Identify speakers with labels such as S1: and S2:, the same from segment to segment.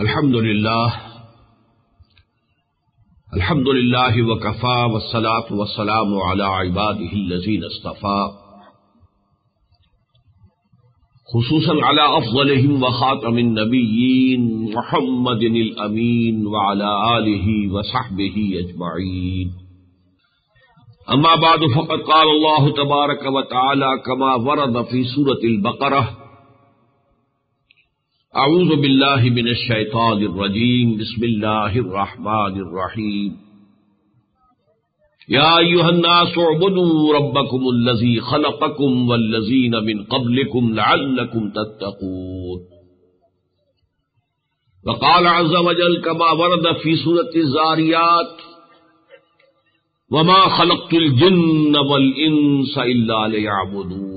S1: الحمد لله الحمد لله وكفى والصلاة والسلام على عباده الذين اصطفى خصوصا على أفضلهم وخاتم النبيين محمد الأمين وعلى آله وصحبه أجمعين أما بعد، فقد قال الله تبارك وتعالى كما ورد في سورة البقرة اعوذ باللہ من الشیطان الرجیم، بسم اللہ الرحمن الرحیم۔ یا ایوہ الناس اعبدوا ربکم اللذی خلقکم واللزین من قبلکم لعلکم تتقون۔ وقال عز وجل كما ورد في سورة الزاريات وما خلقت الجن والإنس إلا ليعبدون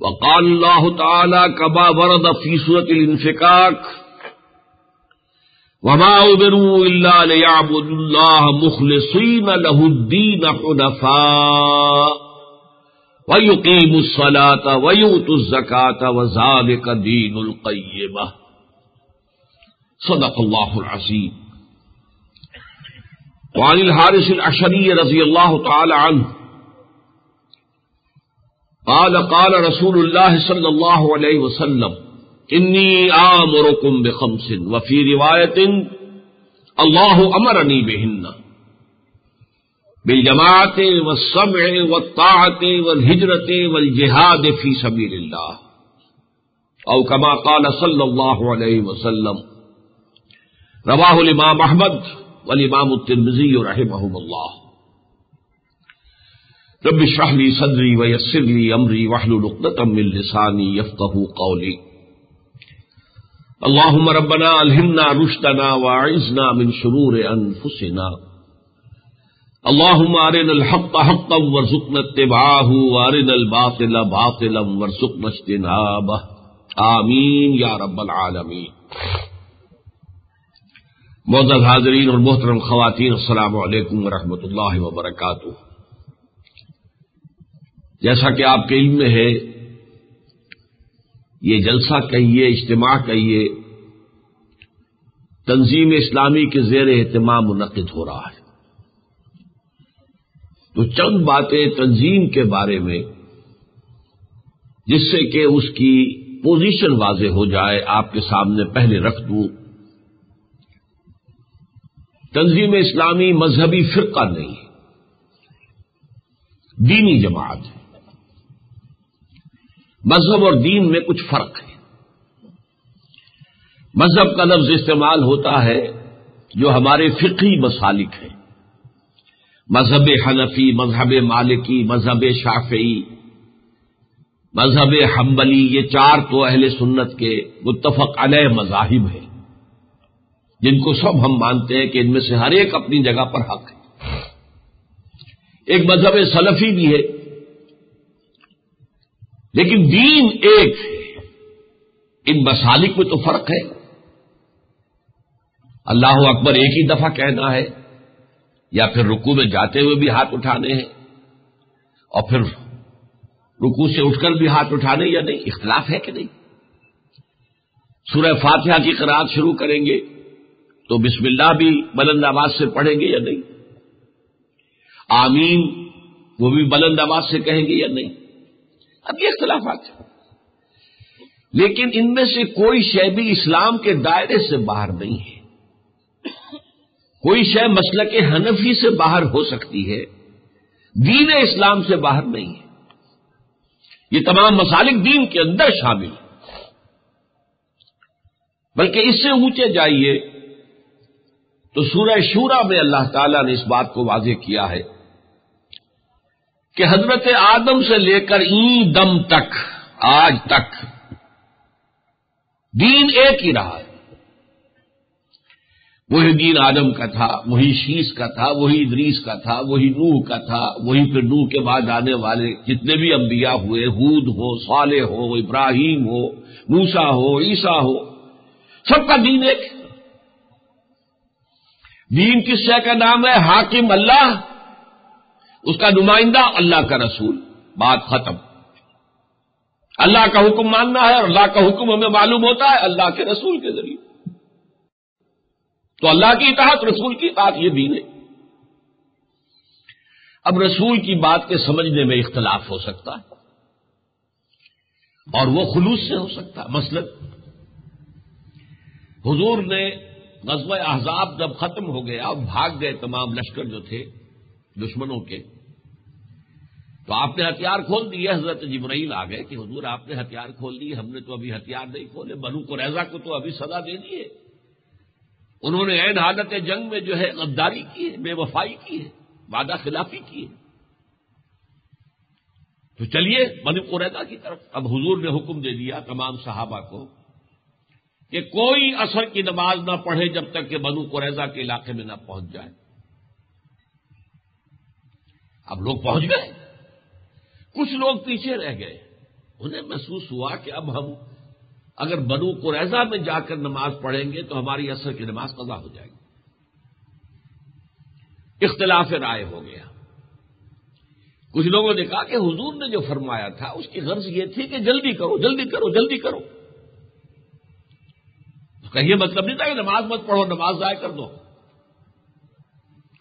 S1: وقال الله تعالى كما ورد في سورة الانفكاك وما أمروا إلا ليعبدوا الله مخلصين له الدين حنفاء ويقيموا الصلاة ويؤتوا الزكاة وذلك دين القيمة صدق الله العظيم وعن الحارس العشري رضي الله تعالى عنه قال قال رسول الله صلى الله عليه وسلم إني آمركم بخمس وفي رواية الله أمرني بهن بالجماعة والسمع والطاعة والهجرة والجهاد في سبيل الله أو كما قال صلى الله عليه وسلم۔ رواه الإمام أحمد والإمام الترمذي رحمهم الله رب اشرح لي صدري ويسر لي امري واحلل عقدة من لساني يفقهوا قولي. اللهم ربنا الهمنا رشدنا واعذنا من شرور انفسنا اللهم ارنا الحق حقا وارزقنا اتباعه وارنا الباطل باطلا وارزقنا اجتنابه. آمین یا رب العالمین معزز حاضرین اور محترم خواتین، السلام علیکم ورحمۃ اللہ وبرکاتہ. جیسا کہ آپ کے علم میں ہے، یہ جلسہ کہیے، اجتماع کہیے، تنظیم اسلامی کے زیر اہتمام منعقد ہو رہا ہے۔ تو چند باتیں تنظیم کے بارے میں، جس سے کہ اس کی پوزیشن واضح ہو جائے، آپ کے سامنے پہلے رکھ دوں۔ تنظیم اسلامی مذہبی فرقہ نہیں دینی جماعت ہے۔ مذہب اور دین میں کچھ فرق ہے۔ مذہب کا لفظ استعمال ہوتا ہے جو ہمارے فقی مسالک ہیں۔ مذہب حنفی، مذہب مالکی، مذہب شافعی، مذہب حنبلی، یہ چار تو اہل سنت کے متفق علیہ مذاہب ہیں۔ جن کو سب ہم مانتے ہیں کہ ان میں سے ہر ایک اپنی جگہ پر حق ہے۔ ایک مذہب سلفی بھی ہے۔ لیکن دین ایک ہے ان مسالک میں تو فرق ہے۔ اللہ اکبر ایک ہی دفعہ کہنا ہے یا پھر رکو میں جاتے ہوئے بھی ہاتھ اٹھانے ہیں اور پھر رکو سے اٹھ کر بھی ہاتھ اٹھانے یا نہیں، اختلاف ہے کہ نہیں؟ سورہ فاتحہ کی قرآن شروع کریں گے تو بسم اللہ بھی بلند آواز سے پڑھیں گے یا نہیں؟ آمین، وہ بھی بلند آواز سے کہیں گے یا نہیں؟ اب یہ اختلافات ہیں۔ لیکن ان میں سے کوئی شے بھی اسلام کے دائرے سے باہر نہیں ہے۔ کوئی شے مسلک حنفی سے باہر ہو سکتی ہے۔ دین اسلام سے باہر نہیں ہے۔ یہ تمام مسالک دین کے اندر شامل بلکہ اس سے اونچے جائیے تو سورہ شورا میں اللہ تعالی نے اس بات کو واضح کیا ہے۔ کہ حضرت آدم سے لے کر این دم تک، آج تک، دین ایک ہی رہا ہے۔ وہی دین آدم کا تھا، وہی شیش کا تھا، وہی ادریس کا تھا، وہی نوح کا تھا، وہی پھر نوح کے بعد آنے والے جتنے بھی انبیاء ہوئے، ہود ہو، صالح ہو، ابراہیم ہو موسا ہو عیسا ہو، سب کا دین ایک۔ دین کس شے کا نام ہے؟ حاکم اللہ۔ اس کا نمائندہ اللہ کا رسول۔ بات ختم۔ اللہ کا حکم ماننا ہے اور اللہ کا حکم ہمیں معلوم ہوتا ہے اللہ کے رسول کے ذریعے۔ تو اللہ کی اطاعت رسول کی بات یہ بھی نہیں۔ اب رسول کی بات کے سمجھنے میں اختلاف ہو سکتا ہے۔ اور وہ خلوص سے ہو سکتا ہے۔ مثلا، حضور نے غزوہ احزاب جب ختم ہو گیا بھاگ گئے تمام لشکر جو تھے، دشمنوں کے۔ تو آپ نے ہتھیار کھول دیے، حضرت جبرائیل آ گئے کہ حضور آپ نے ہتھیار کھول دیے ہم نے تو ابھی ہتھیار نہیں کھولے، بنو کو ریزا کو تو ابھی سزا دے دیے۔ انہوں نے عین حالت جنگ میں جو ہے غداری کی ہے بے وفائی کی ہے وعدہ خلافی کی۔ ہے تو چلیے، بنو قریدا کی طرف۔ اب حضور نے حکم دے دیا تمام صحابہ کو کہ کوئی اثر کی نماز نہ پڑھے جب تک کہ بنو قریضہ کے علاقے میں نہ پہنچ جائے۔ اب لوگ پہنچ گئے۔ کچھ لوگ پیچھے رہ گئے۔ انہیں محسوس ہوا کہ اب ہم اگر بنو قریضہ میں جا کر نماز پڑھیں گے تو ہماری اثر کی نماز قضا ہو جائے گی۔ اختلاف رائے ہو گیا۔ کچھ لوگوں نے کہا کہ حضور نے جو فرمایا تھا، اس کی غرض یہ تھی کہ جلدی کرو جلدی کرو جلدی کرو۔ کہیں مطلب نہیں تھا کہ نماز مت پڑھو، نماز ضائع کر دو۔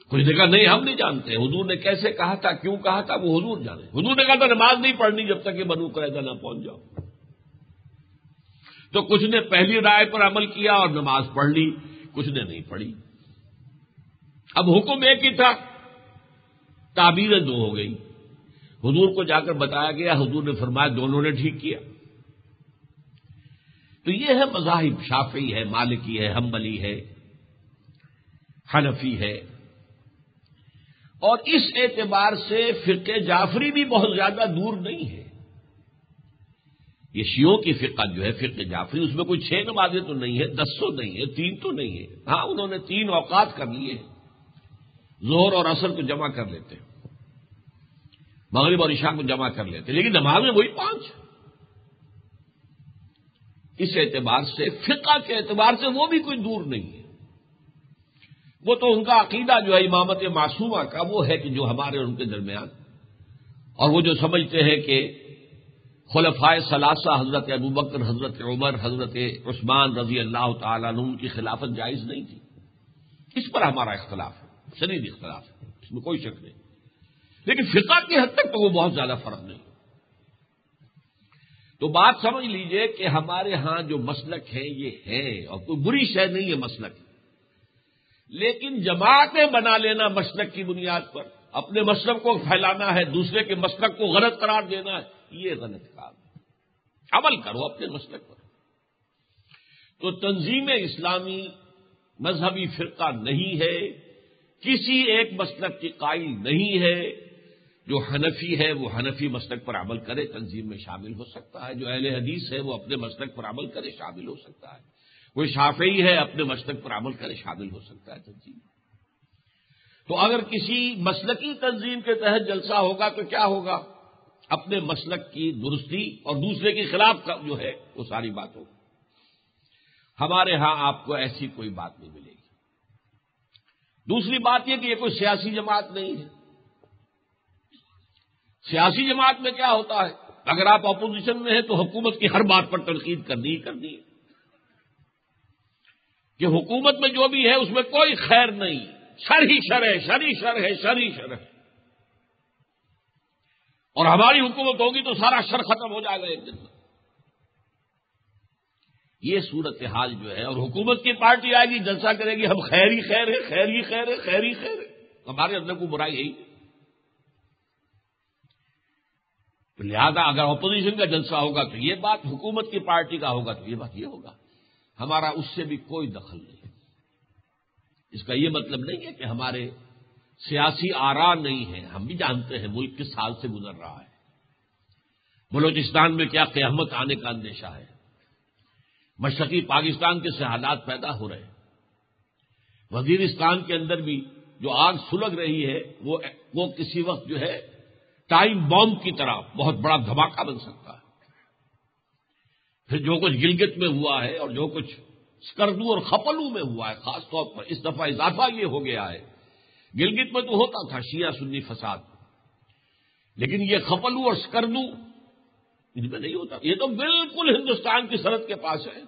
S1: کچھ نے کہا، نہیں، ہم نہیں جانتے۔ حضور نے کیسے کہا تھا، کیوں کہا تھا، وہ حضور جانے۔ حضور نے کہا تھا، نماز نہیں پڑھنی جب تک کہ بنو قیدا نہ پہنچ جاؤ۔ تو کچھ نے پہلی رائے پر عمل کیا اور نماز پڑھ لی، کچھ نے نہیں پڑھی۔ اب حکم ایک ہی تھا، تعبیریں دو ہو گئی حضور کو جا کر بتایا گیا، حضور نے فرمایا، دونوں نے ٹھیک کیا۔ تو یہ ہے مذاہب شافی ہے، مالکی ہے ہمبلی ہے، حنفی ہے۔ اور اس اعتبار سے فرقے جعفری بھی بہت زیادہ دور نہیں ہے۔ یہ شیوں کی فقہ جو ہے فرقے جعفری، اس میں کوئی چھ نمازیں تو نہیں ہے، دس سو نہیں ہے، تین تو نہیں ہے۔ ہاں انہوں نے تین اوقات کر لیے۔ زہر اور اثر کو جمع کر لیتے مغرب اور عشاء کو جمع کر لیتے لیکن نماز میں وہی پانچ۔ اس اعتبار سے فقہ کے اعتبار سے وہ بھی کوئی دور نہیں ہے۔ وہ تو ان کا عقیدہ جو ہے امامت معصومہ کا وہ ہے کہ جو ہمارے ان کے درمیان۔ اور وہ جو سمجھتے ہیں کہ خلفائے ثلاثہ، حضرت ابوبکر حضرت عمر، حضرت عثمان رضی اللہ تعالیٰ عنہ کی خلافت جائز نہیں تھی۔ اس پر ہمارا اختلاف ہے، شدید اختلاف ہے، اس میں کوئی شک نہیں۔ لیکن فقہ کی حد تک تو وہ بہت زیادہ فرق نہیں۔ تو بات سمجھ لیجیے کہ ہمارے ہاں جو مسلک ہے یہ ہے اور کوئی بری شے نہیں ہے مسلک۔ لیکن جماعتیں بنا لینا مسلک کی بنیاد پر۔ اپنے مسلک کو پھیلانا ہے، دوسرے کے مسلک کو غلط قرار دینا ہے، یہ غلط کام ہے۔ عمل کرو اپنے مسلک پر۔ تو تنظیم اسلامی مذہبی فرقہ نہیں ہے، کسی ایک مسلک کی قائل نہیں ہے۔ جو حنفی ہے، وہ حنفی مسلک پر عمل کرے، تنظیم میں شامل ہو سکتا ہے۔ جو اہل حدیث ہے، وہ اپنے مسلک پر عمل کرے، شامل ہو سکتا ہے۔ کوئی شافعی ہے، اپنے مسلک پر عمل کرے، شامل ہو سکتا ہے تنظیم جی۔ تو اگر کسی مسلکی تنظیم کے تحت جلسہ ہوگا تو کیا ہوگا؟ اپنے مسلک کی درستی اور دوسرے کے خلاف کا جو ہے، وہ ساری بات ہوگی۔ ہمارے ہاں آپ کو ایسی کوئی بات نہیں ملے گی۔ دوسری بات یہ کہ یہ کوئی سیاسی جماعت نہیں ہے۔ سیاسی جماعت میں کیا ہوتا ہے؟ اگر آپ اپوزیشن میں ہیں تو حکومت کی ہر بات پر تنقید کرنی ہی کرنی ہے کہ حکومت میں جو بھی ہے اس میں کوئی خیر نہیں۔ شر ہی شر ہے، شر ہی شر ہے، شر ہی شر ہے۔ اور ہماری حکومت ہوگی تو سارا شر ختم ہو جائے گا ایک دن میں۔ یہ صورت حال جو ہے، اور حکومت کی پارٹی آئے گی، جلسہ کرے گی، ہم خیر ہی خیر ہے خیر ہی خیر ہے خیر ہی خیر ہے ہمارے اندر کو برائی یہی تو لہذا اگر اپوزیشن کا جلسہ ہوگا تو یہ بات حکومت کی پارٹی کا ہوگا، تو یہ بات یہ ہوگا۔ ہمارا اس سے بھی کوئی دخل نہیں اس کا یہ مطلب نہیں ہے کہ ہمارے سیاسی آرا نہیں ہے ہم بھی جانتے ہیں ملک کس حال سے گزر رہا ہے۔ بلوچستان میں کیا قیامت آنے کا اندیشہ ہے؟ مشرقی پاکستان کے سے حالات پیدا ہو رہے ہیں۔ وزیرستان کے اندر بھی جو آگ سلگ رہی ہے، وہ وہ کسی وقت جو ہے ٹائم بام کی طرح بہت بڑا دھماکہ بن سکتا ہے۔ پھر جو کچھ گلگت میں ہوا ہے اور جو کچھ اسکردو اور خپلو میں ہوا ہے، خاص طور پر اس دفعہ اضافہ یہ ہو گیا ہے۔ گلگت میں تو ہوتا تھا شیعہ سنی فساد۔ لیکن یہ خپلو اور اسکردو ان میں نہیں ہوتا۔ یہ تو بالکل ہندوستان کی سرحد کے پاس ہے۔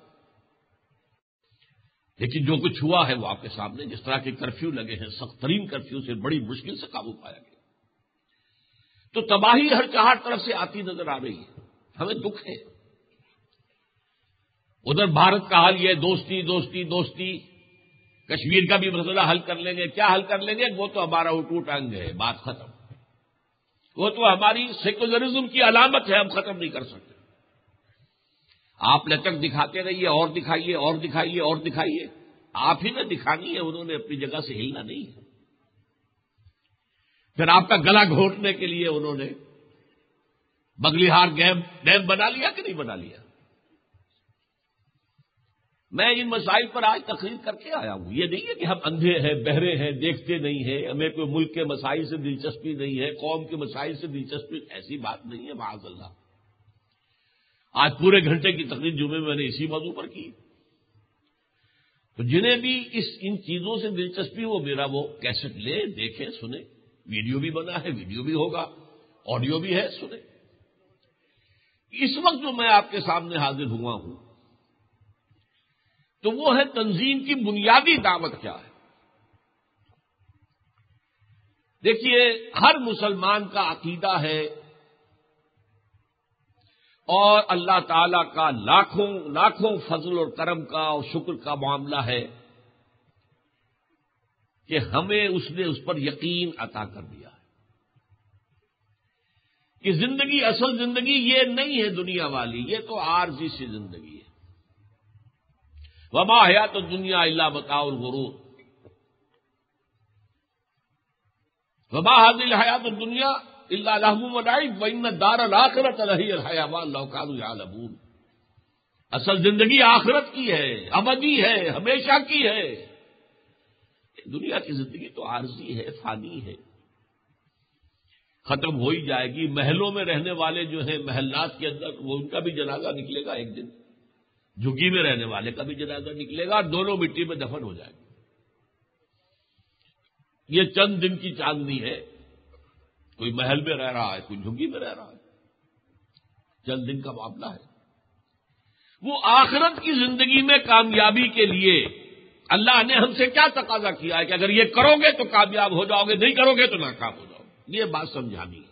S1: لیکن جو کچھ ہوا ہے وہ آپ کے سامنے، جس طرح کے کرفیو لگے ہیں، سخت ترین کرفیو سے بڑی مشکل سے قابو پایا گیا۔ تو تباہی ہر چار طرف سے آتی نظر آ رہی ہے۔ ہمیں دکھ ہے۔ ادھر بھارت کا حال یہ دوستی دوستی دوستی۔ کشمیر کا بھی مسئلہ حل کر لیں گے۔ کیا حل کر لیں گے؟ وہ تو ہمارا اٹوٹ انگ ہے، بات ختم۔ وہ تو ہماری سیکولرزم کی علامت ہے، ہم ختم نہیں کر سکتے۔ آپ لچک دکھاتے رہیے، اور دکھائیے اور دکھائیے اور دکھائیے۔ آپ ہی نے دکھانی ہے، انہوں نے اپنی جگہ سے ہلنا نہیں۔ ہے پھر آپ کا گلا گھونٹنے کے لیے انہوں نے بگلیہار ڈیم بنا لیا کہ نہیں بنا لیا؟ میں ان مسائل پر آج تقریر کر کے آیا ہوں۔ یہ نہیں ہے کہ ہم اندھے ہیں، بہرے ہیں، دیکھتے نہیں ہیں، ہمیں کوئی ملک کے مسائل سے دلچسپی نہیں ہے، قوم کے مسائل سے دلچسپی، ایسی بات نہیں ہے، معاذ اللہ۔ آج پورے گھنٹے کی تقریر جمعے میں نے اسی موضوع پر کی۔ تو جنہیں بھی اس، ان چیزوں سے دلچسپی ہو، میرا وہ کیسٹ لے دیکھیں، سنیں۔ ویڈیو بھی بنا ہے، ویڈیو بھی ہوگا، آڈیو بھی ہے، سنیں۔ اس وقت جو میں آپ کے سامنے حاضر ہوا ہوں تو وہ ہے تنظیم کی بنیادی دعوت کیا ہے؟ دیکھیے، ہر مسلمان کا عقیدہ ہے اور اللہ تعالی کا لاکھوں لاکھوں فضل اور کرم کا اور شکر کا معاملہ ہے کہ ہمیں اس نے اس پر یقین عطا کر دیا ہے کہ زندگی، اصل زندگی یہ نہیں ہے دنیا والی، یہ تو عارضی سی زندگی ہے۔ وبا حیات تو دنیا اللہ بتاؤ الغرور وبا حاضل حیات دنیا اللہ لحم دار الآخرت الحیابون اصل زندگی آخرت کی ہے، ابدی ہے، ہمیشہ کی ہے. دنیا کی زندگی تو عارضی ہے، فانی ہے. ختم ہو ہی جائے گی، محلوں میں رہنے والے جو ہیں، محلات کے اندر وہ ان کا بھی جنازہ نکلے گا ایک دن. جھگی میں رہنے والے کا بھی جنازہ نکلے گا اور دونوں مٹی میں دفن ہو جائے گا یہ چند دن کی چاندنی ہے۔ کوئی محل میں رہ رہا ہے، کوئی جھگی میں رہ رہا ہے۔ چند دن کا معاملہ ہے۔ وہ آخرت کی زندگی میں کامیابی کے لیے اللہ نے ہم سے کیا تقاضا کیا ہے کہ اگر یہ کرو گے تو کامیاب ہو جاؤ گے، نہیں کرو گے تو ناکام ہو جاؤ گے۔ یہ بات سمجھانی ہے۔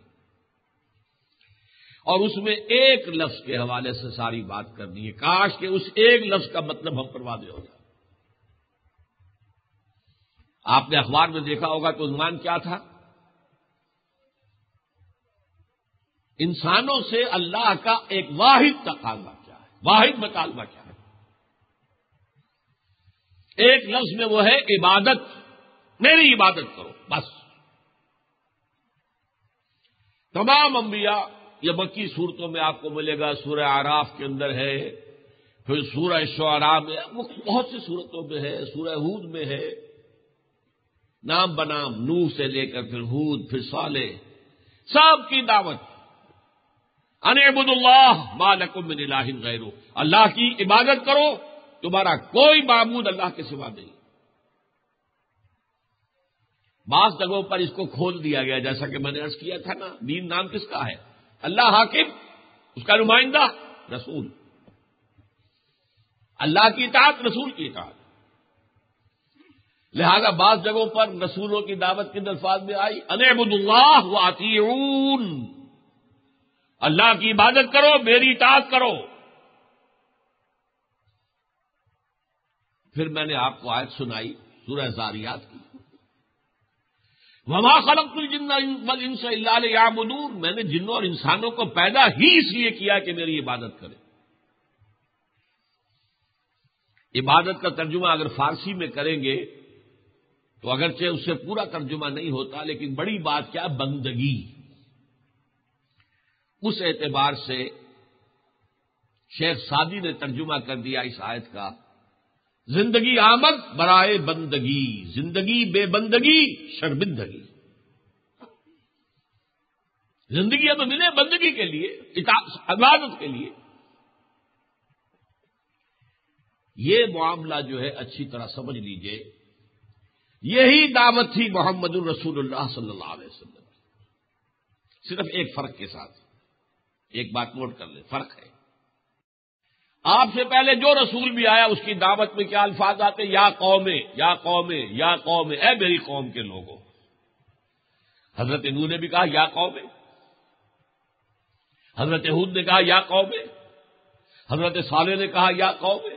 S1: اور اس میں ایک لفظ کے حوالے سے ساری بات کرنی ہے۔ کاش کہ اس ایک لفظ کا مطلب ہم پر واضح ہو جائے۔ آپ نے اخبار میں دیکھا ہوگا تو عنوان کیا تھا؟ انسانوں سے اللہ کا ایک واحد تقاضا کیا ہے، واحد مطالبہ کیا ہے۔ ایک لفظ میں وہ ہے، عبادت۔ میری عبادت کرو، بس۔ تمام انبیاء یہ مکی صورتوں میں آپ کو ملے گا، سورہ آراف کے اندر ہے، پھر سورہ شعراء میں بہت سی صورتوں میں ہے، سورہ ہود میں ہے۔ نام بنام نو سے لے کر پھر ہود، پھر سالے سب کی دعوت۔ انبد اللہ مالکم من الہ غیرو اللہ کی عبادت کرو، تمہارا کوئی معبود اللہ کے سوا نہیں۔ بعض جگہوں پر اس کو کھول دیا گیا، جیسا کہ میں نے ارض کیا تھا نا، دین نام کس کا ہے؟ اللہ حاکم، اس کا نمائندہ رسول۔ اللہ کی اطاعت، رسول کی اطاعت۔ لہذا بعض جگہوں پر رسولوں کی دعوت کے الفاظ میں آئی انبد اللہ و اللہ کی عبادت کرو، میری اطاعت کرو۔ پھر میں نے آپ کو آیت سنائی، سورہ زاریات کی۔ وما خلق الجن سے اللہ میں نے جنوں اور انسانوں کو پیدا ہی اس لیے کیا کہ میری عبادت کرے۔ عبادت کا ترجمہ اگر فارسی میں کریں گے تو اگرچہ اس سے پورا ترجمہ نہیں ہوتا، لیکن بڑی بات کیا؟ بندگی۔ اس اعتبار سے شیخ سادی نے ترجمہ کر دیا اس آیت کا۔ زندگی آمد، برائے بندگی، زندگی بے بندگی، شرمندگی۔ زندگی اب ملے بندگی کے لیے عبادت کے لیے۔ یہ معاملہ جو ہے، اچھی طرح سمجھ لیجیے۔ یہی دعوت تھی محمد الرسول اللہ صلی اللہ علیہ وسلم صرف ایک فرق کے ساتھ۔ ایک بات نوٹ کر لیں، فرق ہے۔ آپ سے پہلے جو رسول بھی آیا، اس کی دعوت میں کیا الفاظ آتے؟ یا قوم یا قوم یا قوم اے میری قوم کے لوگوں۔ حضرت نو نے بھی کہا، یا قوم حضرت حد نے کہا، یا قوم حضرت صالح نے کہا، یا قوم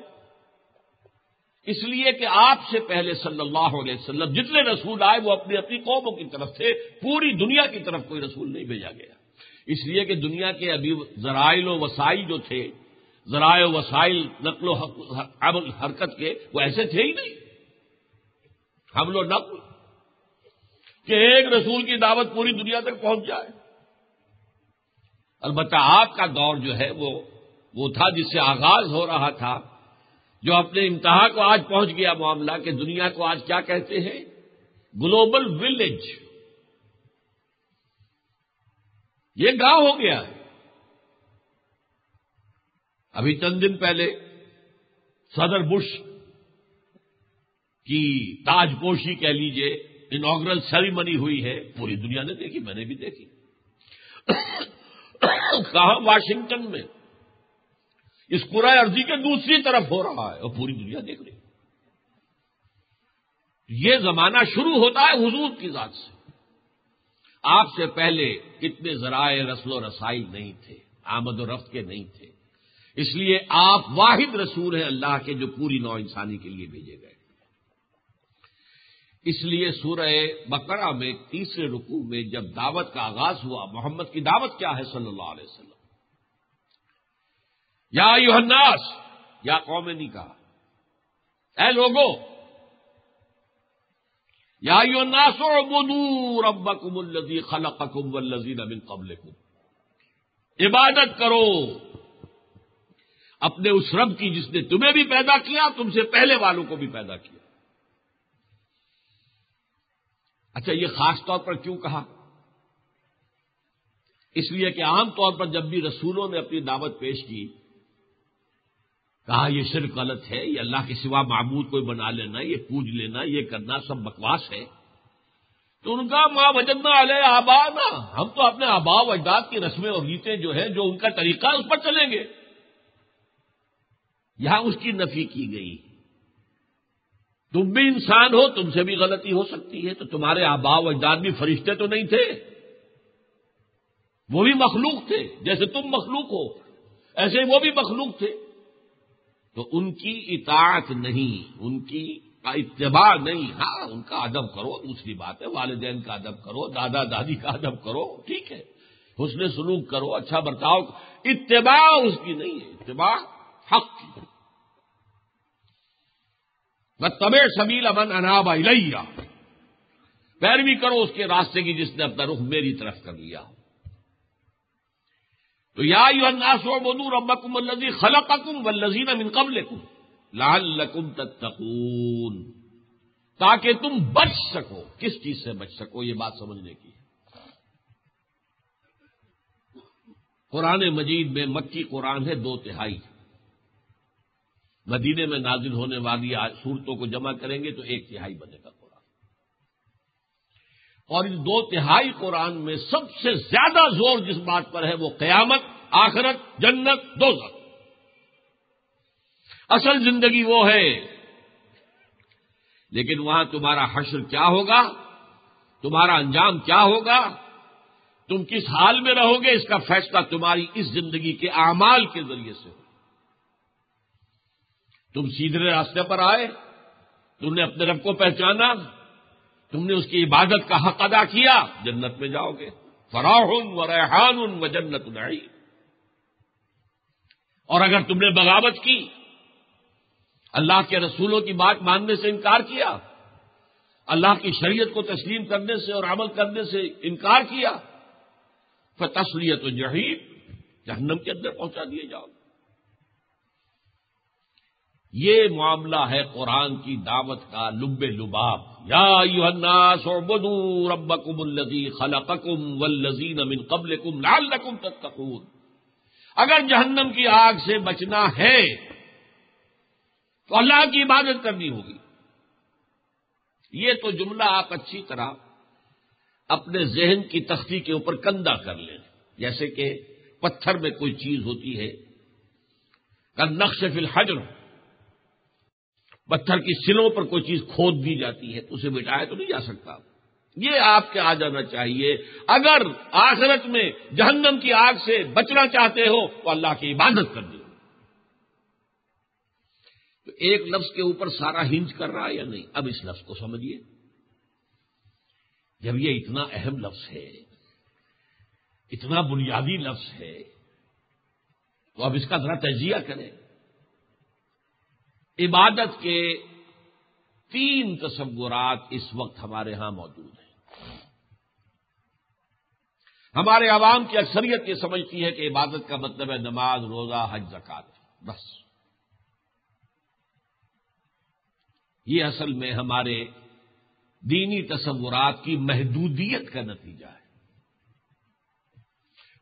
S1: اس لیے کہ آپ سے پہلے صلی اللہ علیہ وسلم جتنے رسول آئے، وہ اپنی اپنی قوموں کی طرف تھے۔ پوری دنیا کی طرف کوئی رسول نہیں بھیجا گیا۔ اس لیے کہ دنیا کے ابھی ذرائع و وسائل جو تھے ذرائع و وسائل، نقل و حرکت کے، وہ ایسے تھے ہی نہیں۔ حمل و نقل کہ ایک رسول کی دعوت پوری دنیا تک پہنچ جائے۔ البتہ آپ کا دور جو ہے وہ وہ تھا جس سے آغاز ہو رہا تھا، جو اپنے انتہا کو آج پہنچ گیا معاملہ کہ دنیا کو آج کیا کہتے ہیں؟ گلوبل ولیج یہ گاؤں ہو گیا۔ ہے ابھی چند دن پہلے صدر بش کی تاج پوشی کہہ لیجیے انوگرل سیریمنی ہوئی ہے، پوری دنیا نے دیکھی، میں نے بھی دیکھی۔ کہا واشنگٹن میں؟ اس پورا عرضی کے دوسری طرف ہو رہا ہے اور پوری دنیا دیکھ رہی۔ یہ زمانہ شروع ہوتا ہے حضور کی ذات سے۔ آپ سے پہلے کتنے ذرائع رسل و رسائی نہیں تھے، آمد و رفت کے نہیں تھے۔ اس لیے آپ واحد رسول ہیں اللہ کے جو پوری نو انسانی کے لیے بھیجے گئے اس لیے سورہ بقرہ میں تیسرے رکوع میں جب دعوت کا آغاز ہوا، محمد کی دعوت کیا ہے صلی اللہ علیہ وسلم؟ یا یوحناس یا قوم نے کہا اے لوگو، یا یوناس بدور ابکم الزی خلقکم والذین من قبلکم۔ عبادت کرو۔ اپنے اس رب کی جس نے تمہیں بھی پیدا کیا، تم سے پہلے والوں کو بھی پیدا کیا۔ اچھا یہ خاص طور پر کیوں کہا؟ اس لیے کہ عام طور پر جب بھی رسولوں نے اپنی دعوت پیش کی، کہا یہ صرف غلط ہے، یہ اللہ کے سوا معبود کوئی بنا لینا، یہ پوج لینا، یہ کرنا سب بکواس ہے، تو ان کا ماں وجدنا علیہ آبا نا ہم تو اپنے آبا و اجداد کی رسمیں اور ریتیں جو ہیں، جو ان کا طریقہ اس پر چلیں گے۔ یہاں اس کی نفی کی گئی۔ تم بھی انسان ہو، تم سے بھی غلطی ہو سکتی ہے، تو تمہارے آبا و اجداد بھی فرشتے تو نہیں تھے۔ وہ بھی مخلوق تھے، جیسے تم مخلوق ہو، ایسے وہ بھی مخلوق تھے۔ تو ان کی اطاعت نہیں، ان کی اتباع نہیں۔ ہاں ان کا ادب کرو، دوسری بات ہے، والدین کا ادب کرو، دادا دادی کا ادب کرو، ٹھیک ہے۔ حسن سلوک کرو اچھا برتاؤ۔ اتباع اس کی نہیں ہے، اتباع حق کی طبع سبیل امن اناب الیا پیروی کرو اس کے راستے کی جس نے اپنا رخ میری طرف کر لیا۔ تو یا یو الناس و بدور الزی خلق اکم و من قبل کم لال لکم تتقون۔ تاکہ تم بچ سکو۔ کس چیز سے بچ سکو؟ یہ بات سمجھنے کی۔ قرآن مجید میں مکی قرآن ہے، دو تہائی۔ مدینے میں نازل ہونے والی صورتوں کو جمع کریں گے تو ایک تہائی بنے گا قرآن۔ اور ان دو تہائی قرآن میں سب سے زیادہ زور جس بات پر ہے وہ قیامت، آخرت، جنت دو اصل زندگی وہ ہے۔ لیکن وہاں تمہارا حشر کیا ہوگا؟ تمہارا انجام کیا ہوگا؟ تم کس حال میں رہو گے؟ اس کا فیصلہ تمہاری اس زندگی کے اعمال کے ذریعے سے ہو تم سیدھے راستے پر آئے، تم نے اپنے رب کو پہچانا، تم نے اس کی عبادت کا حق ادا کیا، جنت میں جاؤ گے۔ فراہ و ریحان و جنت نئی اور اگر تم نے بغاوت کی، اللہ کے رسولوں کی بات ماننے سے انکار کیا، اللہ کی شریعت کو تسلیم کرنے سے اور عمل کرنے سے انکار کیا تسلیت و جہید جہنم کے اندر پہنچا دیے جاؤ۔ یہ معاملہ ہے قرآن کی دعوت کا لب لباب۔ یا الناس اعبدوا ربکم الذی خلقکم والذین من قبلکم لعلکم تتقون۔ اگر جہنم کی آگ سے بچنا ہے، تو اللہ کی عبادت کرنی ہوگی۔ یہ تو جملہ آپ اچھی طرح اپنے ذہن کی تختی کے اوپر کندہ کر لیں۔ جیسے کہ پتھر میں کوئی چیز ہوتی ہے۔ کل نقش فی الحجر۔ پتھر کی سلوں پر کوئی چیز کھود دی جاتی ہے، اسے مٹایا تو نہیں جا سکتا۔ یہ آپ کے آ جانا چاہیے۔ اگر آخرت میں جہنم کی آگ سے بچنا چاہتے ہو تو اللہ کی عبادت کر دو تو ایک لفظ کے اوپر سارا ہنج کر رہا ہے یا نہیں؟ اب اس لفظ کو سمجھیے۔ جب یہ اتنا اہم لفظ ہے، اتنا بنیادی لفظ ہے، تو اب اس کا ذرا تجزیہ کریں۔ عبادت کے تین تصورات اس وقت ہمارے ہاں موجود ہیں۔ ہمارے عوام کی اکثریت یہ سمجھتی ہے کہ عبادت کا مطلب ہے نماز، روزہ، حج زکات بس۔ یہ اصل میں ہمارے دینی تصورات کی محدودیت کا نتیجہ ہے۔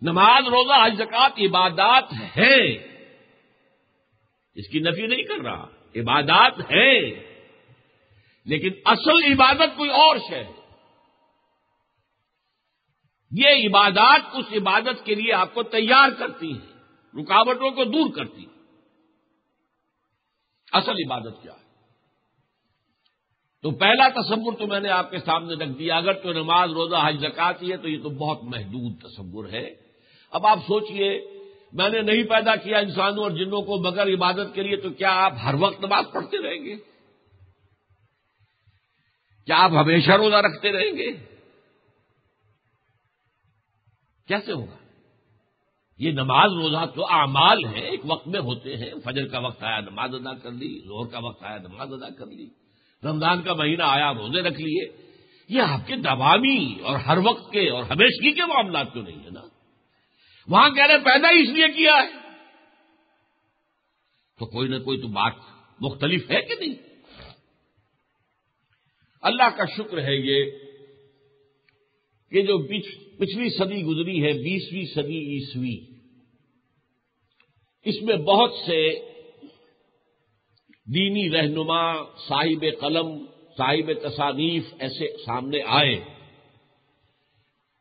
S1: نماز، روزہ، حج زکات عبادات ہے اس کی نفی نہیں کر رہا۔ عبادات ہے لیکن اصل عبادت کوئی اور ہے۔ یہ عبادات اس عبادت کے لیے آپ کو تیار کرتی ہیں، رکاوٹوں کو دور کرتی ہیں۔ اصل عبادت کیا ہے؟ تو پہلا تصور تو میں نے آپ کے سامنے رکھ دیا، اگر تو نماز، روزہ، حج زکاتی ہے تو یہ تو بہت محدود تصور ہے۔ اب آپ سوچئے میں نے نہیں پیدا کیا انسانوں اور جنوں کو بغیر عبادت کے لیے تو کیا آپ ہر وقت نماز پڑھتے رہیں گے؟ کیا آپ ہمیشہ روزہ رکھتے رہیں گے؟ کیسے ہوگا؟ یہ نماز روزہ تو اعمال ہیں، ایک وقت میں ہوتے ہیں۔ فجر کا وقت آیا، نماز ادا کر لی زور کا وقت آیا، نماز ادا کر لی۔ رمضان کا مہینہ آیا، روزے رکھ لیے۔ یہ آپ کے دوامی اور ہر وقت کے اور ہمیشگی کے معاملات تو نہیں ہے نا؟ وہاں کہہ رہے پیدا ہی اس لیے کیا ہے۔ تو کوئی نہ کوئی تو بات مختلف ہے کہ نہیں؟ اللہ کا شکر ہے یہ کہ جو پچھلی صدی گزری ہے، بیسویں صدی عیسوی۔ اس میں بہت سے دینی رہنما، صاحب قلم، صاحب تصانیف ایسے سامنے آئے،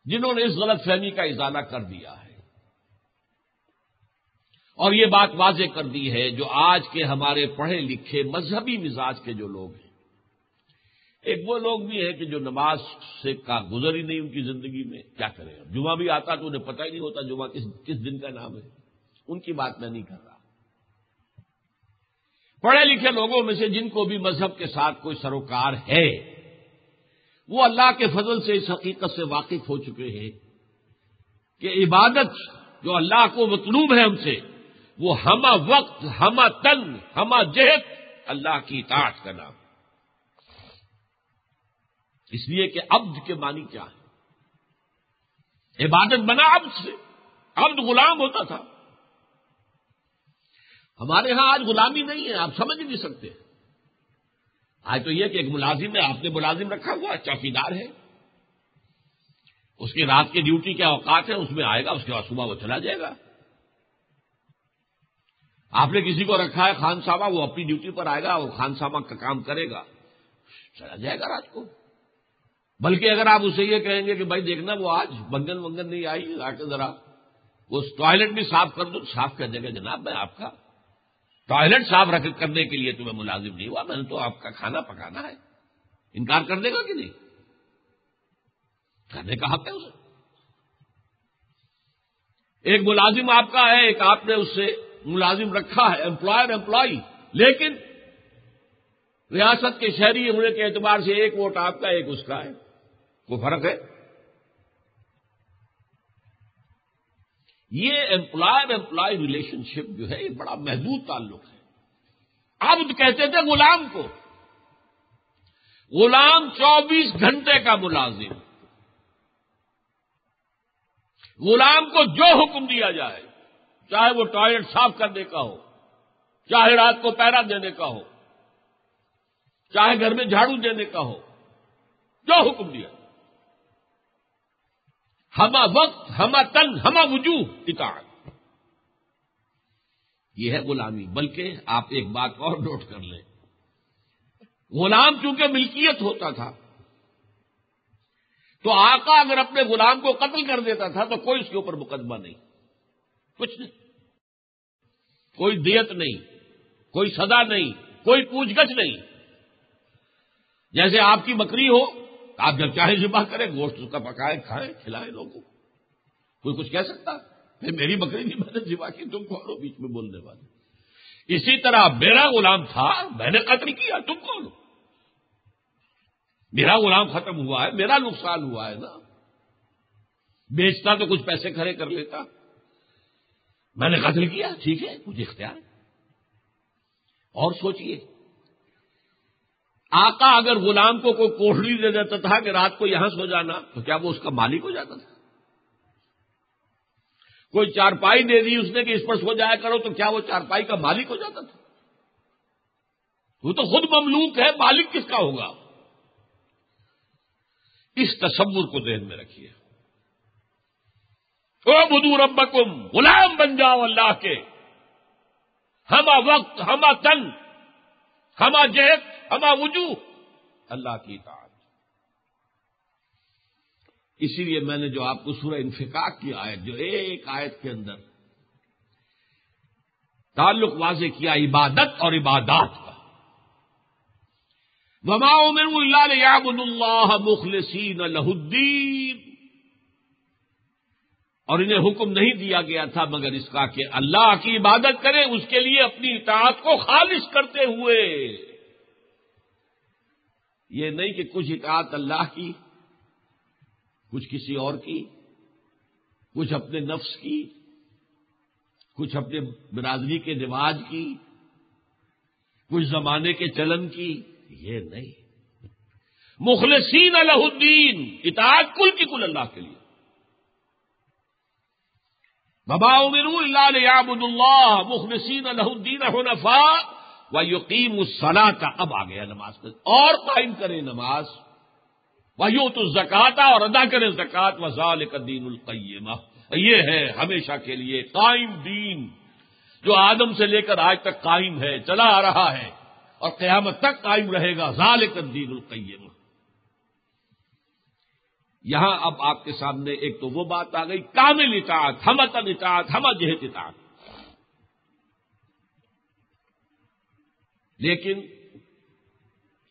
S1: جنہوں نے اس غلط فہمی کا ازالہ کر دیا ہے۔ اور یہ بات واضح کر دی ہے جو آج کے ہمارے پڑھے لکھے مذہبی مزاج کے جو لوگ ہیں۔ ایک وہ لوگ بھی ہیں کہ جو نماز سے کا گزر ہی نہیں ان کی زندگی میں۔ کیا کرے جمعہ بھی آتا تو انہیں پتہ ہی نہیں ہوتا جمعہ کس کس دن کا نام ہے۔ ان کی بات میں نہیں کر رہا۔ پڑھے لکھے لوگوں میں سے جن کو بھی مذہب کے ساتھ کوئی سروکار ہے، وہ اللہ کے فضل سے اس حقیقت سے واقف ہو چکے ہیں کہ عبادت جو اللہ کو مطلوب ہے ہم سے وہ ہما وقت، ہما تن، ہما جہت اللہ کی اطاعت کا نام اس لیے کہ عبد کے معنی کیا ہے؟ عبادت بنا عبد سے۔ عبد غلام ہوتا تھا۔ ہمارے ہاں آج غلامی نہیں ہے، آپ سمجھ نہیں سکتے۔ آج تو یہ کہ ایک ملازم ہے، آپ نے ملازم رکھا ہوا، چوکیدار ہے۔ اس کی رات کی ڈیوٹی کے اوقات ہیں، اس میں آئے گا، اس کے بعد صبح وہ چلا جائے گا۔ آپ نے کسی کو رکھا ہے خان صاحبہ، وہ اپنی ڈیوٹی پر آئے گا، وہ خان صاحبہ کا کام کرے گا۔ چلا جائے گا رات کو۔ بلکہ اگر آپ اسے یہ کہیں گے کہ بھائی دیکھنا، وہ آج بنگن ونگن نہیں آئی، آ کے ذرا وہ ٹوائلٹ بھی صاف کر دو، صاف کر دے گا، جناب میں آپ کا ٹوائلٹ صاف رکھ کرنے کے لیے تمہیں ملازم نہیں ہوا، میں نے تو آپ کا کھانا پکانا ہے۔ انکار کر دے گا کہ نہیں؟ کرنے کا حق ہے اسے۔ ایک ملازم آپ کا ہے، ایک آپ نے اس سے ملازم رکھا ہے امپلائر امپلائی لیکن ریاست کے شہری ہونے کے اعتبار سے ایک ووٹ آپ کا، ایک اس کا ہے۔ وہ فرق ہے؟ یہ امپلائر امپلائی ریلیشن شپ جو ہے یہ بڑا محدود تعلق ہے۔ اب کہتے تھے غلام کو۔ غلام چوبیس گھنٹے کا ملازم۔ غلام کو جو حکم دیا جائے چاہے وہ ٹوائلٹ صاف کرنے کا ہو، چاہے رات کو پیرا دینے کا ہو، چاہے گھر میں جھاڑو دینے کا ہو، جو حکم دیا۔ ہما وقت، ہما تن، ہما وجوہ اطاعت یہ ہے غلامی، بلکہ آپ ایک بات اور نوٹ کر لیں۔ غلام چونکہ ملکیت ہوتا تھا، تو آقا اگر اپنے غلام کو قتل کر دیتا تھا تو کوئی اس کے اوپر مقدمہ نہیں۔ کچھ نہیں۔ کوئی دیت نہیں، کوئی سزا نہیں، کوئی پوچھ گچھ نہیں۔ جیسے آپ کی بکری ہو، آپ جب چاہے ذبح کریں، گوشت اس کا پکائے کھائیں، کھلائیں لوگوں کوئی کچھ کہہ سکتا؟ پھر میری بکری نہیں، میں نے ذبح کی، تم کون ہو بیچ میں بولنے والے اسی طرح میرا غلام تھا، میں نے قتل کیا، تم کون ہو میرا غلام ختم ہوا ہے، میرا نقصان ہوا ہے نا۔ بیچتا تو کچھ پیسے کھڑے کر لیتا۔ میں نے قتل کیا، ٹھیک ہے، مجھے اختیار اور سوچئے، آقا اگر غلام کو کوئی کوٹڑی دے دیتا تھا کہ رات کو یہاں سو جانا، تو کیا وہ اس کا مالک ہو جاتا تھا؟ کوئی چارپائی دے دی اس نے کہ اس پر سو جایا کرو، تو کیا وہ چارپائی کا مالک ہو جاتا تھا؟ وہ تو خود مملوک ہے، مالک کس کا ہوگا؟ اس تصور کو ذہن میں رکھیے۔ او بدو ربکم، غلام بن جاؤ اللہ کے۔ ہما وقت ہما تن ہما جہت ہما وجوہ اللہ کی اطاعت۔ اسی لیے میں نے جو آپ کو سورہ انفقاق کی آیت، جو ایک آیت کے اندر تعلق واضح کیا عبادت اور عبادات کا۔ وما امر اللہ یابد اللہ مخلصین الدین اور انہیں حکم نہیں دیا گیا تھا، مگر اس کا کہ اللہ کی عبادت کریں اس کے لیے اپنی اطاعت کو خالص کرتے ہوئے۔ یہ نہیں کہ کچھ اطاعت اللہ کی، کچھ کسی اور کی، کچھ اپنے نفس کی، کچھ اپنے برادری کے رواج کی، کچھ زمانے کے چلن کی۔ یہ نہیں۔ مخلصین الہ الدین، اطاعت کل کی کل اللہ کے لیے۔ ببا امرو اللہ یابد اللہ مخلصین الہ الدین حنفا و یقین الصلاح کا اب آ گیا نماز کا اور قائم کرے نماز. وہ یوں تو زکاتا اور ادا کرے زکات و ظال کا دین القیمہ یہ ہے ہمیشہ کے لیے قائم دین جو آدم سے لے کر آج تک قائم ہے، چلا آ رہا ہے اور قیامت تک قائم رہے گا. ظال دین القیم یہاں اب آپ کے سامنے ایک تو وہ بات آ گئی، کامل اطاعت ہم تن اطاعت، ہم جہت اطاعت۔ لیکن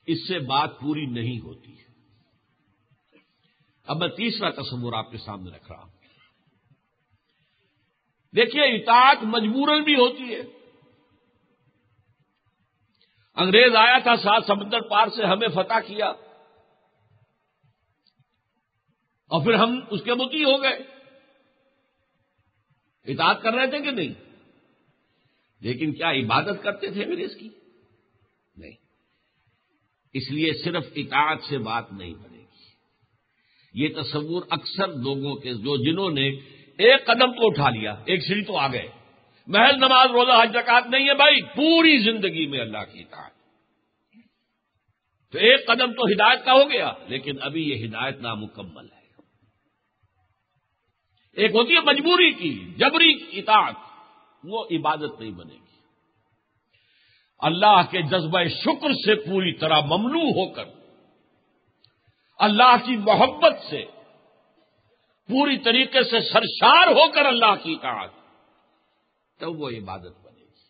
S1: اس سے بات پوری نہیں ہوتی۔ اب میں تیسرا تصور آپ کے سامنے رکھ رہا ہوں۔ دیکھیے، اطاعت مجبورن بھی ہوتی ہے۔ انگریز آیا تھا سات سمندر پار سے، ہمیں فتح کیا۔ اور پھر ہم اس کے متی ہو گئے۔ اطاعت کر رہے تھے کہ نہیں؟ لیکن کیا عبادت کرتے تھے انگریز کی؟ نہیں۔ اس لیے صرف اطاعت سے بات نہیں بنے گی۔ یہ تصور اکثر لوگوں کے، جو جنہوں نے ایک قدم تو اٹھا لیا، ایک سیڑھی تو آ گئے محض نماز، روزہ، حج زکات نہیں ہے بھائی، پوری زندگی میں اللہ کی اطاعت۔ تو ایک قدم تو ہدایت کا ہو گیا، لیکن ابھی یہ ہدایت نامکمل ہے۔ ایک ہوتی ہے مجبوری کی، جبری اطاعت، وہ عبادت نہیں بنے گی۔ اللہ کے جذبہ شکر سے پوری طرح ممنوع ہو کر، اللہ کی محبت سے پوری طریقے سے سرشار ہو کر اللہ کی اطاعت تب وہ عبادت بنے گی۔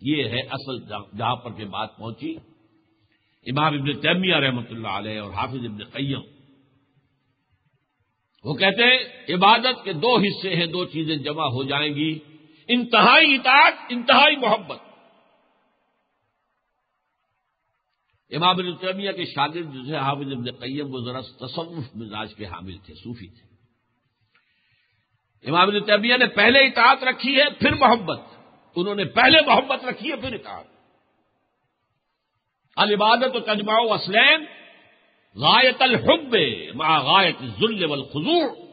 S1: یہ ہے اصل جہاں پر کے بات پہنچی۔ امام ابن تیمیہ رحمۃ اللہ علیہ اور حافظ ابن قیم وہ کہتے ہیں، عبادت کے دو حصے ہیں، دو چیزیں جمع ہو جائیں گی۔ انتہائی اطاعت، انتہائی محبت۔ امام ابن کے شاگرد جو حافظ ابن قیم، وہ ذرا تصوف مزاج کے حامل تھے، صوفی تھے۔ امام ابن نے پہلے اطاعت رکھی ہے، پھر محبت۔ انہوں نے پہلے محبت رکھی ہے، پھر اطاعت۔ العبادت و تجماع اسلم غایت الحب مع غایت ذل والخضوع۔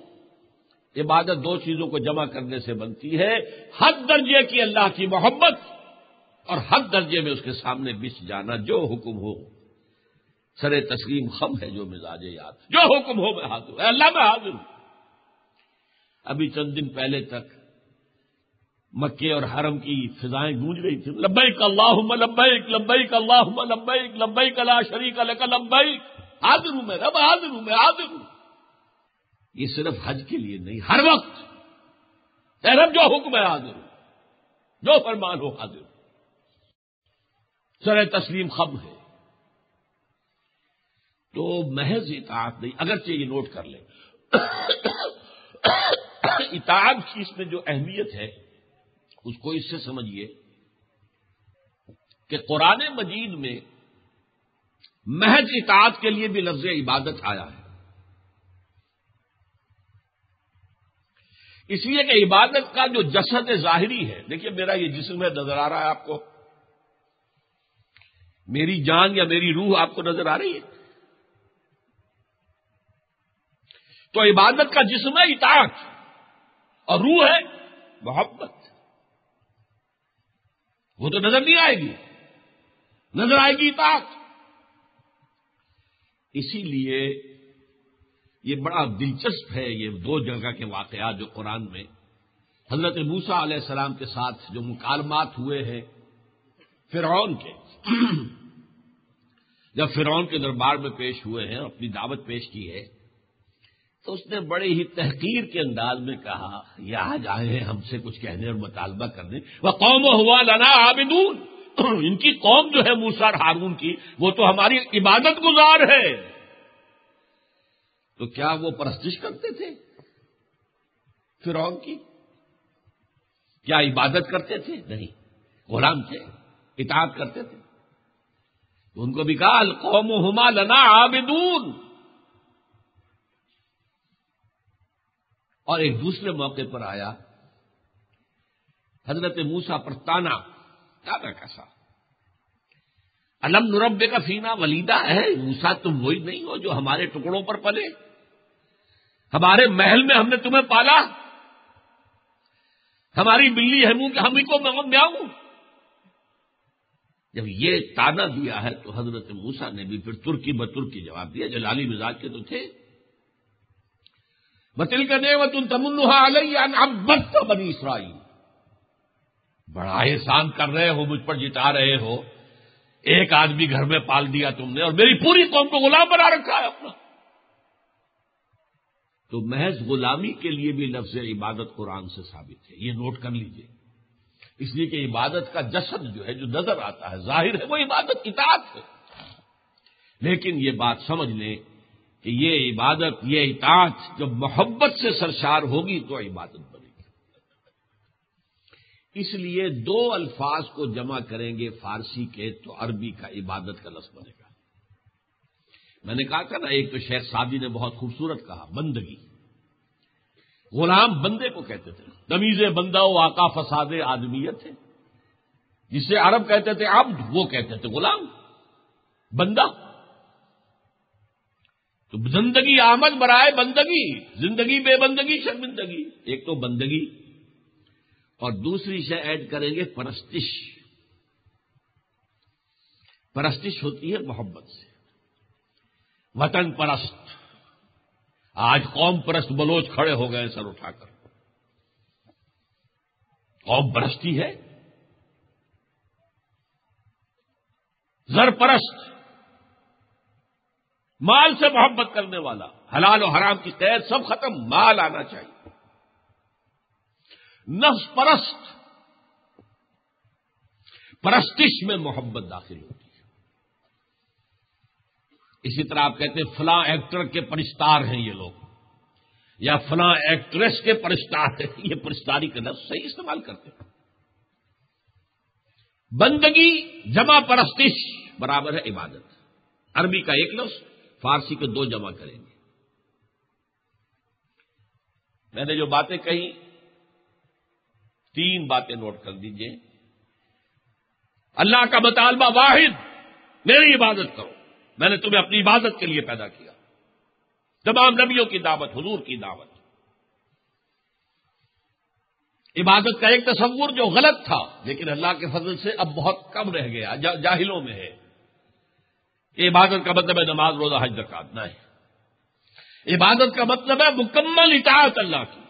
S1: عبادت دو چیزوں کو جمع کرنے سے بنتی ہے، حد درجے کی اللہ کی محبت اور حد درجے میں اس کے سامنے بچ جانا، جو حکم ہو۔ سر تسلیم خم ہے جو مزاج یاد۔ جو حکم ہو، میں حاضر ہوں۔ اللہ، میں حاضر ہوں۔ ابھی چند دن پہلے تک مکے اور حرم کی فضائیں گونج رہی تھیں۔ لبیک اللہ لبیک لبیک اللہ لبیک لبیک اللہ شریک لبیک۔ حاضر ہوں میں، رب حاضر ہوں میں، حاضر ہوں۔ یہ صرف حج کے لیے نہیں، ہر وقت۔ رب، جو حکم ہے، حاضر ہوں۔ جو فرمان ہو، حاضر ہوں۔ سر تسلیم خم ہے۔ تو محض اطاعت نہیں، اگرچہ یہ نوٹ کر لیں۔ اطاعت کی اس میں جو اہمیت ہے، اس کو اس سے سمجھیے کہ قرآن مجید میں محض اطاعت کے لیے بھی لفظ عبادت آیا ہے۔ اس لیے کہ عبادت کا جو جسد ظاہری ہے، دیکھیے میرا یہ جسم ہے، نظر آ رہا ہے آپ کو۔ میری جان یا میری روح آپ کو نظر آ رہی ہے۔ تو عبادت کا جسم ہے، اطاعت۔ اور روح ہے، محبت۔ وہ تو نظر نہیں آئے گی۔ نظر آئے گی اطاعت۔ اسی لیے یہ بڑا دلچسپ ہے یہ دو جگہ کے واقعات جو قرآن میں حضرت موسا علیہ السلام کے ساتھ جو مکالمات ہوئے ہیں فرعون کے جب فرعون کے دربار میں پیش ہوئے ہیں اپنی دعوت پیش کی ہے تو اس نے بڑے ہی تحقیر کے انداز میں کہا یہاں جائے ہیں ہم سے کچھ کہنے اور مطالبہ کرنے۔ وہ قوم ہوا لنا آبدون ان کی قوم جو ہے موسا ہارون کی، وہ تو ہماری عبادت گزار ہے۔ تو کیا وہ پرستش کرتے تھے؟ فرعون کی؟ کیا عبادت کرتے تھے؟ نہیں۔ غلام تھے، اطاعت کرتے تھے۔ ان کو بھی کہا القوم ہما لنا آبدون اور ایک دوسرے موقع پر آیا، حضرت موسا پر تانا۔ تانا کیسا الم نربے کا فینا ولیدہ ہے موسا تم وہی نہیں ہو جو ہمارے ٹکڑوں پر پلے۔ ہمارے محل میں ہم نے تمہیں پالا۔ ہماری بلی ہے، منہ کہ ہم ہی کو میاؤں جب یہ تانا دیا ہے تو حضرت موسا نے بھی پھر ترکی بترکی جواب دیا۔ جلالی مزاج کے تو تھے۔ بتل کا دے وہ تم تمنحا علیہ بنی اسرائیل بڑا احسان کر رہے ہو، مجھ پر جتا رہے ہو۔ ایک آدمی گھر میں پال دیا تم نے اور میری پوری قوم کو غلام بنا رکھا ہے اپنا۔ تو محض غلامی کے لیے بھی لفظ عبادت قرآن سے ثابت ہے۔ یہ نوٹ کر لیجیے۔ اس لیے کہ عبادت کا جسد جو ہے، جو نظر آتا ہے، ظاہر ہے، وہ عبادت اطاعت ہے۔ لیکن یہ بات سمجھ لیں کہ یہ عبادت، یہ اطاعت جب محبت سے سرشار ہوگی تو عبادت بنے۔ اس لیے دو الفاظ کو جمع کریں گے فارسی کے تو عربی کا عبادت کا لفظ بنے گا۔ میں نے کہا تھا نا، ایک تو شیخ سادی نے بہت خوبصورت کہا، بندگی۔ غلام بندے کو کہتے تھے۔ تمیز بندہ و آقا فساد آدمیت ہے جسے عرب کہتے تھے عبد، وہ کہتے تھے غلام۔ بندہ۔ تو زندگی آمد برائے بندگی، زندگی بے بندگی، شرمندگی۔ ایک تو بندگی۔ اور دوسری شے ایڈ کریں گے پرستش۔ پرستش ہوتی ہے محبت سے۔ وطن پرست۔ آج قوم پرست بلوچ کھڑے ہو گئے سر اٹھا کر۔ قوم پرستی ہے۔ زر پرست۔ مال سے محبت کرنے والا، حلال و حرام کی قید سب ختم۔ مال آنا چاہیے۔ نفس پرست، پرستش میں محبت داخل ہوتی ہے۔ اسی طرح آپ کہتے ہیں فلاں ایکٹر کے پرستار ہیں یہ لوگ، یا فلاں ایکٹریس کے پرستار ہیں، یہ پرستاری کا لفظ صحیح استعمال کرتے ہیں۔ بندگی، جمع پرستش، برابر ہے عبادت۔ عربی کا ایک لفظ، فارسی کے دو جمع کریں گے۔ میں نے جو باتیں کہی تین باتیں نوٹ کر دیجیے۔ اللہ کا مطالبہ واحد، میری عبادت کرو۔ میں نے تمہیں اپنی عبادت کے لیے پیدا کیا۔ تمام نبیوں کی دعوت، حضور کی دعوت۔ عبادت کا ایک تصور جو غلط تھا، لیکن اللہ کے فضل سے اب بہت کم رہ گیا جاہلوں میں ہے۔ کہ عبادت کا مطلب ہے نماز، روزہ، حج زکات نہ ہے عبادت کا مطلب ہے مکمل اطاعت اللہ کی۔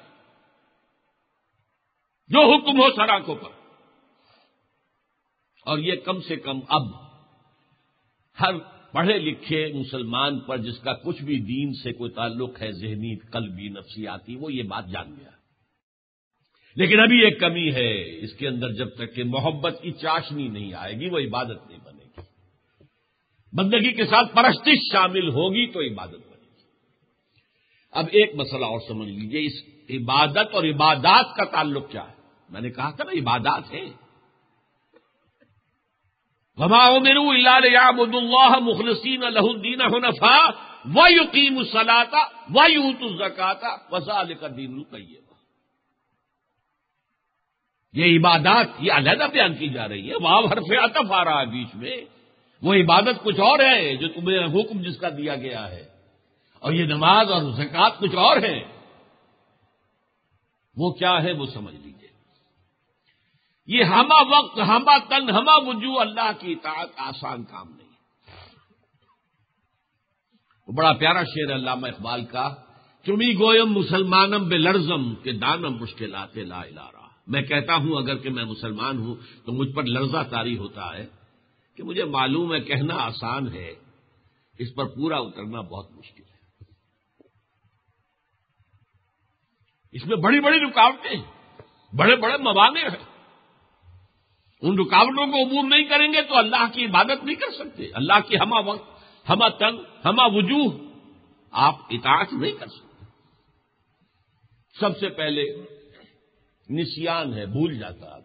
S1: جو حکم ہو سڑکوں پر۔ اور یہ کم سے کم اب ہر پڑھے لکھے مسلمان پر جس کا کچھ بھی دین سے کوئی تعلق ہے، ذہنی، قلبی، نفسیاتی، وہ یہ بات جان گیا۔ لیکن ابھی ایک کمی ہے، اس کے اندر جب تک کہ محبت کی چاشنی نہیں آئے گی، وہ عبادت نہیں بنے گی۔ بندگی کے ساتھ پرستش شامل ہوگی تو عبادت بنے گی۔ اب ایک مسئلہ اور سمجھ لیجیے اس عبادت اور عبادات کا تعلق کیا ہے؟ میں نے کہا تھا نا عبادات ہے وما میرو اللہ اللہ مخلصین الہ الدین حنفا و یقین الصلاتا و یوت الزکاتا وزال کا دین القیہ یہ عبادات، یہ علیحدہ بیان کی جا رہی ہے۔ وہاں حرف عطف آ رہا ہے بیچ میں۔ وہ عبادت کچھ اور ہے جو تمہیں حکم جس کا دیا گیا ہے۔ اور یہ نماز اور زکات کچھ اور ہے وہ کیا ہے وہ سمجھ لیجیے یہ ہما وقت، ہما تن، ہما وجو اللہ کی اطاعت آسان کام نہیں وہ بڑا پیارا شعر علامہ اقبال کا، چمی گوئم مسلمانم بے لرزم کے دانم مشکلات لا رہا میں کہتا ہوں، اگر کہ میں مسلمان ہوں، تو مجھ پر لرزہ تاری ہوتا ہے کہ مجھے معلوم ہے، کہنا آسان ہے۔ اس پر پورا اترنا بہت مشکل ہے۔ اس میں بڑی بڑی رکاوٹیں، بڑے بڑے موانے ہیں۔ ان رکاوٹوں کو عبور نہیں کریں گے تو اللہ کی عبادت نہیں کر سکتے۔ اللہ کی ہما وقت ہما تنگ، ہما وجوہ آپ اطاعت نہیں کر سکتے۔ سب سے پہلے نسیان ہے، بھول جاتا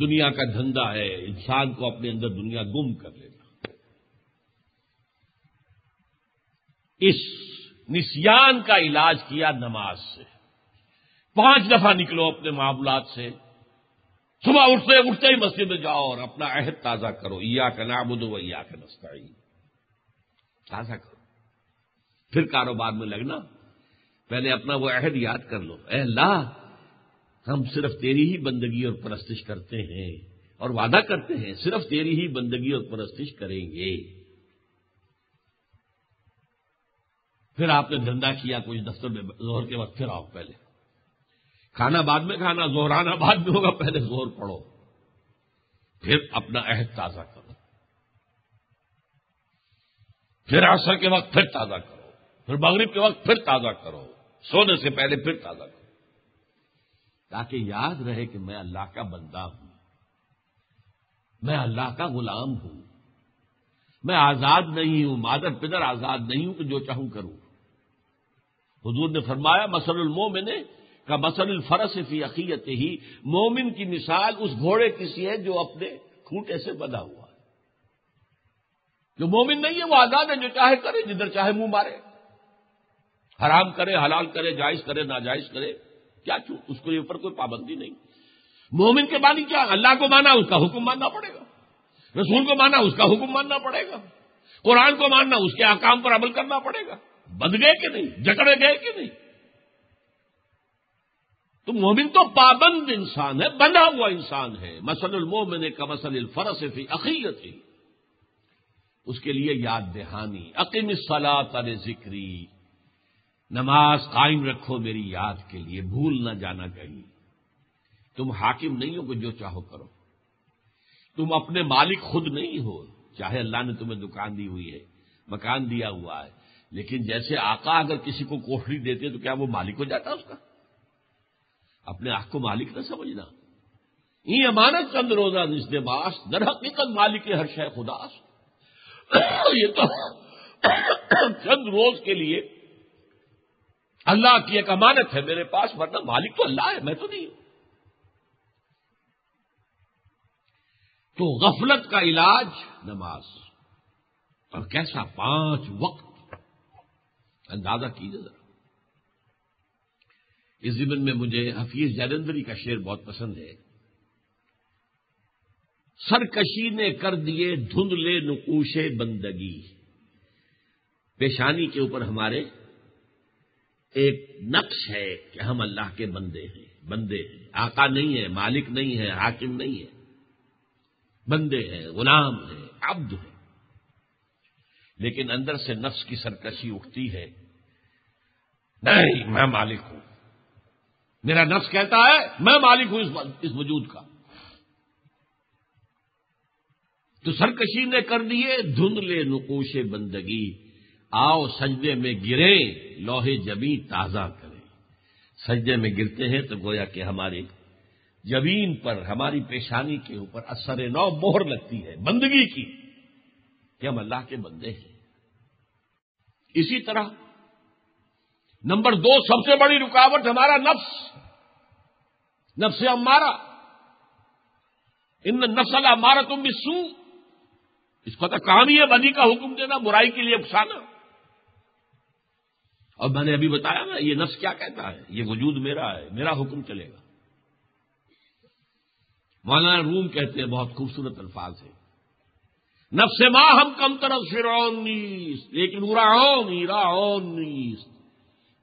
S1: دنیا کا دھندا ہے، انسان کو اپنے اندر دنیا گم کر لینا اس نسیان کا علاج کیا نماز سے۔ پانچ دفعہ نکلو اپنے معاملات سے۔ صبح اٹھتے اٹھتے ہی مسجد میں جاؤ اور اپنا عہد تازہ کرو۔ یا کا نام دو یا کا نستا تازہ کرو۔ پھر کاروبار میں لگنا۔ پہلے اپنا وہ عہد یاد کر لو۔ اے اللہ، ہم صرف تیری ہی بندگی اور پرستش کرتے ہیں اور وعدہ کرتے ہیں، صرف تیری ہی بندگی اور پرستش کریں گے۔ پھر آپ نے دھندا کیا، کچھ دفتر میں زہر کے وقت پھر آؤ پہلے۔ کھانا بعد میں کھانا زہرانا بعد میں ہوگا، پہلے زہر پڑھو۔ پھر اپنا عہد تازہ کرو۔ پھر عصر کے وقت پھر تازہ کرو۔ پھر مغرب کے وقت پھر تازہ کرو۔ سونے سے پہلے پھر تازہ کرو۔ تاکہ یاد رہے کہ میں اللہ کا بندہ ہوں۔ میں اللہ کا غلام ہوں۔ میں آزاد نہیں ہوں، مادر پدر آزاد نہیں ہوں کہ جو چاہوں کروں۔ حضور نے فرمایا مسل المومن کا مسل الفرس فی عقیت ہی، مومن کی مثال اس گھوڑے کسی ہے جو اپنے کھوٹے سے بدا ہوا ہے۔ جو مومن نہیں ہے، وہ آزاد ہے، جو چاہے کرے، جدھر چاہے منہ مارے۔ حرام کرے، حلال کرے، جائز کرے، ناجائز کرے، کیا چوں اس کے اوپر کوئی پابندی نہیں۔ مومن کے معنی کیا؟ اللہ کو مانا اس کا حکم ماننا پڑے گا۔ رسول کو مانا اس کا حکم ماننا پڑے گا۔ قرآن کو ماننا، اس کے آکام پر عمل کرنا پڑے گا۔ بند گئے کہ نہیں، جکڑے گئے کہ نہیں۔ تو مومن تو پابند انسان ہے، بنا ہوا انسان ہے۔ مسل المومن کا مسل الفرس تھی عقیت اس کے لیے یاد دہانی۔ عقیم صلاح ذکری۔ نماز قائم رکھو میری یاد کے لیے، بھول نہ جانا کہیں۔ تم حاکم نہیں ہو کہ جو چاہو کرو۔ تم اپنے مالک خود نہیں ہو۔ چاہے اللہ نے تمہیں دکان دی ہوئی ہے، مکان دیا ہوا ہے، لیکن جیسے آقا اگر کسی کو کوٹری دیتے تو کیا وہ مالک ہو جاتا اس کا؟ اپنے آنکھ کو مالک نہ سمجھنا۔ یہ امانت چند روزہ رشتے باس در حقیقت مالک ہر شے خداس یہ تو چند روز کے لیے اللہ کی ایک امانت ہے میرے پاس، ورنہ مالک تو اللہ ہے، میں تو نہیں ہوں۔ تو غفلت کا علاج نماز۔ اور کیسا پانچ وقت؟ اندازہ کیجیے ذرا۔ اس زمن میں مجھے حفیظ جلندری کا شعر بہت پسند ہے۔ سرکشی نے کر دیے دھندلے نقوش بندگی۔ پیشانی کے اوپر ہمارے ایک نقش ہے کہ ہم اللہ کے بندے ہیں بندے ہیں۔ آقا نہیں ہے، مالک نہیں ہے، حاکم نہیں ہے۔ بندے ہیں، غلام ہیں، عبد ہیں۔ لیکن اندر سے نفس کی سرکشی اٹھتی ہے۔ نہیں، میں مالک ہوں۔ میرا نفس کہتا ہے، میں مالک ہوں اس وجود کا۔ تو سرکشی نے کر دیے دھندلے نقوش بندگی۔ آؤ سجدے میں گرے، لوہے جبی تازہ کرے۔ سجدے میں گرتے ہیں تو گویا کہ ہماری جبین پر، ہماری پیشانی کے اوپر اثر نو مہر لگتی ہے، بندگی کی۔ کہ ہم اللہ کے بندے ہیں۔ اسی طرح نمبر دو، سب سے بڑی رکاوٹ ہمارا نفس۔ نفس ہمارا ان نسل ہمارا تم بھی سو اس کو تو کہانی ہے بدی کا حکم دینا، برائی کے لیے اکسانا۔ اور میں نے ابھی بتایا نا، یہ نفس کیا کہتا ہے؟ یہ وجود میرا ہے، میرا حکم چلے گا۔ مولانا روم کہتے ہیں، بہت خوبصورت الفاظ ہے نفس ماں ہم کم طرف، فرعون نیس لیکن اراؤن نیس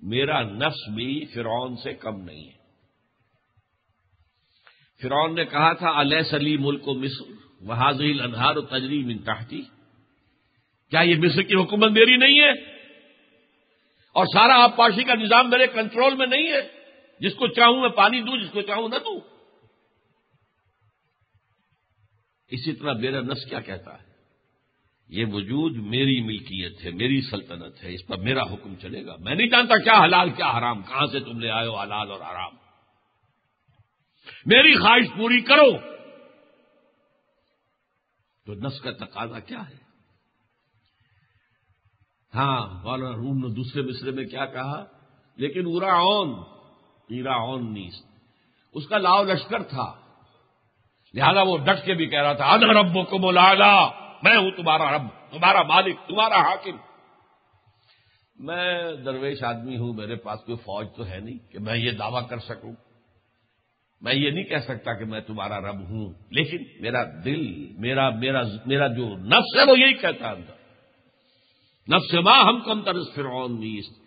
S1: میرا نفس بھی فرعون سے کم نہیں ہے۔ فرعون نے کہا تھا علیہ سلی ملک و مصر وہاز انہار و تجریم انتہتی کیا یہ مصر کی حکومت میری نہیں ہے؟ اور سارا آبپاشی کا نظام میرے کنٹرول میں نہیں ہے۔ جس کو چاہوں میں پانی دوں، جس کو چاہوں نہ دوں۔ اسی طرح میرا نس کیا کہتا ہے؟ یہ وجود میری ملکیت ہے، میری سلطنت ہے، اس پر میرا حکم چلے گا۔ میں نہیں جانتا کیا حلال، کیا حرام، کہاں سے تم لے آئے ہو، حلال اور حرام۔ میری خواہش پوری کرو۔ تو نس کا تقاضا کیا ہے؟ ہاں مولانا روم نے دوسرے مصرے میں کیا کہا؟ لیکن ارا اون ایرا اون نیس اس کا لاؤ لشکر تھا۔ لہذا وہ ڈٹ کے بھی کہہ رہا تھا، ادھر رب کو مولا میں ہوں تمہارا رب، تمہارا مالک، تمہارا حاکم۔ میں درویش آدمی ہوں، میرے پاس کوئی فوج تو ہے نہیں کہ میں یہ دعویٰ کر سکوں۔ میں یہ نہیں کہہ سکتا کہ میں تمہارا رب ہوں، لیکن میرا دل، میرا میرا میرا جو نفس ہے وہ یہی کہتا اندر۔ نفس ماں ہم کم طرز فرعون نیست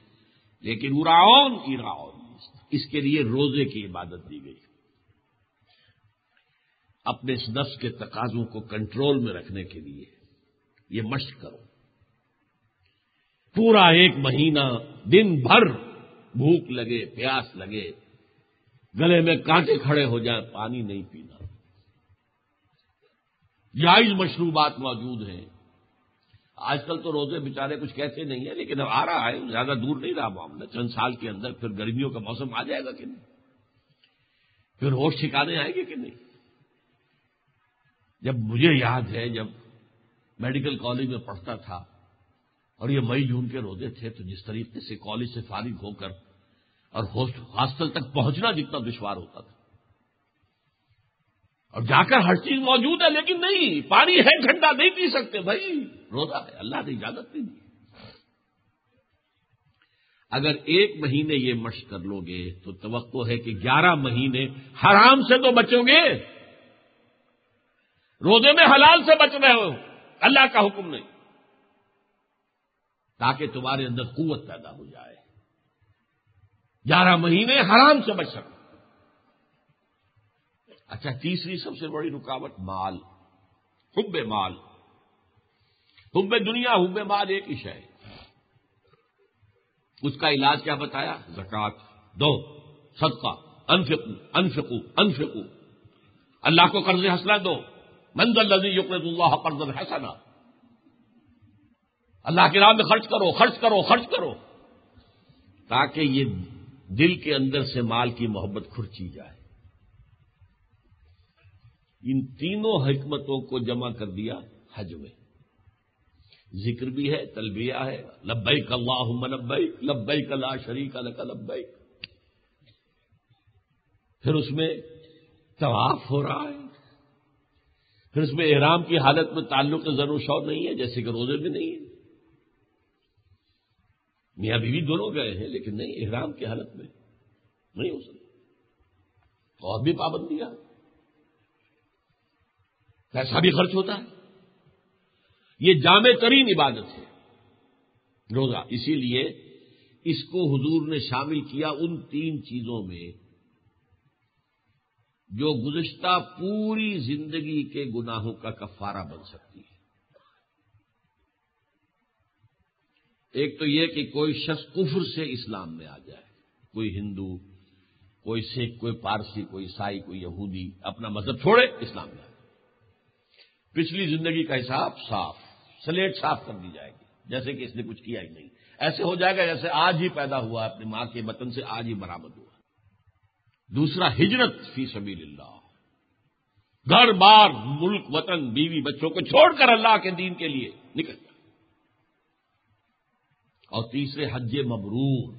S1: لیکن اراؤن ایراؤن نیست اس کے لیے روزے کی عبادت دی گئی۔ اپنے اس نفس کے تقاضوں کو کنٹرول میں رکھنے کے لیے یہ مشق کرو۔ پورا ایک مہینہ دن بھر بھوک لگے، پیاس لگے، گلے میں کانٹے کھڑے ہو جائیں، پانی نہیں پینا۔ جائز مشروبات موجود ہیں۔ آج کل تو روزے بےچارے کچھ کہتے نہیں ہیں، لیکن اب آ رہا ہے، زیادہ دور نہیں رہا معاملہ۔ چند سال کے اندر پھر گرمیوں کا موسم آ جائے گا کہ نہیں؟ پھر ہوش ٹھکانے آئے گے کہ نہیں؟ جب مجھے یاد ہے، جب میڈیکل کالج میں پڑھتا تھا اور یہ مئی جون کے روزے تھے، تو جس طریقے سے کالج سے فارغ ہو کر اور ہاسٹل تک پہنچنا جتنا دشوار ہوتا تھا۔ اور جا کر ہر چیز موجود ہے، لیکن نہیں، پانی ہے، گھنٹہ نہیں پی سکتے۔ بھائی، روزہ ہے، اللہ نے اجازت نہیں دی۔ اگر ایک مہینے یہ مشق کر لو گے، تو توقع ہے کہ گیارہ مہینے حرام سے تو بچو گے۔ روزے میں حلال سے بچ رہے ہو، اللہ کا حکم نہیں۔ تاکہ تمہارے اندر قوت پیدا ہو جائے۔ گیارہ مہینے حرام سے بچ سکو۔ اچھا تیسری سب سے بڑی رکاوٹ مال۔ حب مال۔ حب دنیا، حب مال ایک ہی ہے اس کا علاج کیا بتایا؟ زکات دو، صدقہ۔ انفقو انفقو انفقو۔ اللہ کو قرض حسنا دو۔ مند الزی یقرد اللہ قرض حسنا. اللہ کے نام میں خرچ کرو خرچ کرو خرچ کرو۔ تاکہ یہ دل کے اندر سے مال کی محبت کھرچی جائے۔ ان تینوں حکمتوں کو جمع کر دیا حج میں۔ ذکر بھی ہے، تلبیہ ہے۔ لبئی اللہ لبئی لبئی کلا شریک الک لبئی پھر اس میں طواف ہو رہا ہے۔ پھر اس میں احرام کی حالت میں تعلق ضرور شور نہیں ہے، جیسے کہ روزے میں نہیں ہے۔ میاں بیوی دونوں گئے ہیں، لیکن نہیں، احرام کی حالت میں نہیں ہو سکتا۔ اور بھی پابندیاں۔ پیسہ بھی خرچ ہوتا ہے۔ یہ جامع ترین عبادت ہے۔ روزہ، اسی لیے اس کو حضور نے شامل کیا ان تین چیزوں میں۔ جو گزشتہ پوری زندگی کے گناہوں کا کفارہ بن سکتی ہے۔ ایک تو یہ کہ کوئی شخص کفر سے اسلام میں آ جائے، کوئی ہندو، کوئی سکھ، کوئی پارسی، کوئی عیسائی، کوئی یہودی اپنا مذہب چھوڑے، اسلام میں آ جائے۔ پچھلی زندگی کا حساب صاف، سلیٹ صاف کر دی جائے گی، جیسے کہ اس نے کچھ کیا ہی نہیں۔ ایسے ہو جائے گا جیسے آج ہی پیدا ہوا، اپنی ماں کے وطن سے آج ہی برامد ہوا۔ دوسرا ہجرت فی سبیل اللہ۔ گھر بار ملک وطن بیوی بچوں کو چھوڑ کر اللہ کے دین کے لیے نکل جائے۔ اور تیسرے حج مبرور،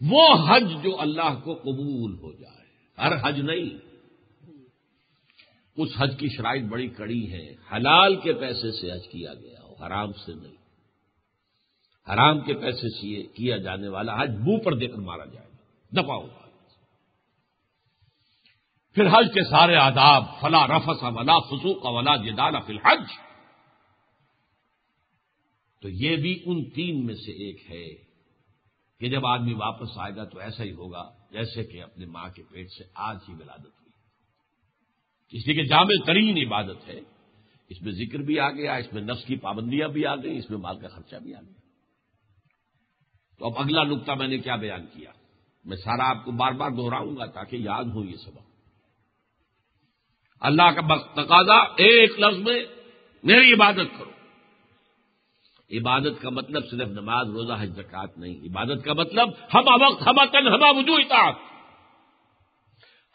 S1: وہ حج جو اللہ کو قبول ہو جائے۔ ہر حج نہیں، اس حج کی شرائط بڑی کڑی ہے حلال کے پیسے سے حج کیا گیا ہو حرام سے نہیں۔ حرام کے پیسے سے کیا جانے والا حج منہ پر دے کر مارا جائے گا۔ دفاع ہوگا۔ پھر حج کے سارے آداب، فلا رفس ولا فسوق ولا جدال فی الحج۔ تو یہ بھی ان تین میں سے ایک ہے کہ جب آدمی واپس آئے گا تو ایسا ہی ہوگا جیسے کہ اپنے ماں کے پیٹ سے آج ہی ولادت ہوئی۔ اس لیے کہ جامع ترین عبادت ہے۔ اس میں ذکر بھی آ گیا اس میں نفس کی پابندیاں بھی آ گئی اس میں مال کا خرچہ بھی آ گیا تو اب اگلا نقطہ میں نے کیا بیان کیا؟ میں سارا آپ کو بار بار دوہراؤں گا تاکہ یاد ہو یہ سبق۔ اللہ کا تقاضا ایک لفظ میں میری عبادت کرو۔ عبادت کا مطلب صرف نماز، روزہ، حج زکات نہیں۔ عبادت کا مطلب ہما وقت ہما تن ہما وجو اطاعت۔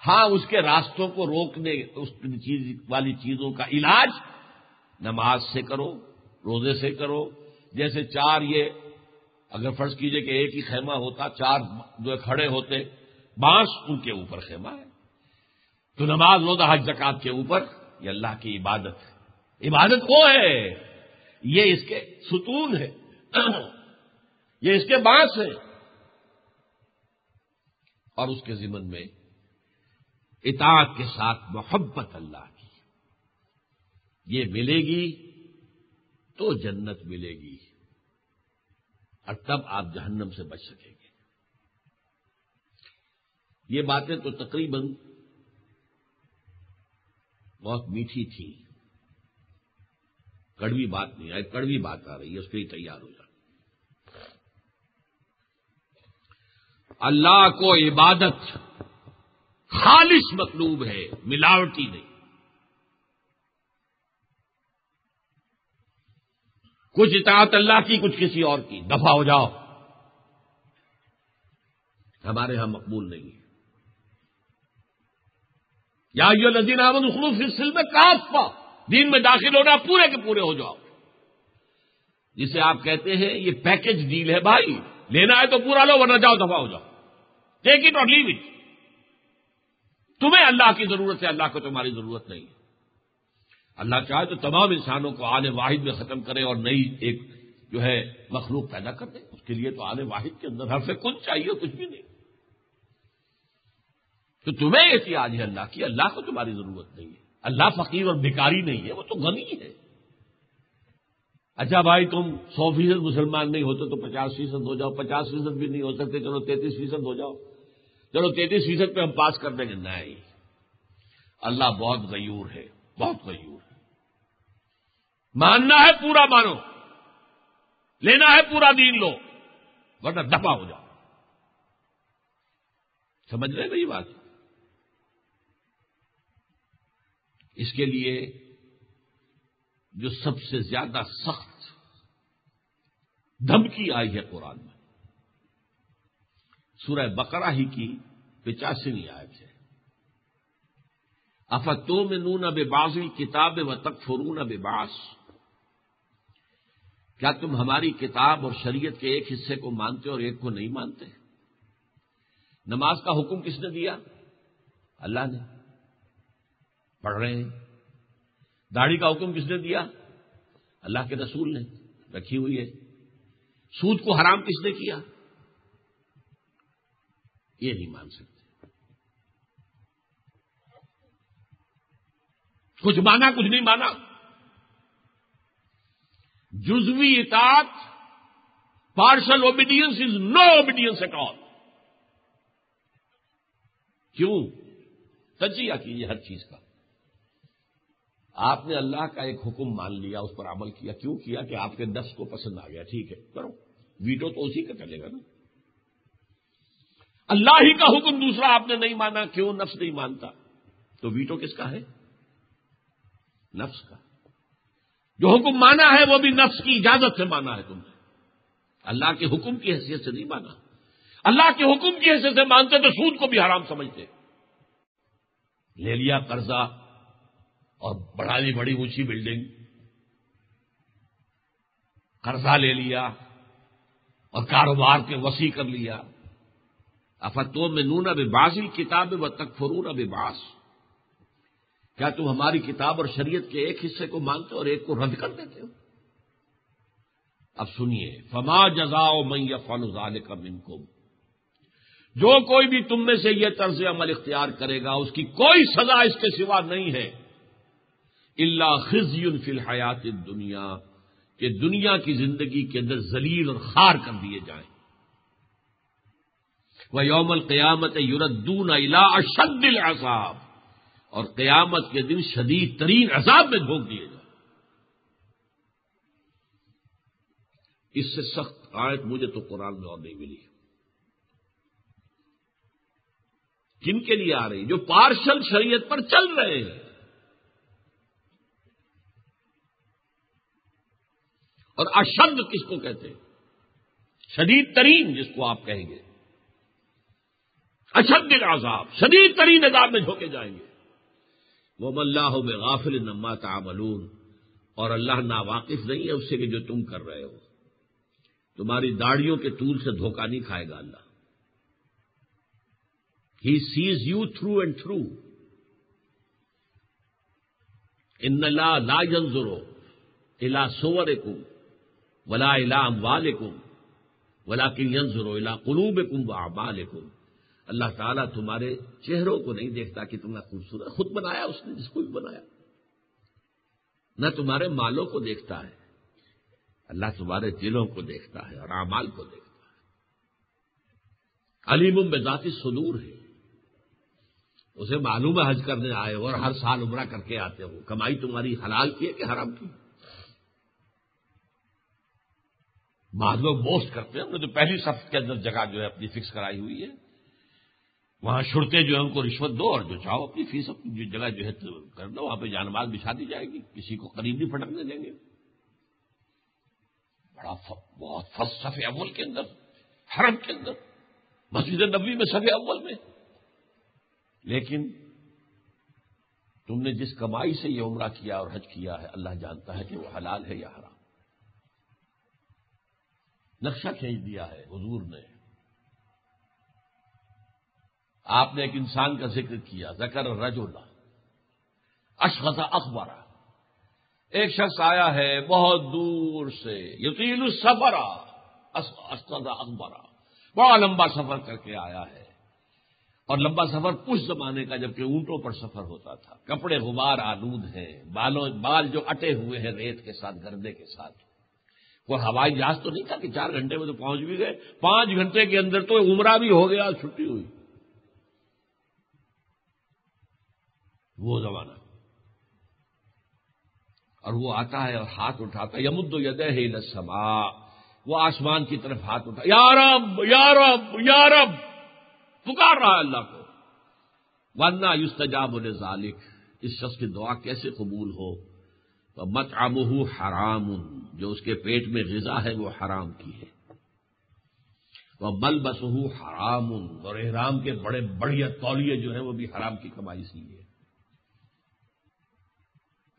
S1: ہاں اس کے راستوں کو روکنے، اس چیز والی چیزوں کا علاج نماز سے کرو، روزے سے کرو۔ جیسے چار یہ، اگر فرض کیجیے کہ ایک ہی خیمہ ہوتا، چار جو کھڑے ہوتے، بانس ان کے اوپر خیمہ ہے۔ تو نماز روزہ حج زکات کے اوپر یہ اللہ کی عبادت ہے۔ عبادت وہ ہے۔ یہ اس کے ستون ہے۔ یہ اس کے بانس ہے اور اس کے ذمن میں اطاعت کے ساتھ محبت اللہ کی۔ یہ ملے گی تو جنت ملے گی۔ اور تب آپ جہنم سے بچ سکیں گے۔ یہ باتیں تو تقریباً بہت میٹھی تھی۔ کڑوی بات نہیں آئی، کڑوی بات آ رہی ہے، اس کے لیے تیار ہو جائے اللہ کو عبادت خالص مطلوب ہے، ملاوٹی نہیں۔ کچھ اطاعت اللہ کی، کچھ کسی اور کی۔ دفاع ہو جاؤ۔ ہمارے ہاں مقبول نہیں ہے۔ یا یو نظین احمد خلوص اس سل میں کاف پا دین میں داخل ہونا پورے کے پورے ہو جاؤ۔ جسے آپ کہتے ہیں، یہ پیکج ڈیل ہے بھائی، لینا ہے تو پورا لو، ورنہ جاؤ، دفاع ہو جاؤ۔ ٹیک اٹ اور لیو اٹ تمہیں اللہ کی ضرورت ہے اللہ کو تمہاری ضرورت نہیں ہے۔ اللہ چاہے تو تمام انسانوں کو آنے واحد میں ختم کرے اور نئی ایک جو ہے مخلوق پیدا کر دے۔ اس کے لیے تو آنے واحد کے اندر ہر سے کچھ چاہیے، کچھ بھی نہیں۔ تو تمہیں احتیاط ہے اللہ کی، اللہ کو تمہاری ضرورت نہیں ہے۔ اللہ فقیر اور بیکاری نہیں ہے، وہ تو غنی ہے۔ اچھا بھائی، تم سو فیصد مسلمان نہیں ہوتے تو پچاس فیصد ہو جاؤ، پچاس فیصد بھی نہیں ہو سکتے، چلو تینتیس فیصد ہو جاؤ۔ چلو تینتیس فیصد پہ ہم پاس کر دیں گے۔ نہیں۔ اللہ بہت غیور ہے، بہت غیور ہے۔ ماننا ہے پورا مانو، لینا ہے پورا دین لو، ورنہ دفاع ہو جاؤ۔ سمجھ رہے میری بات؟ اس کے لیے جو سب سے زیادہ سخت دھمکی آئی ہے قرآن میں۔ سورہ بقرہ ہی کی پچاسویں آیت ہے۔ افتو میں نون بے بازی کتاب و تک فرون بے باس کیا تم ہماری کتاب اور شریعت کے ایک حصے کو مانتے اور ایک کو نہیں مانتے؟ نماز کا حکم کس نے دیا؟ اللہ نے۔ پڑھ رہے ہیں۔ داڑھی کا حکم کس نے دیا؟ اللہ کے رسول نے رکھی ہوئی ہے۔ سود کو حرام کس نے کیا؟ یہ نہیں مان سکتے۔ کچھ مانا، کچھ نہیں مانا۔ جزوی اطاعت partial obedience is no obedience at all کیوں؟ تجزیہ کیجیے ہر چیز کا۔ آپ نے اللہ کا ایک حکم مان لیا، اس پر عمل کیا۔ کیوں کیا؟ کہ آپ کے نفس کو پسند آ گیا۔ ٹھیک ہے، کرو۔ ویٹو تو اسی کا چلے گا نا۔ اللہ ہی کا حکم دوسرا آپ نے نہیں مانا، کیوں؟ نفس نہیں مانتا۔ تو ویٹو کس کا ہے؟ نفس کا۔ جو حکم مانا ہے، وہ بھی نفس کی اجازت سے مانا ہے تم نے۔ اللہ کے حکم کی حیثیت سے نہیں مانا۔ اللہ کے حکم کی حیثیت سے مانتے تو سود کو بھی حرام سمجھتے۔ لے لیا قرضہ۔ اور بڑھا لی بڑی اونچی بلڈنگ۔ قرضہ لے لیا اور کاروبار کے وسیع کر لیا۔ افتوں میں نون اب بازی کتاب و تک فرون اب باس۔ کیا تم ہماری کتاب اور شریعت کے ایک حصے کو مانتے اور ایک کو رد کر دیتے ہو؟ اب سنیے، فما جزا میں فن ظال کا منکم۔ جو کوئی بھی تم میں سے یہ طرز عمل اختیار کرے گا، اس کی کوئی سزا اس کے سوا نہیں ہے۔ اللہ خزی فی الحیات دنیا کہ دنیا کی زندگی کے اندر ذلیل اور خار کر دیے جائیں۔ وہ یوم القیامت یوردون الا اشد العذاب، اور قیامت کے دن شدید ترین عذاب میں جھونک دیے جائیں۔ اس سے سخت آیت مجھے تو قرآن میں اور نہیں ملی۔ کن کے لیے آ رہی؟ جو پارشل شریعت پر چل رہے ہیں۔ اور اشد کس کو کہتے ہیں؟ شدید ترین جس کو آپ کہیں گے۔ اشد العذاب، شدید ترین عذاب میں جھوکے جائیں گے۔ وہ اللہ میں غافل نما تعملون۔ اور اللہ نا واقف نہیں ہے اس سے کہ جو تم کر رہے ہو۔ تمہاری داڑیوں کے طول سے دھوکہ نہیں کھائے گا اللہ۔ ہی sees you through and through ان لا لا ينظرو الا صورکم ولا الا اموالکم ولكن ينظرو الى قلوبکم واعمالکم۔ اللہ تعالیٰ تمہارے چہروں کو نہیں دیکھتا کہ تم نے خوبصورت خود بنایا، اس نے جس کو بھی بنایا۔ نہ تمہارے مالوں کو دیکھتا ہے، اللہ تمہارے دلوں کو دیکھتا ہے اور اعمال کو دیکھتا ہے۔ علیم میں ذاتی صدور ہے۔ اسے معلوم ہے حج کرنے آئے ہو اور ہر سال عمرہ کر کے آتے ہو۔ کمائی تمہاری حلال کی ہے کہ حرام کی؟ بعض لوگ بوسٹ کرتے ہیں، ہم نے تو پہلی صف کے اندر جگہ جو ہے اپنی فکس کرائی ہوئی ہے، وہاں شرتے جو ہے ان کو رشوت دو اور جو چاہو اپنی فیس، اپنی جگہ جو ہے کر دو، وہاں پہ جان مال بچھا دی جائے گی، کسی کو قریب نہیں پھٹکنے دیں گے۔ بڑا بہت فسٹ صف اول کے اندر، حرم کے اندر، مسجد نبی میں صف اول میں۔ لیکن تم نے جس کمائی سے یہ عمرہ کیا اور حج کیا ہے، اللہ جانتا ہے کہ وہ حلال ہے یا حرام۔ نقشہ کھینچ دیا ہے حضور نے۔ آپ نے ایک انسان کا ذکر کیا زکر رج اللہ اخبار۔ ایک شخص آیا ہے بہت دور سے، یقین السفر۔ اشفتا اخبارہ بڑا لمبا سفر کر کے آیا ہے۔ اور لمبا سفر کچھ زمانے کا جبکہ اونٹوں پر سفر ہوتا تھا۔ کپڑے غبار آلود ہیں، بالوں، بال جو اٹے ہوئے ہیں ریت کے ساتھ، گردے کے ساتھ۔ وہ ہوائی جہاز تو نہیں تھا کہ چار گھنٹے میں تو پہنچ بھی گئے۔ پانچ گھنٹے کے اندر تو عمرہ بھی ہو گیا، چھٹی ہوئی۔ وہ زمانہ۔ اور وہ آتا ہے اور ہاتھ اٹھاتا ہے یمد ید ہے لسما وہ آسمان کی طرف ہاتھ اٹھا یارب یارب یارب پکار رہا ہے اللہ کو۔ ورنہ یستجاب ذالک اس شخص کی دعا کیسے قبول ہو؟ مت حرام، جو اس کے پیٹ میں غذا ہے وہ حرام کی ہے۔ وہ بل بس حرام، اور احرام کے بڑے بڑھیا تولیے جو ہیں وہ بھی حرام کی کمائی سی ہے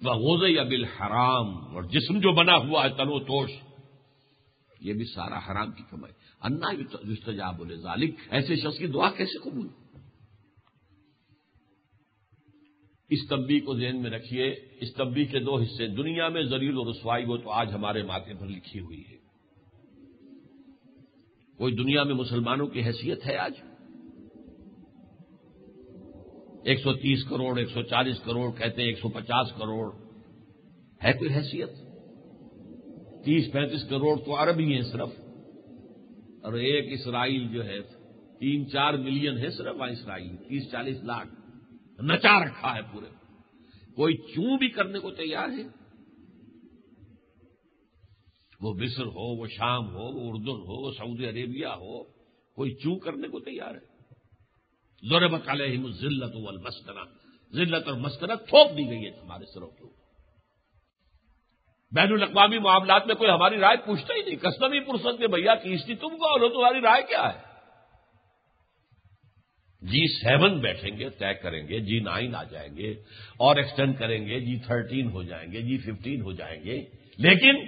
S1: وہ غوز یا حرام اور جسم جو بنا ہوا ہے تنو توش، یہ بھی سارا حرام کی کمائی۔ انا یستجاب بولے ذالک ایسے شخص کی دعا کیسے قبول؟ اس تبی کو ذہن میں رکھیے۔ اس تبی کے دو حصے دنیا میں زریل و رسوائی وہ تو آج ہمارے ماتھے پر لکھی ہوئی ہے۔ کوئی دنیا میں مسلمانوں کی حیثیت ہے آج۔ ایک سو تیس کروڑ، ایک سو چالیس کروڑ کہتے ہیں ایک سو پچاس کروڑ۔ ہے کوئی حیثیت؟ تیس پینتیس کروڑ تو عربی ہیں صرف۔ اور ایک اسرائیل جو ہے، تین چار ملین ہے صرف وہاں اسرائیل، تیس چالیس لاکھ۔ نچا رکھا ہے پورے۔ کوئی چوں بھی کرنے کو تیار ہے؟ وہ مصر ہو، وہ شام ہو، وہ اردن ہو، وہ سعودی عربیہ ہو، کوئی چوں کرنے کو تیار ہے؟ زور بکالے ذلت والمسکنہ۔ ذلت اور مسکنت تھوپ دی گئی ہے ہمارے سروں کے اوپر۔ بین الاقوامی معاملات میں کوئی ہماری رائے پوچھتا ہی نہیں۔ کسٹمی پرسن کے بھیا کیسٹی تم کو لو تمہاری رائے کیا ہے؟ جی سیون بیٹھیں گے، طے کریں گے جی نائن آ جائیں گے اور ایکسٹینڈ کریں گے جی تھرٹین ہو جائیں گے جی ففٹین ہو جائیں گے۔ لیکن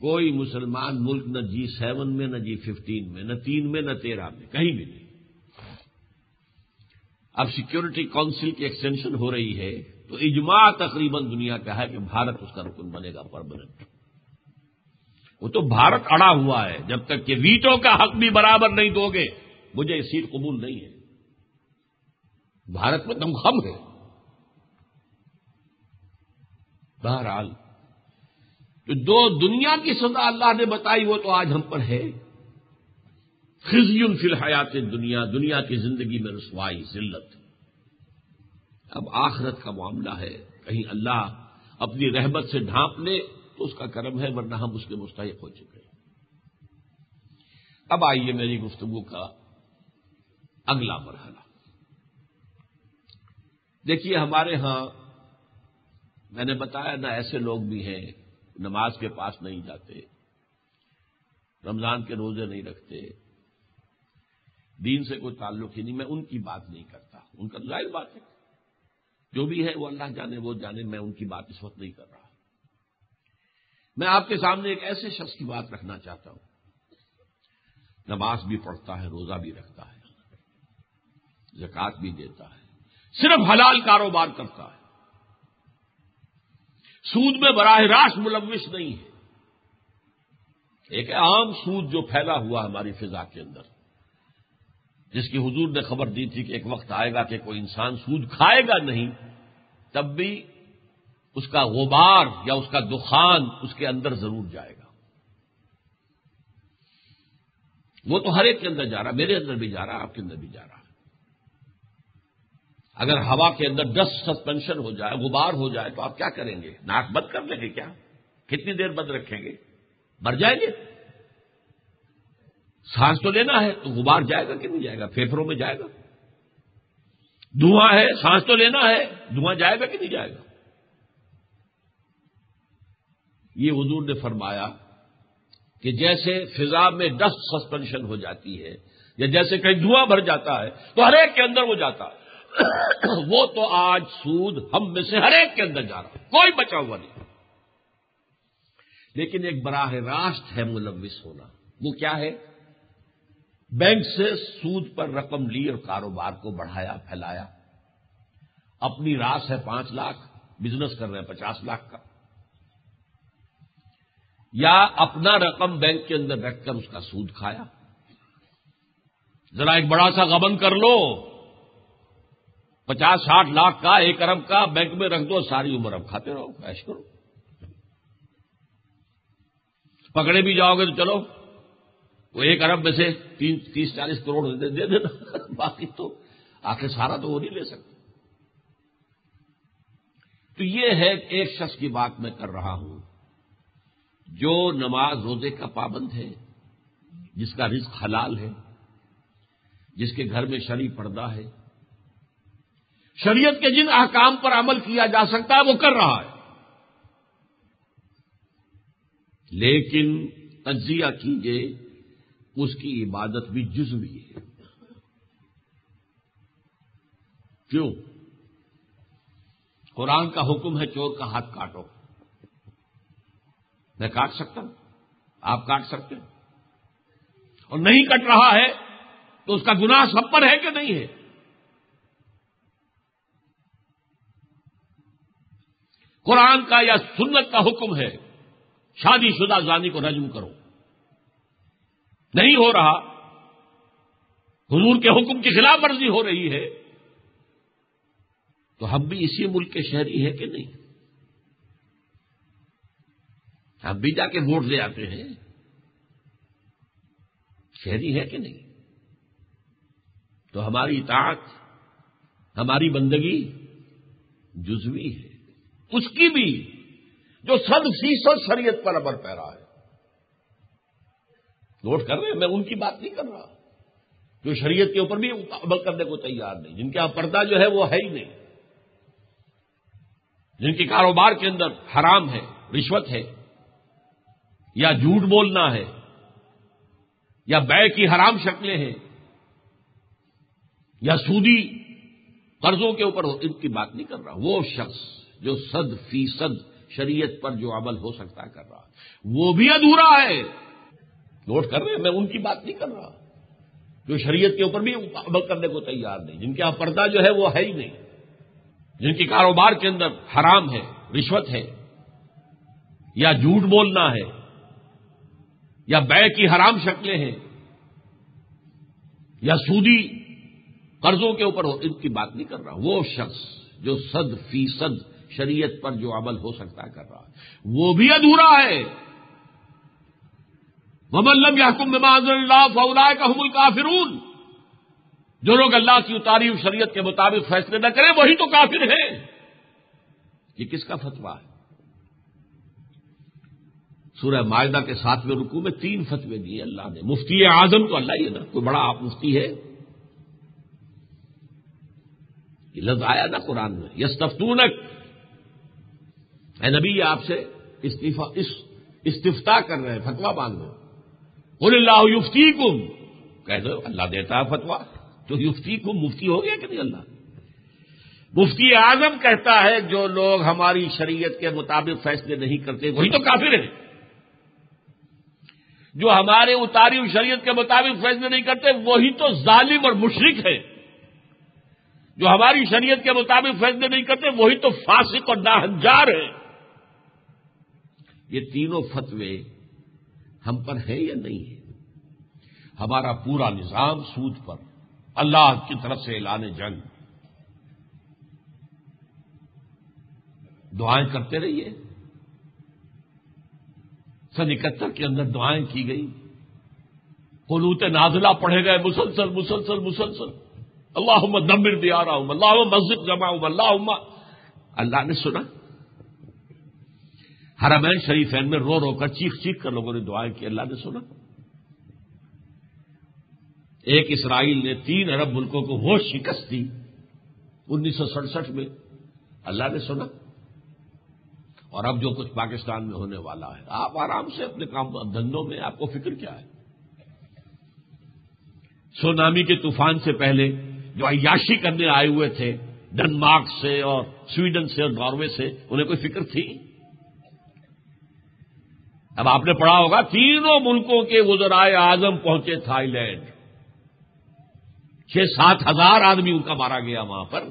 S1: کوئی مسلمان ملک نہ جی سیون میں، نہ جی ففٹین میں، نہ تین میں، نہ تیرہ میں، کہیں بھی نہیں۔ اب سیکورٹی کونسل کی ایکسٹینشن ہو رہی ہے تو اجماع تقریباً دنیا کا ہے کہ بھارت اس کا رکن بنے گا پرماننٹ وہ تو بھارت اڑا ہوا ہے، جب تک کہ ویٹوں کا حق بھی برابر نہیں دو گے، مجھے یہ سیٹ قبول نہیں ہے۔ بھارت میں دم خم ہے۔ بہرحال تو دو دنیا کی سزا اللہ نے بتائی وہ تو آج ہم پر ہے۔ فی الحیات دنیا دنیا کی زندگی میں رسوائی، ذلت۔ اب آخرت کا معاملہ ہے۔ کہیں اللہ اپنی رحمت سے ڈھانپ لے تو اس کا کرم ہے، ورنہ ہم اس کے مستحق ہو چکے ہیں۔ اب آئیے میری گفتگو کا اگلا مرحلہ۔ دیکھیے، ہمارے ہاں میں نے بتایا نہ ایسے لوگ بھی ہیں، نماز کے پاس نہیں جاتے، رمضان کے روزے نہیں رکھتے، دین سے کوئی تعلق ہی نہیں، میں ان کی بات نہیں کرتا ان کا ظاہر بات ہے۔ جو بھی ہے وہ اللہ جانے، وہ جانے، میں ان کی بات اس وقت نہیں کر رہا۔ میں آپ کے سامنے ایک ایسے شخص کی بات رکھنا چاہتا ہوں۔ نماز بھی پڑھتا ہے، روزہ بھی رکھتا ہے زکات بھی دیتا ہے۔ صرف حلال کاروبار کرتا ہے۔ سود میں براہ راست ملوث نہیں ہے۔ ایک عام سود جو پھیلا ہوا ہماری فضا کے اندر، جس کی حضور نے خبر دی تھی کہ ایک وقت آئے گا کہ کوئی انسان سود کھائے گا نہیں، تب بھی اس کا غبار یا اس کا دخان اس کے اندر ضرور جائے گا۔ وہ تو ہر ایک کے اندر جا رہا، میرے اندر بھی جا رہا، آپ کے اندر بھی جا رہا۔ اگر ہوا کے اندر ڈسٹ سسپینشن ہو جائے، غبار ہو جائے، تو آپ کیا کریں گے؟ ناک بند کر لیں گے کیا؟ کتنی دیر بند رکھیں گے؟ مر جائیں گے؟ سانس تو لینا ہے، تو غبار جائے گا کہ نہیں جائے گا؟ پھیپھڑوں میں جائے گا؟ دھواں ہے، سانس تو لینا ہے، دھواں جائے گا کہ نہیں جائے گا؟ یہ حضور نے فرمایا کہ جیسے فضا میں ڈسٹ سسپینشن ہو جاتی ہے، یا جیسے کہیں دھواں بھر جاتا ہے، تو ہر ایک کے اندر وہ جاتا ہے۔ وہ تو آج سود ہم میں سے ہر ایک کے اندر جا رہا کوئی بچا ہوا نہیں۔ لیکن ایک براہ راست ہے ملوث ہونا۔ وہ کیا ہے؟ بینک سے سود پر رقم لی اور کاروبار کو بڑھایا، پھیلایا۔ اپنی راس ہے پانچ لاکھ، بزنس کر رہے ہیں پچاس لاکھ کا۔ یا اپنا رقم بینک کے اندر رکھ کر اس کا سود کھایا۔ ذرا ایک بڑا سا غبن کر لو۔ پچاس ساٹھ لاکھ کا ایک ارب کا بینک میں رکھ دو، ساری عمر اب کھاتے رہو ایش کرو۔ پکڑے بھی جاؤ گے تو چلو۔ وہ ایک ارب میں سے تین، تیس، چالیس کروڑ دے دینا۔ باقی تو آخر سارا تو وہ نہیں لے سکتے۔ تو یہ ہے ایک شخص کی بات میں کر رہا ہوں۔ جو نماز روزے کا پابند ہے، جس کا رزق حلال ہے، جس کے گھر میں شری پردہ ہے شریعت کے جن احکام پر عمل کیا جا سکتا ہے وہ کر رہا ہے۔ لیکن تجزیہ کیجیے اس کی عبادت بھی جزوی ہے۔ کیوں؟ قرآن کا حکم ہے چور کا ہاتھ کاٹو۔ میں کاٹ سکتا ہوں؟ آپ کاٹ سکتے ہیں؟ اور نہیں کٹ رہا ہے تو اس کا گناہ سب پر ہے کہ نہیں ہے؟ قرآن کا یا سنت کا حکم ہے، شادی شدہ زانی کو رجم کرو۔ نہیں ہو رہا، حضور کے حکم کی خلاف ورزی ہو رہی ہے، تو ہم بھی اسی ملک کے شہری ہیں کہ نہیں؟ ہم بھی جا کے ووٹ لے آتے ہیں۔ شہری ہے کہ نہیں؟ تو ہماری اطاعت، ہماری بندگی جزوی ہے۔ اس کی بھی جو سد فیصد شریعت پر عمل پہ رہا ہے۔ نوٹ کر رہے ہیں، میں ان کی بات نہیں کر رہا۔ جو شریعت کے اوپر بھی عمل کرنے کو تیار نہیں، جن کا ہاں پردہ جو ہے وہ ہے ہی نہیں۔ جن کے کاروبار کے اندر حرام ہے، رشوت ہے، یا جھوٹ بولنا ہے، یا بے کی حرام شکلیں ہیں، یا سودی قرضوں کے اوپر، ان کی بات نہیں کر رہا۔ وہ شخص جو صد فیصد شریعت پر جو عمل ہو سکتا ہے کر رہا وہ بھی ادھورا ہے۔ نوٹ کر رہے ہیں، میں ان کی بات نہیں کر رہا۔ جو شریعت کے اوپر بھی عمل کرنے کو تیار نہیں، جن کے یہاں پردہ جو ہے وہ ہے ہی نہیں۔ جن کی کاروبار کے اندر حرام ہے، رشوت ہے، یا جھوٹ بولنا ہے، یا بے کی حرام شکلیں ہیں، یا سودی قرضوں کے اوپر ان کی بات نہیں کر رہا۔ وہ شخص جو صد فیصد شریعت پر جو عمل ہو سکتا ہے کر رہا ہے۔ وہ بھی ادھورا ہے۔ مملم یا کم اللہ فولا کا حمل کافرون جو لوگ اللہ کی اتاری شریعت کے مطابق فیصلے نہ کریں، وہی تو کافر ہیں۔ یہ کس کا فتوا ہے؟ سورہ معاہدہ کے ساتویں رکو میں تین فتوے دیے اللہ نے۔ مفتی اعظم تو اللہ ہی ہے نا، کوئی بڑا آپ مفتی ہے۔ یہ لفظ آیا نا قرآن میں۔ یس تفتونک اے نبی آپ سے استفتا کر رہے ہیں فتوا باندھ رہے بول اللہ یفتی کم کہہ دو، اللہ دیتا ہے فتوا تو یفتی کم مفتی ہو گیا کہ نہیں اللہ؟ مفتی اعظم کہتا ہے، جو لوگ ہماری شریعت کے مطابق فیصلے نہیں کرتے، وہی تو کافر ہیں۔ جو ہمارے اتاری شریعت کے مطابق فیصلے نہیں کرتے، وہی تو ظالم اور مشرق ہے جو ہماری شریعت کے مطابق فیصلے نہیں کرتے، وہی تو فاسق اور ناہنجار ہے یہ تینوں فتوے ہم پر ہے یا نہیں ہے ہمارا پورا نظام سود پر، اللہ کی طرف سے اعلان جنگ۔ دعائیں کرتے رہیے۔ سن اکہتر کے اندر دعائیں کی گئی قلوت نازلہ پڑھے گئے، مسلسل مسلسل مسلسل۔ اللہ دمر دیا رہا ہوں اللہ مسجد جمع ہوں اللہ اللہ نے سنا۔ حرمین شریفین میں رو رو کر چیخ چیخ کر لوگوں نے دعائیں کی، اللہ نے سنا۔ ایک اسرائیل نے تین ارب ملکوں کو وہ شکست دی۔ انیس سو سڑسٹھ میں اللہ نے سنا۔ اور اب جو کچھ پاکستان میں ہونے والا ہے، آپ آرام سے اپنے کام دھندوں میں آپ کو فکر کیا ہے۔ سونامی کے طوفان سے پہلے جو عیاشی کرنے آئے ہوئے تھے، ڈنمارک سے اور سویڈن سے اور ناروے سے، انہیں کوئی فکر تھی؟ اب آپ نے پڑھا ہوگا، تینوں ملکوں کے وزرائے اعظم پہنچے تھائی لینڈ چھ سات ہزار آدمی ان کا مارا گیا وہاں پر۔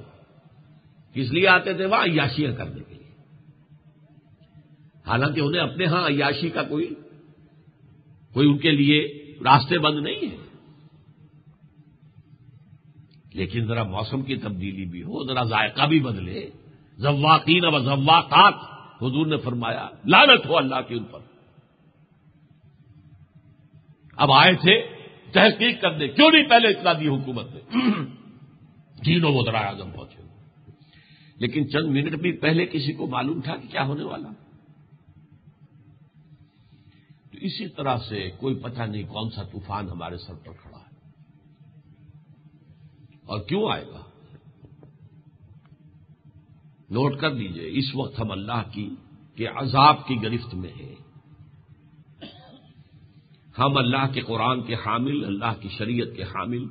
S1: کس لیے آتے تھے؟ وہاں عیاشیاں کرنے کے لیے۔ حالانکہ انہیں اپنے ہاں عیاشی کا کوئی کوئی ان کے لیے راستے بند نہیں ہے۔ لیکن ذرا موسم کی تبدیلی بھی ہو، ذرا ذائقہ بھی بدلے۔ ذواقین و ذواقات حضور نے فرمایا لانت ہو اللہ کے اوپر اب آئے تھے تحقیق کرنے۔ کیوں نہیں پہلے اطلاع دی حکومت نے تینوں وہ ذرا اعظم پہنچے۔ لیکن چند منٹ بھی پہلے کسی کو معلوم تھا کہ کیا ہونے والا۔ تو اسی طرح سے کوئی پتہ نہیں کون سا طوفان ہمارے سر پر کھڑا ہے۔ اور کیوں آئے گا؟ نوٹ کر لیجیے اس وقت ہم اللہ کی کہ عذاب کی گرفت میں ہیں۔ ہم اللہ کے قرآن کے حامل، اللہ کی شریعت کے حامل۔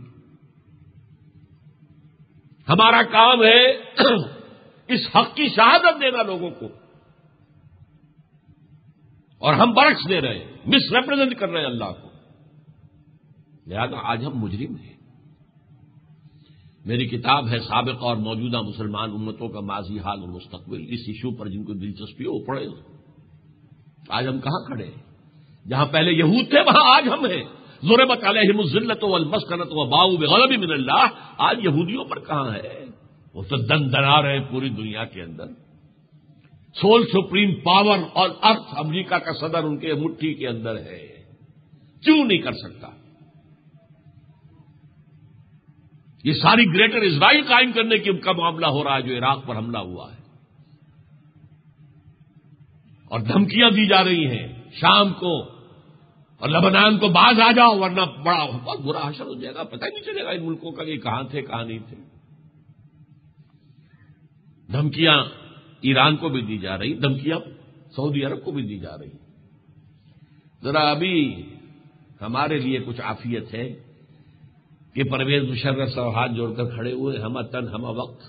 S1: ہمارا کام ہے اس حق کی شہادت دینا لوگوں کو۔ اور ہم برعکس دے رہے ہیں مس ریپرزینٹ کر رہے ہیں اللہ کو۔ لہذا آج ہم مجرم ہیں۔ میری کتاب ہے سابق اور موجودہ مسلمان امتوں کا ماضی، حال اور مستقبل۔ اس ایشو پر جن کو دلچسپی ہو وہ پڑھے آج ہم کہاں کھڑے ہیں؟ جہاں پہلے یہود تھے، وہاں آج ہم ہیں۔ ضرورت علیہم الزلت و المسکنت و باؤ بغلبی من اللہ۔ آج یہودیوں پر کہاں ہے؟ وہ تو دن دنا رہے پوری دنیا کے اندر۔ سول سپریم پاور اور ارتھ امریکہ کا صدر ان کے مٹھی کے اندر ہے۔ کیوں نہیں کر سکتا؟ یہ ساری گریٹر اسرائیل قائم کرنے کی کا معاملہ ہو رہا ہے جو عراق پر حملہ ہوا ہے۔ اور دھمکیاں دی جا رہی ہیں شام کو۔ اور لبنان کو باز آ جاؤ، ورنہ بڑا بہت برا حشر ہو جائے گا، پتہ نہیں چلے گا ان ملکوں کا کہ کہاں تھے، کہاں نہیں تھے۔ دھمکیاں ایران کو بھی دی جا رہی، دھمکیاں سعودی عرب کو بھی دی جا رہی۔ ذرا ابھی ہمارے لیے کچھ آفیت ہے کہ پرویز مشرف صاحب ہاتھ جوڑ کر کھڑے ہوئے ہما تن ہما وقت۔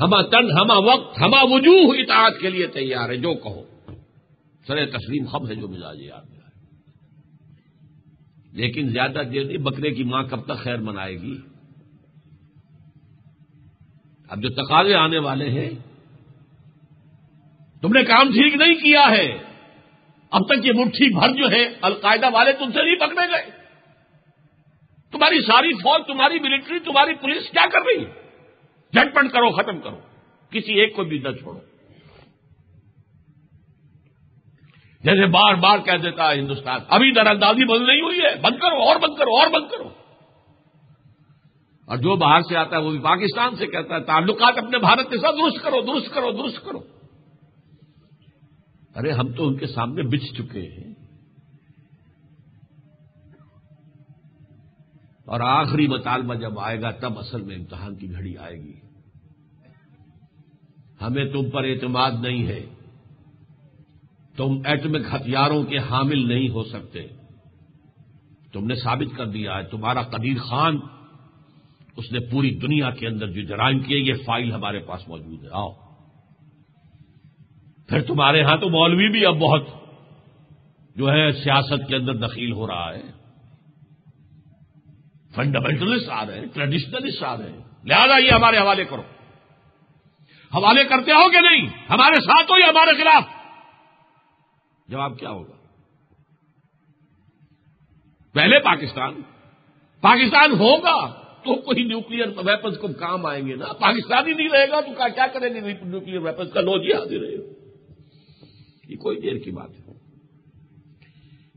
S1: ہما تن ہما وقت ہما وجوہ اطاعت کے لیے تیار ہے جو کہو۔ سر تسلیم خب ہے جو مزاج یاد میں۔ لیکن زیادہ دیر نہیں، بکرے کی ماں کب تک خیر منائے گی؟ اب جو تقاضے آنے والے ہیں، تم نے کام ٹھیک نہیں کیا ہے۔ اب تک یہ مٹھی بھر جو ہے، القاعدہ والے تم سے نہیں پکڑے گئے۔ تمہاری ساری فوج، تمہاری ملٹری تمہاری پولیس کیا کر رہی ہے؟ جھٹپٹ کرو، ختم کرو۔ کسی ایک کو بھی نہ چھوڑو۔ جیسے بار بار کہہ دیتا ہے ہندوستان، ابھی در اندازی بند نہیں ہوئی ہے، بند کرو، اور بند کرو، اور بند کرو۔ اور جو باہر سے آتا ہے، وہ بھی پاکستان سے کہتا ہے، تعلقات اپنے بھارت کے ساتھ درست کرو درست کرو درست کرو۔ ارے، ہم تو ان کے سامنے بچ چکے ہیں۔ اور آخری مطالبہ جب آئے گا، تب اصل میں امتحان کی گھڑی آئے گی۔ ہمیں تم پر اعتماد نہیں ہے۔ تم ایٹمک ہتھیاروں کے حامل نہیں ہو سکتے۔ تم نے ثابت کر دیا ہے، تمہارا قدیر خان، اس نے پوری دنیا کے اندر جو جرائم کیے، یہ فائل ہمارے پاس موجود ہے۔ آؤ۔ پھر تمہارے ہاں تو مولوی بھی اب بہت جو ہے سیاست کے اندر دخیل ہو رہا ہے۔ فنڈامنٹلسٹ آ رہے ہیں، ٹریڈیشنلسٹ آ رہے ہیں۔ لہذا یہ ہمارے حوالے کرو۔ حوالے کرتے ہو کہ نہیں؟ ہمارے ساتھ ہو یا ہمارے خلاف؟ جواب کیا ہوگا؟ پہلے پاکستان. پاکستان ہوگا تو کوئی نیوکلیر ویپنس کو کام آئیں گے نا؟ پاکستان ہی نہیں رہے گا تو کیا کریں گے نیوکلیر ویپنس کا لو جی حاضر رہے یہ کوئی دیر کی بات ہے۔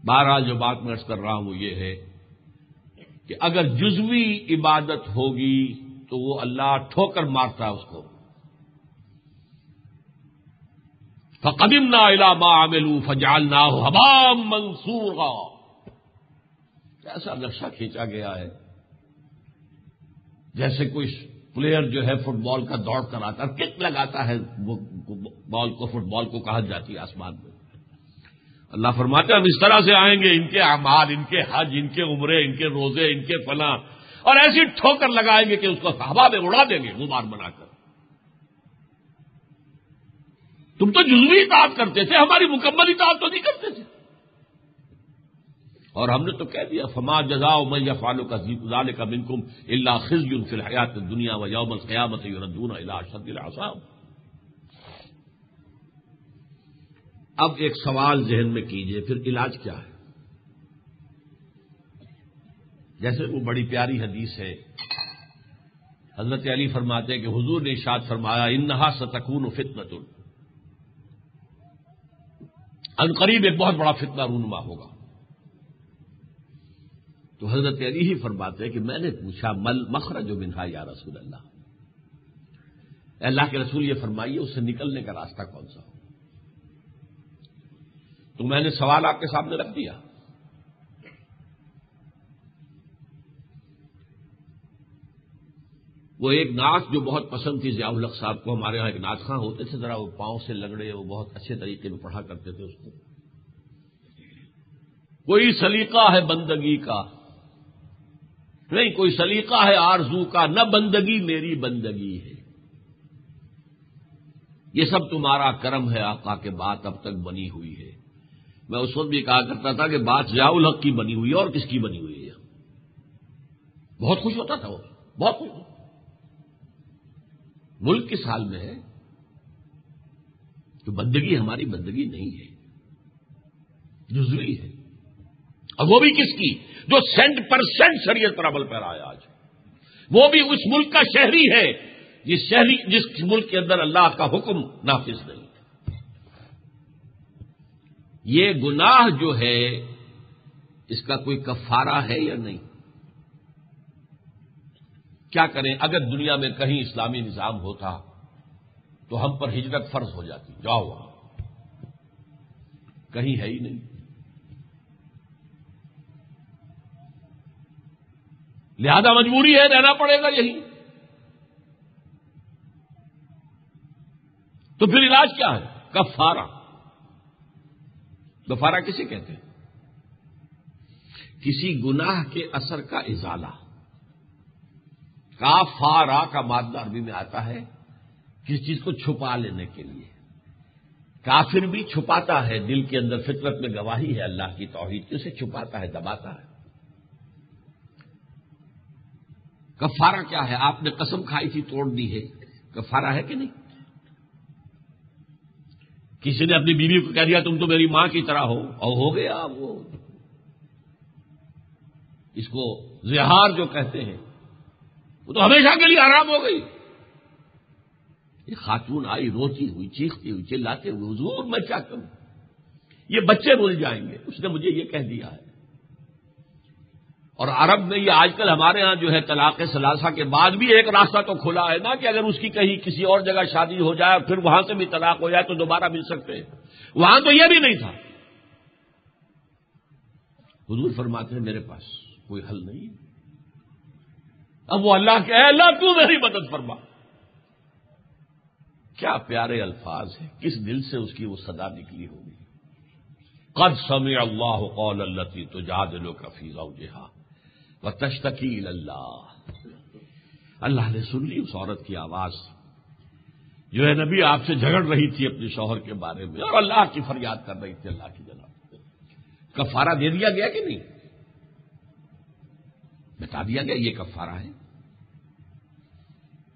S1: بہرحال جو بات میں کر رہا ہوں وہ یہ ہے کہ اگر جزوی عبادت ہوگی تو وہ اللہ ٹھوکر مارتا ہے اس کو۔ فقدم نہ علامہ عاملو فجال نہ ہو حبام منصور ایسا نقشہ کھینچا گیا ہے، جیسے کوئی پلیئر جو ہے فٹ بال کا دوڑ کر آتا ہے، کک لگاتا ہے، وہ بال کو، فٹ بال کو کہا جاتی ہے آسمان میں۔ اللہ فرماتے ہم اس طرح سے آئیں گے، ان کے اعمال، ان کے حج، ان کے عمرے، ان کے روزے، ان کے فلاں اور ایسی ٹھوکر لگائیں گے کہ اس کو ہوا میں اڑا دیں گے غبار بنا کر۔ تم تو جزوی اطاعت کرتے تھے، ہماری مکمل اطاعت تو نہیں کرتے تھے۔ اور ہم نے تو کہہ دیا، فما جزا میں یا فالو کا زال کا بنکم اللہ خز فی الحیات دنیا و یوم القیامت یوردون اللہ شد الحساب اب ایک سوال ذہن میں کیجیے، پھر علاج کیا ہے؟ جیسے وہ بڑی پیاری حدیث ہے، حضرت علی فرماتے ہیں کہ حضور نے اشاد فرمایا انہا ستکون فتنت قریب ایک بہت بڑا فتنہ رونما ہوگا۔ تو حضرت علی ہی فرماتے ہیں کہ میں نے پوچھا، مل مخرج جو بنہا یا رسول اللہ؟ اللہ کے رسول یہ فرمائیے، اس سے نکلنے کا راستہ کون سا ہو؟ تو میں نے سوال آپ کے سامنے رکھ دیا۔ وہ ایک نعت جو بہت پسند تھی ضیاء الق صاحب کو، ہمارے یہاں ایک نعت خاں ہوتے تھے، ذرا وہ پاؤں سے لگڑے وہ بہت اچھے طریقے میں پڑھا کرتے تھے اس کو۔ کوئی سلیقہ ہے بندگی کا؟ نہیں، کوئی سلیقہ ہے آرزو کا، نہ بندگی میری بندگی ہے۔ یہ سب تمہارا کرم ہے، آقا کے بات اب تک بنی ہوئی ہے۔ میں اس وقت بھی کہا کرتا تھا کہ بات ضیاء الحق کی بنی ہوئی ہے اور کس کی بنی ہوئی ہے؟ بہت خوش ہوتا تھا وہ، بہت خوش ملک کس حال میں ہے تو بندگی ہماری بندگی نہیں ہے جزوی ہے۔ اور وہ بھی کس کی؟ جو سینٹ پرسینٹ شریعت پر عمل پیرا ہے آج۔ وہ بھی اس ملک کا شہری ہے۔ جس شہری، جس ملک کے اندر اللہ کا حکم نافذ نہیں۔ یہ گناہ جو ہے، اس کا کوئی کفارہ ہے یا نہیں؟ کیا کریں؟ اگر دنیا میں کہیں اسلامی نظام ہوتا تو ہم پر ہجرت فرض ہو جاتی۔ جاؤ وہاں۔ کہیں ہے ہی نہیں۔ لہذا مجبوری ہے، رہنا پڑے گا یہی۔ تو پھر علاج کیا ہے؟ کفارہ۔ گفارا کسے کہتے ہیں؟ کسی گناہ کے اثر کا ازالہ۔ کا فارا کا مادہ عربی میں آتا ہے کسی چیز کو چھپا لینے کے لیے۔ کافر بھی چھپاتا ہے، دل کے اندر فطرت میں گواہی ہے، اللہ کی توحید کی، اسے چھپاتا ہے، دباتا ہے۔ کفارہ کیا ہے؟ آپ نے قسم کھائی تھی، توڑ دی ہے۔ کفارہ ہے کہ نہیں؟ کسی نے اپنی بیوی کو کہہ دیا، تم تو میری ماں کی طرح ہو۔ اور ہو گیا وہ۔ اس کو زہار جو کہتے ہیں وہ تو ہمیشہ کے لیے آرام ہو گئی۔ یہ خاتون آئی، روتی ہوئی، چیختی ہوئی، چلاتے ہوئے، حضور میں کیا کروں؟ یہ بچے بول جائیں گے۔ اس نے مجھے یہ کہہ دیا ہے۔ اور عرب میں یہ آج کل ہمارے ہاں جو ہے طلاق ثلاثہ کے بعد بھی ایک راستہ تو کھلا ہے نا کہ اگر اس کی کہیں کسی اور جگہ شادی ہو جائے پھر وہاں سے بھی طلاق ہو جائے تو دوبارہ مل سکتے ہیں۔ وہاں تو یہ بھی نہیں تھا۔ حضور فرماتے ہیں میرے پاس کوئی حل نہیں۔ اب وہ اللہ کہ اللہ تو میری مدد فرما۔ کیا پیارے الفاظ ہیں، کس دل سے اس کی وہ صدا نکلی ہوگی؟ قد سمع اللہ قول اللہ تو جاد لو کفی جہاں و تشتکیل اللہ۔ اللہ نے سن لی اس عورت کی آواز۔ جو ہے نبی، آپ سے جھگڑ رہی تھی اپنے شوہر کے بارے میں اور اللہ کی فریاد کر رہی تھی اللہ کی جناب۔ کفارہ دے دیا گیا کہ نہیں؟ بتا دیا گیا یہ کفارہ ہے۔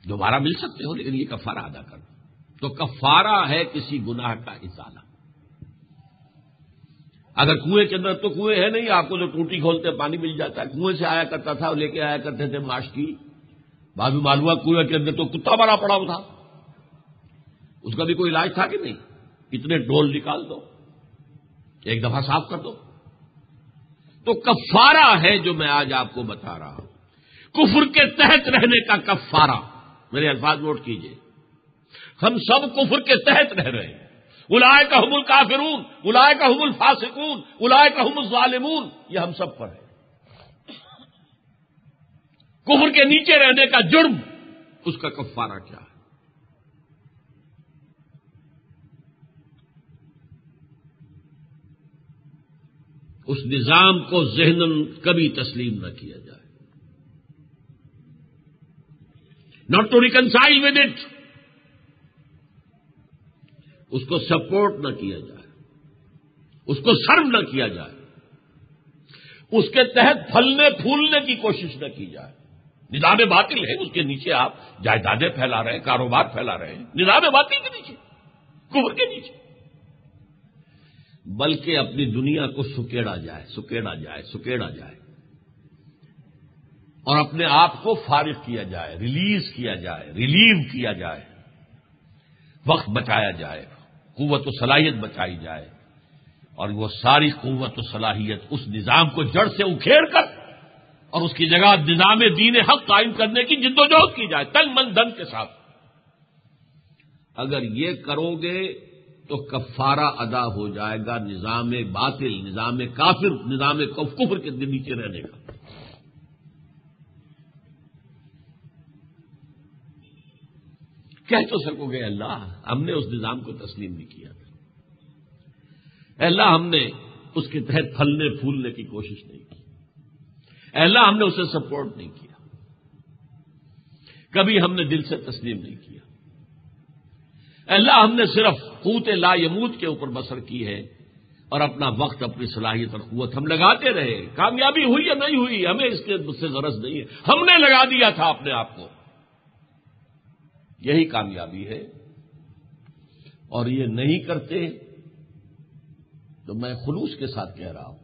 S1: دوبارہ مل سکتے ہو لیکن یہ کفارہ ادا کر تو کفارہ ہے کسی گناہ کا ازالہ۔ اگر کنویں کے اندر تو کنویں ہے نہیں، آپ کو جو ٹوٹی کھولتے پانی مل جاتا ہے۔ کنویں سے آیا کرتا تھا لے کے آیا کرتے تھے معاش کی۔ بعد میں معلوم ہوا کنویں کے اندر تو کتا بڑا پڑا تھا۔ اس کا بھی کوئی علاج تھا کہ نہیں؟ اتنے ڈول نکال دو، ایک دفعہ صاف کر دو۔ تو کفارہ ہے جو میں آج آپ کو بتا رہا ہوں۔ کفر کے تحت رہنے کا کفارہ۔ میرے الفاظ نوٹ کیجیے۔ ہم سب کفر کے تحت رہ رہے ہیں۔ الائے کا حمل کافرون الائے کا حمل فاسکون الائے کا حمل ظالمون یہ ہم سب پر ہے۔ کفر کے نیچے رہنے کا جرم، اس کا کفارہ کیا؟ ہے اس نظام کو ذہن کبھی تسلیم نہ کیا جائے۔ Not to reconcile with it اس کو سپورٹ نہ کیا جائے۔ اس کو سرو نہ کیا جائے۔ اس کے تحت پھلنے پھولنے کی کوشش نہ کی جائے۔ نظام باطل ہے اس کے نیچے آپ جائیدادیں پھیلا رہے ہیں، کاروبار پھیلا رہے ہیں۔ نظام باطل کے نیچے کبر کے نیچے۔ بلکہ اپنی دنیا کو سکیڑا جائے سکیڑا جائے سکیڑا جائے۔ اور اپنے آپ کو فارغ کیا جائے، ریلیز کیا جائے، ریلیو کیا جائے۔ وقت بچایا جائے، قوت و صلاحیت بچائی جائے۔ اور وہ ساری قوت و صلاحیت اس نظام کو جڑ سے اکھیڑ کر اور اس کی جگہ نظام دین حق قائم کرنے کی جد و جہد کی جائے تن من دن کے ساتھ۔ اگر یہ کرو گے تو کفارہ ادا ہو جائے گا نظام باطل، نظام کافر، نظام کفر کے نیچے رہنے کا۔ کہہ تو سکو گے اللہ، ہم نے اس نظام کو تسلیم نہیں کیا۔ تھا اللہ، ہم نے اس کے تحت پھلنے پھولنے کی کوشش نہیں کی۔ اللہ، ہم نے اسے سپورٹ نہیں کیا۔ کبھی ہم نے دل سے تسلیم نہیں کیا۔ اللہ، ہم نے صرف قوت لا یموت کے اوپر بسر کی ہے اور اپنا وقت، اپنی صلاحیت اور قوت ہم لگاتے رہے۔ کامیابی ہوئی یا نہیں ہوئی، ہمیں اس کے سے غرض نہیں ہے۔ ہم نے لگا دیا تھا اپنے آپ کو۔ یہی کامیابی ہے۔ اور یہ نہیں کرتے تو میں خلوص کے ساتھ کہہ رہا ہوں۔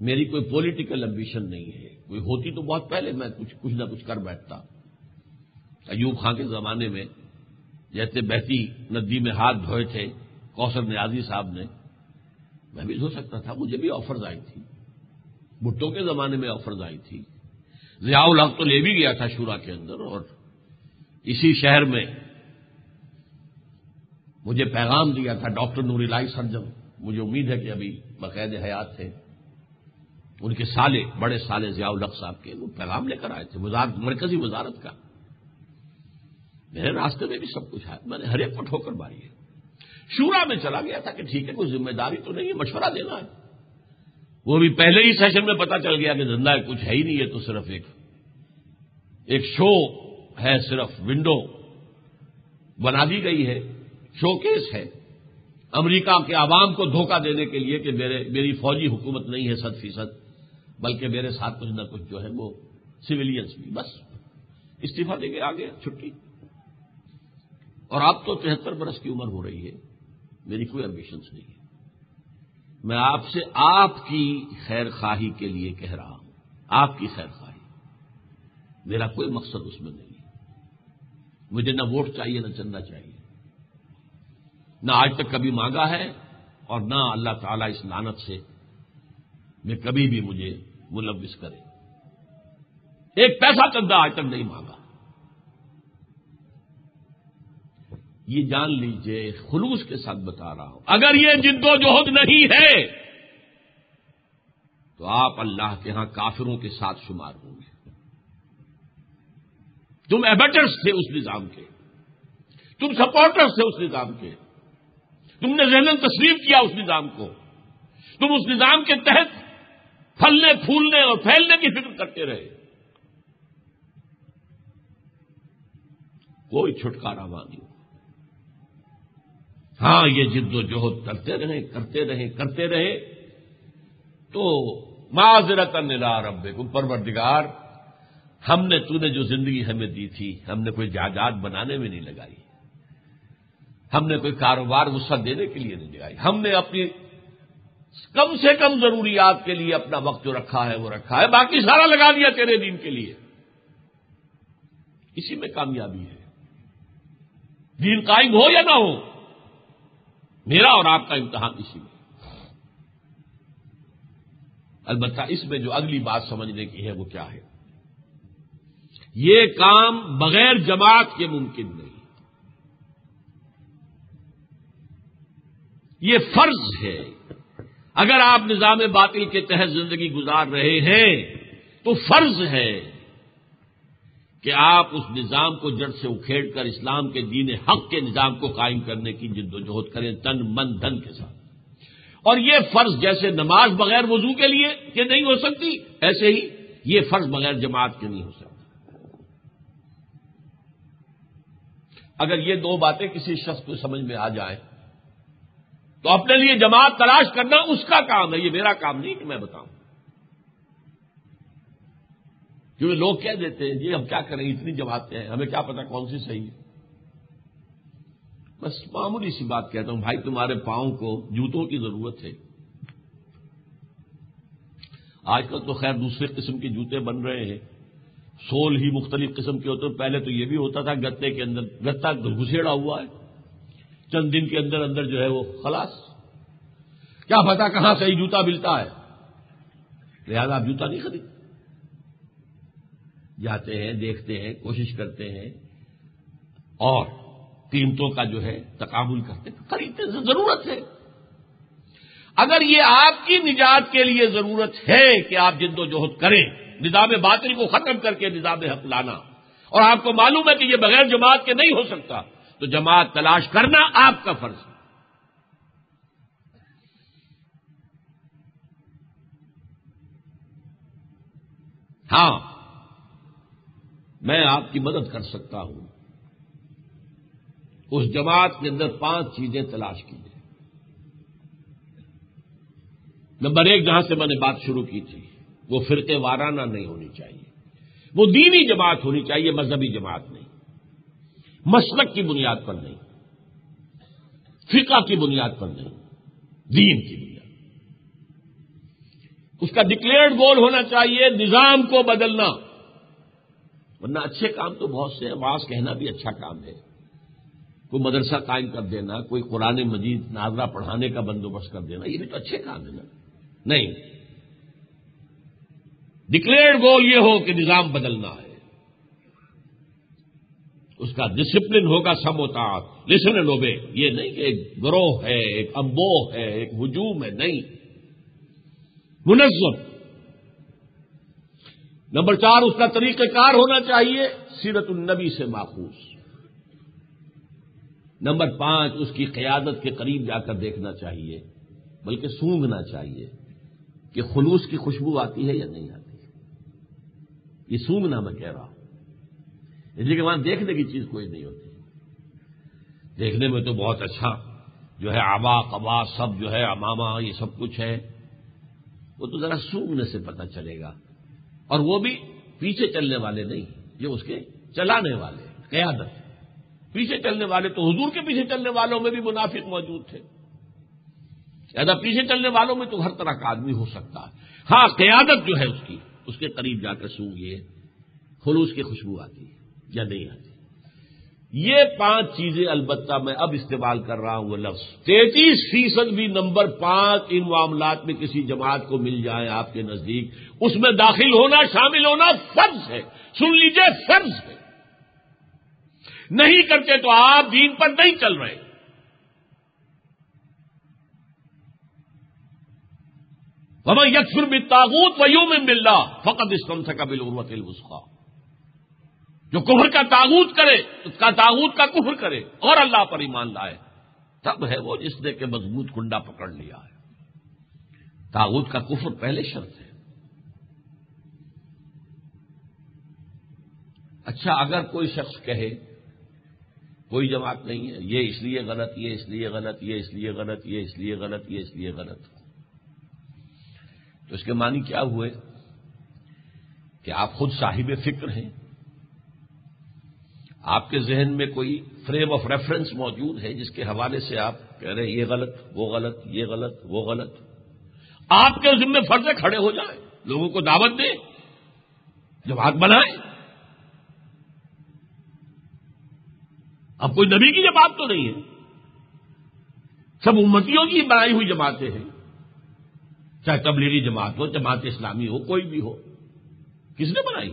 S1: میری کوئی پولیٹیکل امبیشن نہیں ہے۔ کوئی ہوتی تو بہت پہلے میں کچھ کچھ نہ کچھ کر بیٹھتا۔ ایوب خان کے زمانے میں جیسے بہتی ندی میں ہاتھ دھوئے تھے، کوثر نیازی صاحب نے۔ میں بھی دھو سکتا تھا، مجھے بھی آفرز آئی تھی بھٹو کے زمانے میں آفرز آئی تھی ضیاء الحق تو لے بھی گیا تھا شورا کے اندر اور اسی شہر میں مجھے پیغام دیا تھا ڈاکٹر نوری لائی سرجن مجھے امید ہے کہ ابھی باقاعد حیات تھے ان کے سالے، بڑے سالے ضیاء الق صاحب کے وہ پیغام لے کر آئے تھے، وزارت مرکزی وزارت کا۔ میرے راستے میں بھی سب کچھ ہے۔ میں نے ہر ایک کو ٹھوکر ماری ہے۔ شورا میں چلا گیا تھا کہ ٹھیک ہے، کوئی ذمہ داری تو نہیں ہے، مشورہ دینا ہے۔ وہ بھی پہلے ہی سیشن میں پتا چل گیا کہ دھندا کچھ ہے ہی نہیں ہے تو صرف ایک ایک شو ہے، صرف ونڈو بنا دی گئی ہے، شو کیس ہے۔ امریکہ کے عوام کو دھوکہ دینے کے لیے کہ میرے، میری فوجی حکومت نہیں ہے صد فیصد، بلکہ میرے ساتھ کچھ نہ کچھ جو ہے وہ سویلینس بھی۔ بس، استعفی دے کے آ گیا چھٹی۔ اور اب تو تہتر برس کی عمر ہو رہی ہے، میری کوئی امبیشنس نہیں ہے۔ میں آپ سے آپ کی خیر خواہی کے لیے کہہ رہا ہوں۔ آپ کی خیر خواہی۔ میرا کوئی مقصد اس میں نہیں مجھے نہ ووٹ چاہیے، نہ چندہ چاہیے۔ نہ آج تک کبھی مانگا ہے اور نہ اللہ تعالیٰ اس لانت سے میں کبھی بھی مجھے ملوث کرے۔ ایک پیسہ چندہ آج تک نہیں مانگا۔ یہ جان لیجیے، خلوص کے ساتھ بتا رہا ہوں۔ اگر یہ جد و جہد نہیں ہے، تو آپ اللہ کے ہاں کافروں کے ساتھ شمار ہوں گے۔ تم ایبٹرس تھے اس نظام کے۔ تم سپورٹرس تھے اس نظام کے۔ تم نے ذہن تسلیم کیا اس نظام کو۔ تم اس نظام کے تحت پھلنے، پھولنے اور پھیلنے کی فکر کرتے رہے۔ کوئی چھٹکارا نہیں ہاں یہ جد و جہد کرتے رہے کرتے رہے کرتے رہے۔ تو معذرت نلا رب کو پروردگار، ہم نے، تو نے جو زندگی ہمیں دی تھی، ہم نے کوئی جائیداد بنانے میں نہیں لگائی۔ ہم نے کوئی کاروبار غصہ دینے کے لیے نہیں لگائی۔ ہم نے اپنی کم سے کم ضروریات کے لیے اپنا وقت جو رکھا ہے، وہ رکھا ہے۔ باقی سارا لگا دیا تیرے دین کے لیے۔ اسی میں کامیابی ہے۔ دین قائم ہو یا نہ ہو؟ میرا اور آپ کا امتحان اسی میں۔ البتہ اس میں جو اگلی بات سمجھنے کی ہے وہ کیا ہے؟ یہ کام بغیر جماعت کے ممکن نہیں۔ یہ فرض ہے۔ اگر آپ نظام باطل کے تحت زندگی گزار رہے ہیں تو فرض ہے۔ کہ آپ اس نظام کو جڑ سے اکھیڑ کر اسلام کے دین حق کے نظام کو قائم کرنے کی جد و جہد کریں تن من دھن کے ساتھ۔ اور یہ فرض جیسے نماز بغیر وضو کے لیے کہ نہیں ہو سکتی، ایسے ہی یہ فرض بغیر جماعت کے نہیں ہو سکتا۔ اگر یہ دو باتیں کسی شخص کو سمجھ میں آ جائیں، تو اپنے لیے جماعت تلاش کرنا اس کا کام ہے، یہ میرا کام نہیں کہ میں بتاؤں۔ کیونکہ لوگ کہہ دیتے ہیں جی ہم کیا کریں، اتنی جماعتیں ہیں ہمیں کیا پتا کون سی صحیح ہے۔ بس معمولی سی بات کہتا ہوں، بھائی تمہارے پاؤں کو جوتوں کی ضرورت ہے۔ آج کل تو خیر دوسرے قسم کے جوتے بن رہے ہیں۔ سول ہی مختلف قسم کے ہوتے پہلے تو یہ بھی ہوتا تھا، گتے کے اندر، گتا گھسیڑا ہوا ہے۔ چند دن کے اندر اندر جو ہے وہ خلاص۔ کیا پتا کہاں صحیح جوتا ملتا ہے۔ لہذا آپ جوتا نہیں خرید۔ جاتے ہیں، دیکھتے ہیں، کوشش کرتے ہیں اور قیمتوں کا جو ہے تقابل کرتے ہیں۔ خریدتے ضرورت ہے۔ اگر یہ آپ کی نجات کے لیے ضرورت ہے کہ آپ جد و جہد کریں، نظام باطل کو ختم کر کے نظام حق لانا، اور آپ کو معلوم ہے کہ یہ بغیر جماعت کے نہیں ہو سکتا، تو جماعت تلاش کرنا آپ کا فرض ہے۔ ہاں میں آپ کی مدد کر سکتا ہوں۔ اس جماعت کے اندر پانچ چیزیں تلاش کیجیے نمبر ایک، جہاں سے میں نے بات شروع کی تھی، وہ فرقے وارانہ نہیں ہونی چاہیے۔ وہ دینی جماعت ہونی چاہیے، مذہبی جماعت نہیں۔ مسلک کی بنیاد پر نہیں۔ فقہ کی بنیاد پر نہیں۔ دین کی بنیاد۔ اس کا ڈکلیئرڈ گول ہونا چاہیے، نظام کو بدلنا۔ ورنہ اچھے کام تو بہت سے آواز کہنا بھی اچھا کام ہے۔ کوئی مدرسہ قائم کر دینا، کوئی قرآن مجید ناظرہ پڑھانے کا بندوبست کر دینا، یہ بھی تو اچھے کام ہے نا۔ نہیں۔ ڈکلیئرڈ گول یہ ہو کہ نظام بدلنا ہے۔ اس کا ڈسپلن ہوگا سم ہوتا لسن لوبے یہ نہیں کہ ایک گروہ ہے، ایک امبو ہے، ایک ہجوم ہے، نہیں۔ منظم۔ نمبر چار، اس کا طریقہ کار ہونا چاہیے، سیرت النبی سے ماخوذ۔ نمبر پانچ، اس کی قیادت کے قریب جا کر دیکھنا چاہیے، بلکہ سونگنا چاہیے کہ خلوص کی خوشبو آتی ہے یا نہیں آتی یہ سونگنا میں کہہ رہا ہوں۔ اس لیے کہ وہاں دیکھنے کی چیز کوئی نہیں ہوتی۔ دیکھنے میں تو بہت اچھا جو ہے، آبا، قبا، سب جو ہے، اماما، یہ سب کچھ ہے۔ وہ تو ذرا سونگنے سے پتہ چلے گا۔ اور وہ بھی پیچھے چلنے والے نہیں، یہ اس کے چلانے والے، قیادت۔ پیچھے چلنے والے تو حضور کے پیچھے چلنے والوں میں بھی منافق موجود تھے۔ زیادہ پیچھے چلنے والوں میں تو ہر طرح کا آدمی ہو سکتا ہے۔ ہاں قیادت جو ہے اس کی، اس کے قریب جا کر سونگیے خلوص کی خوشبو آتی ہے، یا نہیں آتی؟ یہ پانچ چیزیں البتہ میں اب استعمال کر رہا ہوں وہ لفظ۔ تینتیس فیصد بھی نمبر پانچ ان معاملات میں کسی جماعت کو مل جائے آپ کے نزدیک۔ اس میں داخل ہونا شامل ہونا فرض ہے۔ سن لیجیے فرض ہے۔ نہیں کرتے تو آپ دین پر نہیں چل رہے۔ ہمیں یکسر بھی تاغوت ویوں میں مل رہا فقط اس کم سے قبل عروت الوسخا جو کفر کا تاغوت کرے، اس کا تاغوت کا کفر کرے، اور اللہ پر ایمان لائے۔ تب ہے وہ جس نے کہ مضبوط کنڈا پکڑ لیا ہے۔ تاغوت کا کفر پہلے شرط ہے۔ اچھا اگر کوئی شخص کہے، کوئی جماعت نہیں ہے، یہ اس لیے غلط، یہ اس لیے غلط، یہ اس لیے غلط، یہ اس لیے غلط، یہ اس لیے غلط۔ تو اس کے معنی کیا ہوئے؟ کہ آپ خود صاحب فکر ہیں۔ آپ کے ذہن میں کوئی فریم آف ریفرنس موجود ہے جس کے حوالے سے آپ کہہ رہے ہیں، یہ غلط، وہ غلط، یہ غلط، وہ غلط۔ آپ کے ذمے فرض کھڑے ہو جائیں، لوگوں کو دعوت دیں جماعت بنائیں۔ اب کوئی نبی کی جماعت تو نہیں ہے۔ سب امتیوں کی بنائی ہوئی جماعتیں ہیں۔ چاہے تبلیغی جماعت ہو، جماعت اسلامی ہو، کوئی بھی ہو۔ کس نے بنائی؟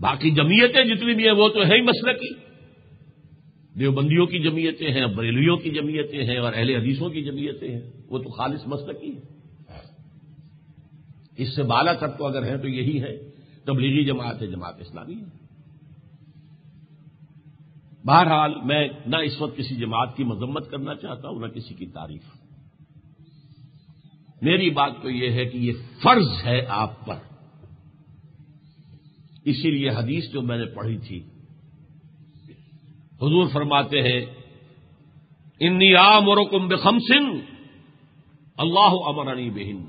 S1: باقی جمیتیں جتنی بھی ہیں وہ تو ہے ہی مسئلہ کی دیوبندیوں کی جمیتیں ہیں، بریلیوں کی جمیتیں ہیں اور اہل حدیثوں کی جمیتیں ہیں، وہ تو خالص مسئلہ کی ہے اس سے بالا تک تو اگر ہیں تو یہی ہے تبلیغی جماعت ہے، جماعت اسلامی ہے۔ بہرحال میں نہ اس وقت کسی جماعت کی مذمت کرنا چاہتا ہوں، نہ کسی کی تعریف۔ میری بات تو یہ ہے کہ یہ فرض ہے آپ پر۔ اسی لیے حدیث جو میں نے پڑھی تھی، حضور فرماتے ہیں، انی عام اور بخم سن اللہ امرانی بہن.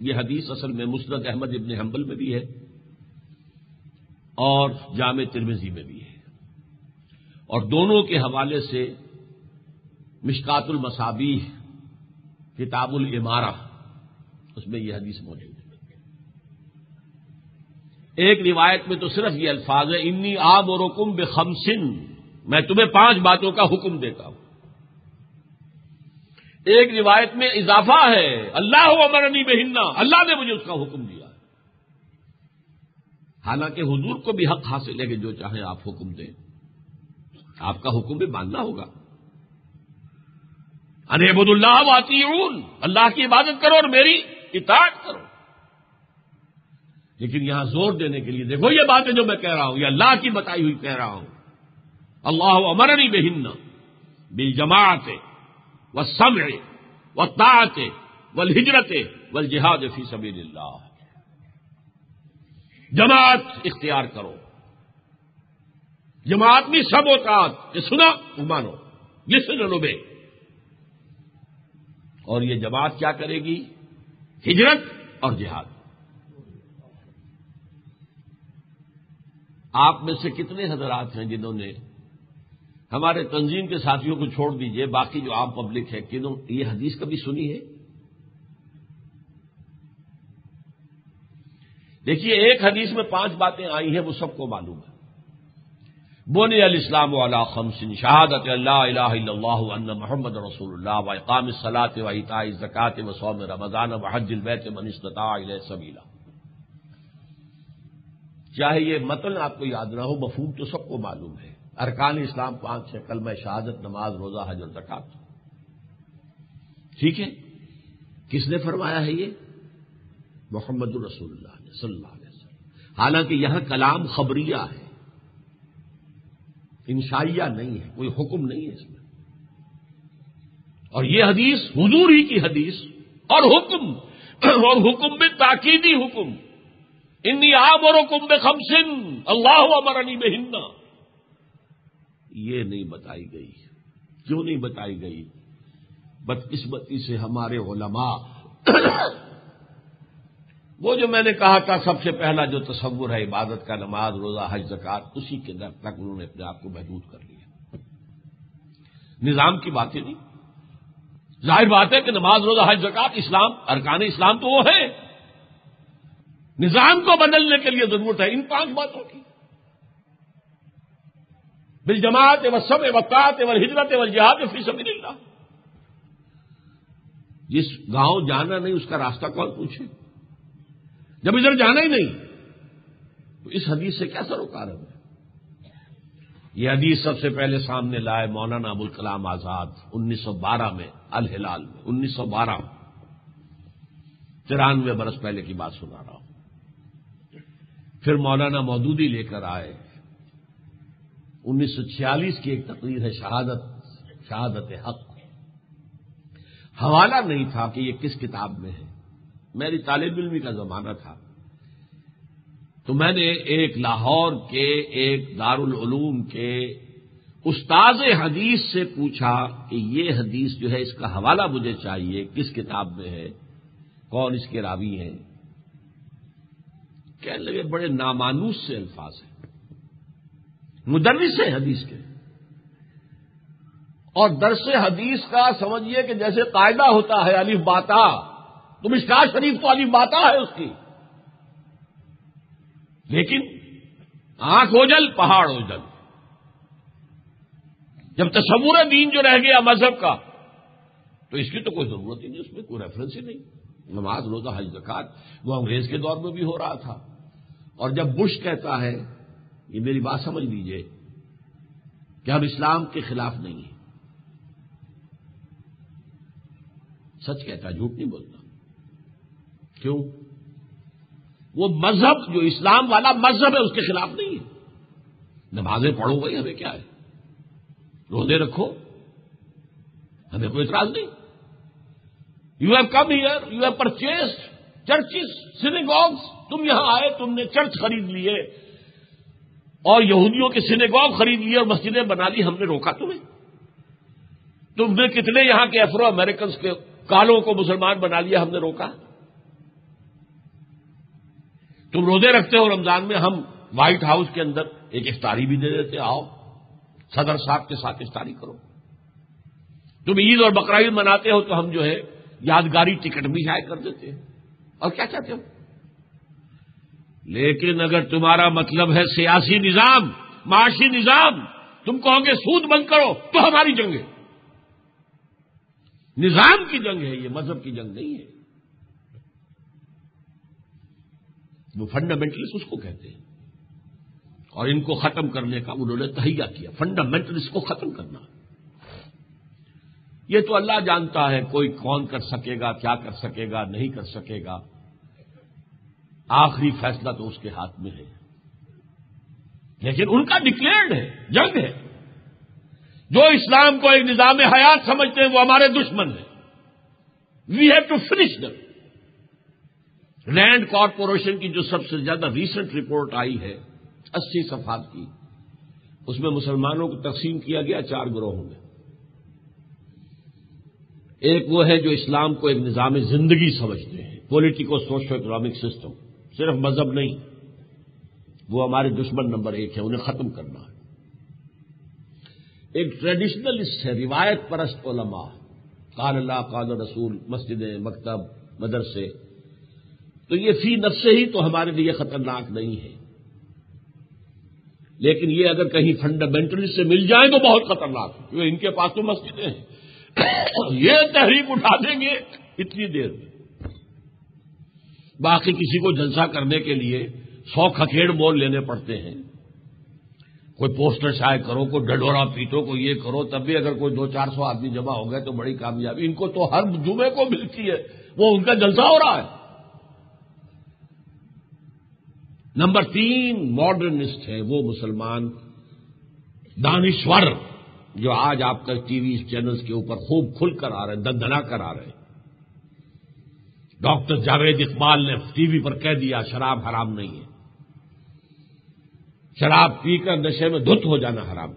S1: یہ حدیث اصل میں مسرت احمد ابن حنبل میں بھی ہے اور جامع ترمیزی میں بھی ہے۔ اور دونوں کے حوالے سے مشکات المسابی کتاب العمارہ اس میں یہ حدیث موجود ہے۔ ایک روایت میں تو صرف یہ الفاظ ہے انی آب اور حکم بے خمسن میں تمہیں پانچ باتوں کا حکم دیتا ہوں۔ ایک روایت میں اضافہ ہے، اللہ امرنی بہننا اللہ نے مجھے اس کا حکم دیا۔ حالانکہ حضور کو بھی حق حاصل ہے کہ جو چاہے آپ حکم دیں۔ آپ کا حکم بھی ماننا ہوگا۔ ارے اللہ واتی اللہ کی عبادت کرو اور میری اطاعت کرو۔ لیکن یہاں زور دینے کے لیے دیکھو یہ باتیں جو میں کہہ رہا ہوں، یہ اللہ کی بتائی ہوئی کہہ رہا ہوں۔ اللہ امرنی بہن بل جماعت و سمع و طاعت و ہجرت و جہاد فی سبیل اللہ جماعت اختیار کرو۔ جماعت میں سب اوقات یہ سنا مانو۔ یہ سن بے اور یہ جماعت کیا کرے گی؟ ہجرت اور جہاد۔ آپ میں سے کتنے حضرات ہیں جنہوں نے ہمارے تنظیم کے ساتھیوں کو چھوڑ دیجیے، باقی جو عام پبلک ہے کنوں یہ حدیث کبھی سنی ہے؟ دیکھیے، ایک حدیث میں پانچ باتیں آئی ہیں، وہ سب کو معلوم ہے۔ بونی علی السلام علیہ خمسن شہادت اللہ الہ الا اللہ ان محمد رسول اللہ و اقام صلاط و اطاء زکات و سوم رمضان و حج البیت من استطاع الیہ سبیلا۔ چاہے یہ متن آپ کو یاد نہ ہو، مفہوم تو سب کو معلوم ہے۔ ارکان اسلام پانچ ہے کل میں شہادت، نماز، روزہ، حج اور زکات ٹھیک ہے؟ کس نے فرمایا ہے یہ؟ محمد الرسول اللہ نے صلی اللہ علیہ وسلم۔ حالانکہ یہاں کلام خبریہ ہے۔ انشائیہ نہیں ہے، کوئی حکم نہیں ہے اس میں۔ اور یہ حدیث، حضور ہی کی حدیث، اور حکم اور حکم بھی تاکیدی حکم۔ انی آب اور حکم بے خمسن اللہ امرنی بے یہ نہیں بتائی گئی۔ کیوں نہیں بتائی گئی؟ بدقسمتی سے ہمارے علماء۔ وہ جو میں نے کہا تھا، سب سے پہلا جو تصور ہے عبادت کا، نماز، روزہ، حج زکات اسی کے در تک انہوں نے اپنے آپ کو محدود کر لیا۔ نظام کی باتیں نہیں۔ ظاہر بات ہے کہ نماز، روزہ، حج زکات اسلام، ارکان اسلام تو وہ ہے نظام کو بدلنے کے لیے ضرورت ہے۔ ان پانچ باتوں کی۔ بل جماعت و سب وقات و ہجرت و جہاد فی سبیل اللہ جس گاؤں جانا نہیں، اس کا راستہ کون پوچھے؟ جب ادھر جانا ہی نہیں، تو اس حدیث سے کیا سروکار ہے؟ یہ حدیث سب سے پہلے سامنے لائے مولانا ابوالکلام آزاد انیس سو بارہ میں الحلال میں۔ انیس سو بارہ۔ ترانوے برس پہلے کی بات سنا رہا ہوں۔ پھر مولانا مودودی لے کر آئے۔ انیس سو چھیالیس کی ایک تقریر ہے شہادت شہادت حق۔ حوالہ نہیں تھا کہ یہ کس کتاب میں ہے۔ میری طالب علمی کا زمانہ تھا۔ تو میں نے ایک لاہور کے ایک دارالعلوم کے استاذ حدیث سے پوچھا کہ یہ حدیث جو ہے اس کا حوالہ مجھے چاہیے، کس کتاب میں ہے؟ کون اس کے راوی ہیں؟ کہنے لگے، بڑے نامانوس سے الفاظ ہیں۔ مدرس سے حدیث کے۔ اور درس حدیث کا سمجھیے کہ جیسے قاعدہ ہوتا ہے علی باتا تو مشکا شریف تو علی باتا ہے اس کی۔ لیکن آنکھ اوجل، پہاڑ اوجل۔ جب تصور دین جو رہ گیا مذہب کا، تو اس کی تو کوئی ضرورت ہی نہیں، اس میں کوئی ریفرنس ہی نہیں۔ نماز، روزہ، حج زکات وہ انگریز کے دور میں بھی ہو رہا تھا۔ اور جب بش کہتا ہے، یہ میری بات سمجھ لیجیے کہ ہم اسلام کے خلاف نہیں ہیں۔ سچ کہتا جھوٹ نہیں بولتا۔ کیوں؟ وہ مذہب، جو اسلام والا مذہب ہے، اس کے خلاف نہیں ہے۔ نمازیں پڑھو بھائی، ہمیں کیا ہے؟ روزے رکھو، ہمیں کوئی اعتراض نہیں۔ You have come here you have purchase churches synagogues تم یہاں آئے، تم نے چرچ خرید لیے، اور یہودیوں کے سینیگوگ خرید لیے اور مسجدیں بنا لی، ہم نے روکا تمہیں۔ تم نے کتنے یہاں کے افرو امریکنس کے کالوں کو مسلمان بنا لیا، ہم نے روکا۔ تم روزے رکھتے ہو رمضان میں، ہم وائٹ ہاؤس کے اندر ایک افطاری بھی دے دیتے، آؤ، صدر صاحب کے ساتھ افطاری کرو۔ تم عید اور بقرعید مناتے ہو تو ہم جو ہے، یادگاری ٹکٹ بھی جائے کر دیتے۔ ہیں اور کیا چاہتے ہو؟ لیکن اگر تمہارا مطلب ہے سیاسی نظام، معاشی نظام، تم کہو گے سود بند کرو تو ہماری جنگ ہے۔ نظام کی جنگ ہے یہ، مذہب کی جنگ نہیں ہے۔ وہ فنڈامنٹلسٹ اس کو کہتے ہیں۔ اور ان کو ختم کرنے کا انہوں نے تہیا کیا، فنڈامنٹلسٹ کو ختم کرنا۔ یہ تو اللہ جانتا ہے کوئی کون کر سکے گا، کیا کر سکے گا، نہیں کر سکے گا۔ آخری فیصلہ تو اس کے ہاتھ میں ہے۔ لیکن ان کا ڈکلیئرڈ ہے، جنگ ہے۔ جو اسلام کو ایک نظام حیات سمجھتے ہیں، وہ ہمارے دشمن ہیں۔ We have to finish them land corporation کی جو سب سے زیادہ ریسنٹ رپورٹ آئی ہے، اسی صفحات کی، اس میں مسلمانوں کو تقسیم کیا گیا چار گروہوں میں۔ ایک وہ ہے جو اسلام کو ایک نظام زندگی سمجھتے ہیں پولیٹیکو سوشو اکنامک سسٹم صرف مذہب نہیں، وہ ہمارے دشمن نمبر ایک ہے، انہیں ختم کرنا ہے۔ ایک ٹریڈیشنلسٹ ہے، روایت پرست علماء، قال اللہ، قال رسول، مسجد مکتب، مدرسے۔ تو یہ فی نفس ہی تو ہمارے لیے خطرناک نہیں ہے۔ لیکن یہ اگر کہیں فنڈامنٹلسٹ سے مل جائیں تو بہت خطرناک ہے، کیونکہ ان کے پاس تو مسجدیں ہیں۔ یہ تحریک اٹھا دیں گے اتنی دیر میں۔ باقی کسی کو جلسہ کرنے کے لیے سو کھکھیڑ مول لینے پڑتے ہیں۔ کوئی پوسٹر شائع کرو، کوئی ڈڈورا پیٹو کو یہ کرو، تب بھی اگر کوئی دو چار سو آدمی جمع ہو گئے تو بڑی کامیابی۔ ان کو تو ہر جمعے کو ملتی ہے، وہ ان کا جلسہ ہو رہا ہے۔ نمبر تین ماڈرنسٹ ہے وہ مسلمان دانشور۔ جو آج آپ کا ٹی وی چینلز کے اوپر خوب کھل کر آ رہے ہیں، دندنا کر آ رہے ہیں۔ ڈاکٹر جاوید اقبال نے ٹی وی پر کہہ دیا، شراب حرام نہیں ہے۔ شراب پی کر نشے میں دھت ہو جانا حرام۔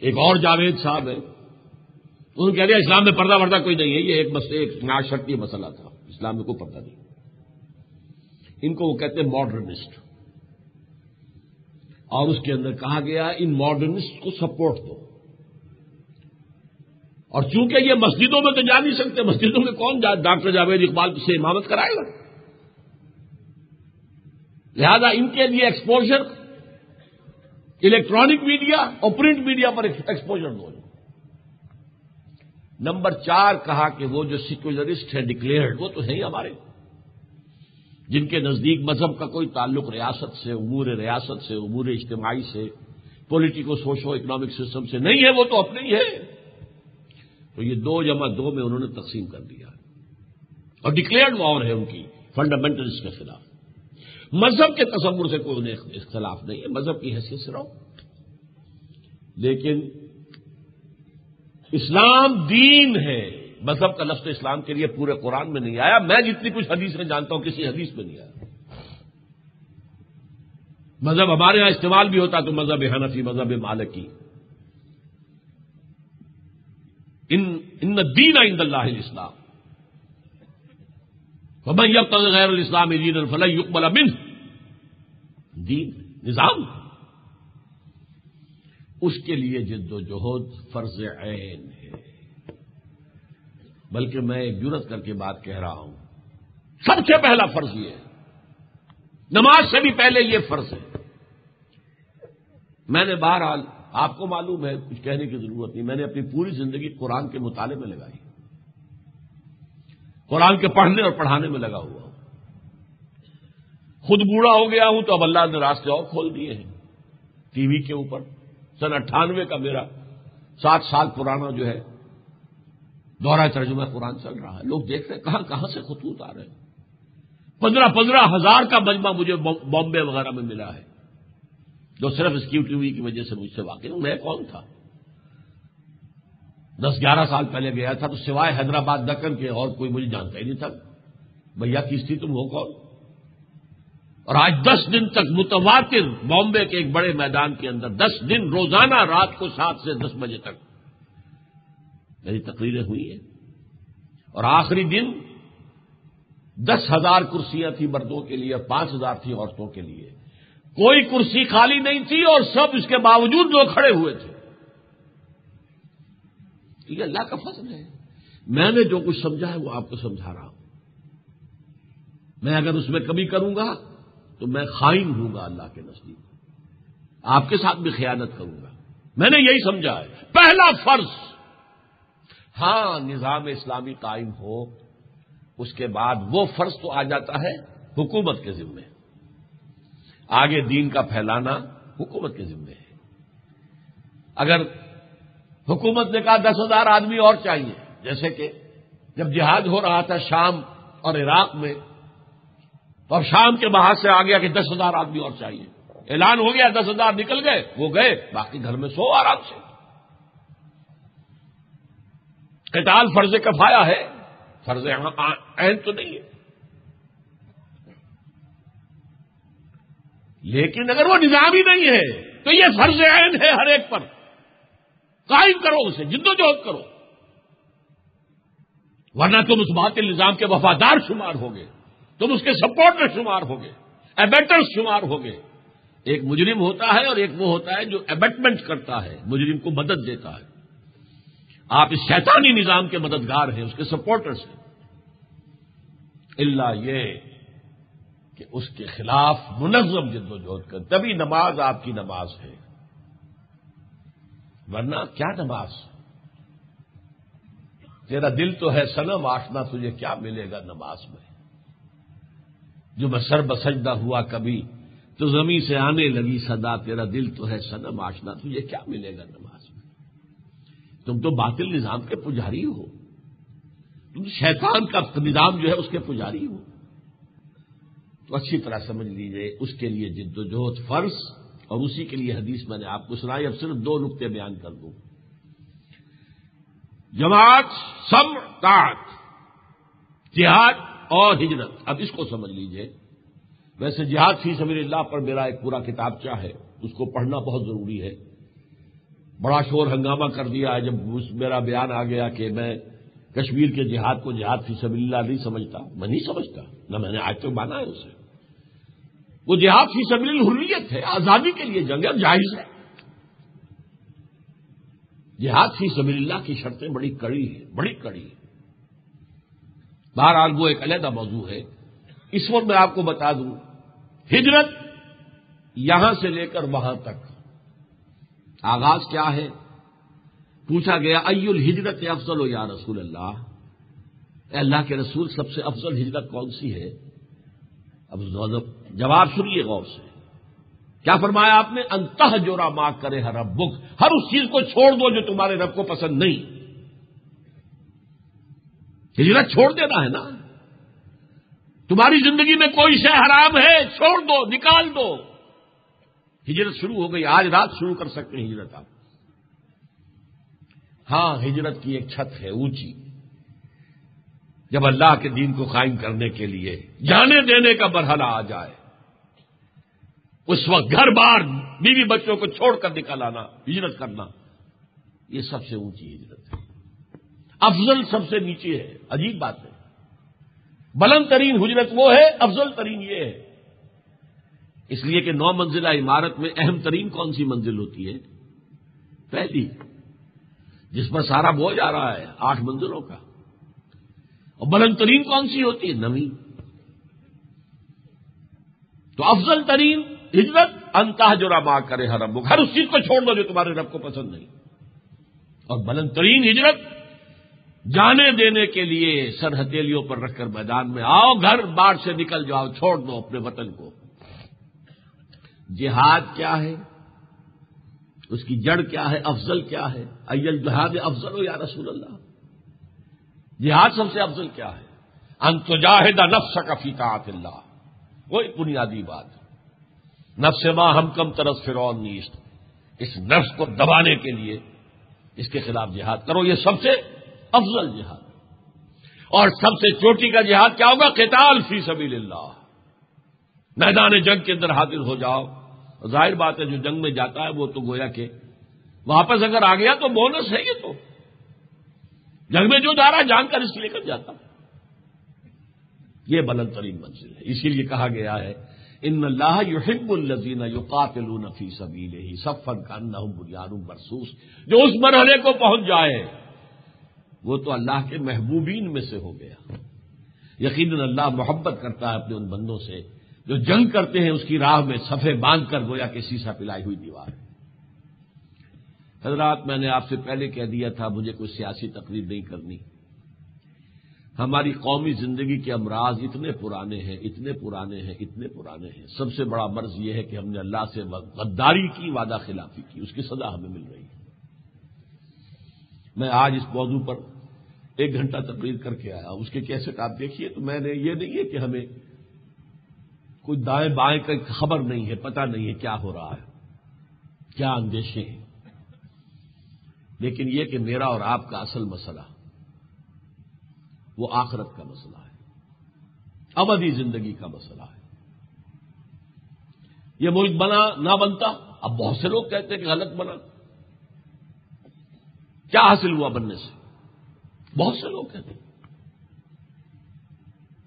S1: ایک اور جاوید صاحب ہے انہوں نے کہہ دیا، اسلام میں پردہ وردہ کوئی نہیں ہے، یہ ایک مسئلہ ایک ناشرتی مسئلہ تھا۔ اسلام میں کوئی پردہ نہیں۔ ان کو وہ کہتے ہیں ماڈرنسٹ اور اس کے اندر کہا گیا، ان ماڈرنسٹ کو سپورٹ دو. اور چونکہ یہ مسجدوں میں تو جا نہیں سکتے، مسجدوں میں کون ڈاکٹر جاوید اقبال سے امامت کرائے گا۔ لہذا ان کے لیے ایکسپوجر الیکٹرانک میڈیا اور پرنٹ میڈیا پر ایکسپوجر دو۔ نمبر چار کہا کہ وہ جو سیکولرسٹ ہے ڈکلیئرڈ وہ تو ہے ہی ہمارے۔ جن کے نزدیک مذہب کا کوئی تعلق ریاست سے، امور ریاست سے، امور اجتماعی سے پولیٹیکو سوشو اکنامک سسٹم سے نہیں ہے، وہ تو اپنے ہی ہے۔ تو یہ دو جمع دو میں انہوں نے تقسیم کر دیا۔ اور ڈکلیئرڈ وار ہے ان کی فنڈامنٹلس کے خلاف۔ مذہب کے تصور سے کوئی انہیں اختلاف نہیں ہے، مذہب کی حیثیت سے رہو۔ لیکن اسلام دین ہے۔ مذہب کا لفظ اسلام کے لیے پورے قرآن میں نہیں آیا۔ میں جتنی کچھ حدیث میں جانتا ہوں، کسی حدیث میں نہیں آیا۔ مذہب ہمارے یہاں استعمال بھی ہوتا تو مذہب حنفی، مذہب مالکی۔ ان دین عند اللہ اسلام غیر الاسلام دین الفلاح یقبل امن دین، نظام۔ اس کے لیے جد و جہد، فرض عین۔ ہے بلکہ میں ایک جرت کر کے بات کہہ رہا ہوں۔ سب سے پہلا فرض یہ ہے۔ نماز سے بھی پہلے یہ فرض ہے۔ میں نے بہرحال آپ کو معلوم ہے، کچھ کہنے کی ضرورت نہیں۔ میں نے اپنی پوری زندگی قرآن کے مطالعے میں لگائی۔ قرآن کے پڑھنے اور پڑھانے میں لگا ہوا ہوں۔ خود بوڑھا ہو گیا ہوں تو اب اللہ نے راستے اور کھول دیے ہیں۔ ٹی وی کے اوپر، سن اٹھانوے کا میرا سات سال پرانا جو ہے دورہ ترجمہ قرآن چل رہا ہے۔ لوگ دیکھ رہے ہیں، کہاں کہاں سے خطوط آ رہے ہیں؟ پندرہ پندرہ ہزار کا مجمع مجھے بامبے وغیرہ میں ملا ہے۔ جو صرف اس ٹی وی کی وجہ سے مجھ سے واقع ہوں میں کون تھا؟ دس گیارہ سال پہلے گیا تھا، تو سوائے حیدرآباد، دکن کے اور کوئی مجھے جانتا ہی نہیں تھا۔ بھیا، کس تھی تم؟ ہو کون؟ اور آج دس دن تک متواتر بامبے کے ایک بڑے میدان کے اندر، دس دن روزانہ رات کو سات سے دس بجے تک۔ میری تقریریں ہوئی ہیں۔ اور آخری دن دس ہزار کرسیاں تھیں مردوں کے لیے، پانچ ہزار تھیں عورتوں کے لیے۔ کوئی کرسی خالی نہیں تھی اور سب اس کے باوجود لوگ کھڑے ہوئے تھے۔ یہ اللہ کا فضل ہے۔ میں نے جو کچھ سمجھا ہے وہ آپ کو سمجھا رہا ہوں۔ میں اگر اس میں کمی کروں گا تو میں خائن ہوں گا اللہ کے نزدیک۔ آپ کے ساتھ بھی خیانت کروں گا۔ میں نے یہی سمجھا ہے۔ پہلا فرض ہاں نظام اسلامی قائم ہو، اس کے بعد وہ فرض تو آ جاتا ہے حکومت کے ذمے۔ آگے دین کا پھیلانا حکومت کے ذمے ہے۔ اگر حکومت نے کہا دس ہزار آدمی اور چاہیے، جیسے کہ جب جہاد ہو رہا تھا شام اور عراق میں، تو اب شام کے باہر سے آ گیا کہ دس ہزار آدمی اور چاہیے۔ اعلان ہو گیا، دس ہزار نکل گئے، وہ گئے، باقی گھر میں سو آرام سے۔ قتال فرض کفایا ہے، فرض عین تو نہیں ہے۔ لیکن اگر وہ نظام ہی نہیں ہے، تو یہ فرض عین ہے ہر ایک پر۔ قائم کرو اسے، جد و جہد کرو۔ ورنہ تم اس بات نظام کے وفادار شمار ہوگے۔ تم اس کے سپورٹر شمار ہوگے ایبیٹر شمار ہوگے۔ ایک مجرم ہوتا ہے اور ایک وہ ہوتا ہے جو ایبٹمنٹ کرتا ہے، مجرم کو مدد دیتا ہے۔ آپ اس شیطانی نظام کے مددگار ہیں، اس کے سپورٹرس ہیں۔ اللہ یہ کہ اس کے خلاف منظم جد و جہد کر، تبھی نماز آپ کی نماز ہے۔ ورنہ کیا نماز؟ تیرا دل تو ہے سنم آشنا تجھے کیا ملے گا نماز میں؟ جو میں سر بسجدہ ہوا کبھی، تو زمین سے آنے لگی صدا، تیرا دل تو ہے سنم آشنا تجھے کیا ملے گا نماز؟ تم تو باطل نظام کے پجاری ہو۔ تم شیطان کا نظام جو ہے اس کے پجاری ہو۔ تو اچھی طرح سمجھ لیجیے اس کے لیے جد و جہد فرض، اور اسی کے لیے حدیث میں نے آپ کو سنائی، اب صرف دو نقطے بیان کر دوں۔ جماعت سم کاٹ جہاد اور ہجرت۔ اب اس کو سمجھ لیجیے۔ ویسے جہاد فی سبیل اللہ پر میرا ایک پورا کتاب کیا ہے، اس کو پڑھنا بہت ضروری ہے۔ بڑا شور ہنگامہ کر دیا ہے جب اس میرا بیان آ گیا کہ میں کشمیر کے جہاد کو جہاد فی سبیل اللہ نہیں سمجھتا۔ میں نہیں سمجھتا۔ نہ میں نے آج تک مانا ہے اسے۔ وہ جہاد فی سبیل الحریت ہے، آزادی کے لیے جنگ جائز ہے۔ جہاد فی سبیل اللہ کی شرطیں بڑی کڑی ہیں، بڑی کڑی ہیں۔ بہرحال وہ ایک علیحدہ موضوع ہے۔ اس وقت میں آپ کو بتا دوں، ہجرت یہاں سے لے کر وہاں تک۔ آغاز کیا ہے؟ پوچھا گیا ای الحجرت افضل ہو یا رسول اللہ؟ اے اللہ کے رسول، سب سے افضل ہجرت کون سی ہے؟ اب جواب سنیے غور سے۔ کیا فرمایا آپ نے؟ انتہ جورا ماں کرے ہر رب بک ہر اس چیز کو چھوڑ دو جو تمہارے رب کو پسند نہیں۔ ہجرت چھوڑ دینا ہے نا؟ تمہاری زندگی میں کوئی شے حرام ہے، چھوڑ دو، نکال دو۔ ہجرت شروع ہو گئی، آج رات شروع کر سکتے ہیں ہجرت آپ۔ ہاں ہجرت کی ایک چھت ہے اونچی۔ جب اللہ کے دین کو قائم کرنے کے لیے جانے دینے کا مرحلہ آ جائے، اس وقت گھر بار بیوی بچوں کو چھوڑ کر نکل آنا، ہجرت کرنا، یہ سب سے اونچی ہجرت ہے۔ افضل سب سے نیچے ہے، عجیب بات ہے۔ بلند ترین ہجرت وہ ہے، افضل ترین یہ ہے۔ اس لیے کہ نو منزلہ عمارت میں اہم ترین کون سی منزل ہوتی ہے؟ پہلی، جس پر سارا بوجھ آ رہا ہے، آٹھ منزلوں کا۔ اور بلند ترین کون سی ہوتی ہے؟ نمی تو افضل ترین ہجرت انتہ جو ربا کرے ہر رب ہر اس چیز کو چھوڑ دو جو تمہارے رب کو پسند نہیں۔ اور بلند ترین ہجرت، جانے دینے کے لیے سر ہتھیلیوں پر رکھ کر میدان میں آؤ، گھر بار سے نکل جاؤ، چھوڑ دو اپنے وطن کو۔ جہاد کیا ہے؟ اس کی جڑ کیا ہے؟ افضل کیا ہے؟ ایل جہاد افضل ہو یا رسول اللہ؟ جہاد سب سے افضل کیا ہے؟ انتجاہد نفس کا فیقات اللہ۔ کوئی بنیادی بات نفس ماں ہم کم طرف فرون نیست اس نفس کو دبانے کے لیے اس کے خلاف جہاد کرو۔ یہ سب سے افضل جہاد۔ اور سب سے چوٹی کا جہاد کیا ہوگا؟ قتال فی سبیل اللہ۔ میدان جنگ کے اندر حاضر ہو جاؤ۔ ظاہر بات ہے جو جنگ میں جاتا ہے وہ تو گویا کہ واپس اگر آ گیا تو بونس ہے یہ تو۔ جنگ میں جو جا رہا جان کر اس لے کر جاتا۔ یہ بلند ترین منزل ہے۔ اسی لیے کہا گیا ہے، ان اللہ یحب الزین یو قاتل نفی سبیل ہی سب فن کا نہ بنیاد برسوس جو اس مرحلے کو پہنچ جائے، وہ تو اللہ کے محبوبین میں سے ہو گیا۔ یقیناً اللہ محبت کرتا ہے اپنے ان بندوں سے۔ جو جنگ کرتے ہیں، اس کی راہ میں سفے باندھ کر گویا کہ سیسا پلائی ہوئی دیوار ہے۔ حضرات، میں نے آپ سے پہلے کہہ دیا تھا، مجھے کوئی سیاسی تقریب نہیں کرنی۔ ہماری قومی زندگی کے امراض اتنے پرانے ہیں، اتنے پرانے ہیں، اتنے پرانے ہیں۔ سب سے بڑا مرض یہ ہے کہ ہم نے اللہ سے غداری کی، وعدہ خلافی کی، اس کی سزا ہمیں مل رہی ہے۔ میں آج اس موضوع پر ایک گھنٹہ تقریر کر کے آیا اس کے کیسے آپ دیکھیے تو میں نے یہ نہیں ہے کہ ہمیں کوئی دائیں بائیں کا خبر نہیں ہے، پتہ نہیں ہے کیا ہو رہا ہے، کیا اندیشے ہیں۔ لیکن یہ کہ میرا اور آپ کا اصل مسئلہ، وہ آخرت کا مسئلہ ہے، ابدی زندگی کا مسئلہ ہے۔ یہ ملک بنا، نہ بنتا، اب بہت سے لوگ کہتے ہیں کہ غلط بنا۔ کیا حاصل ہوا بننے سے؟ بہت سے لوگ کہتے ہیں۔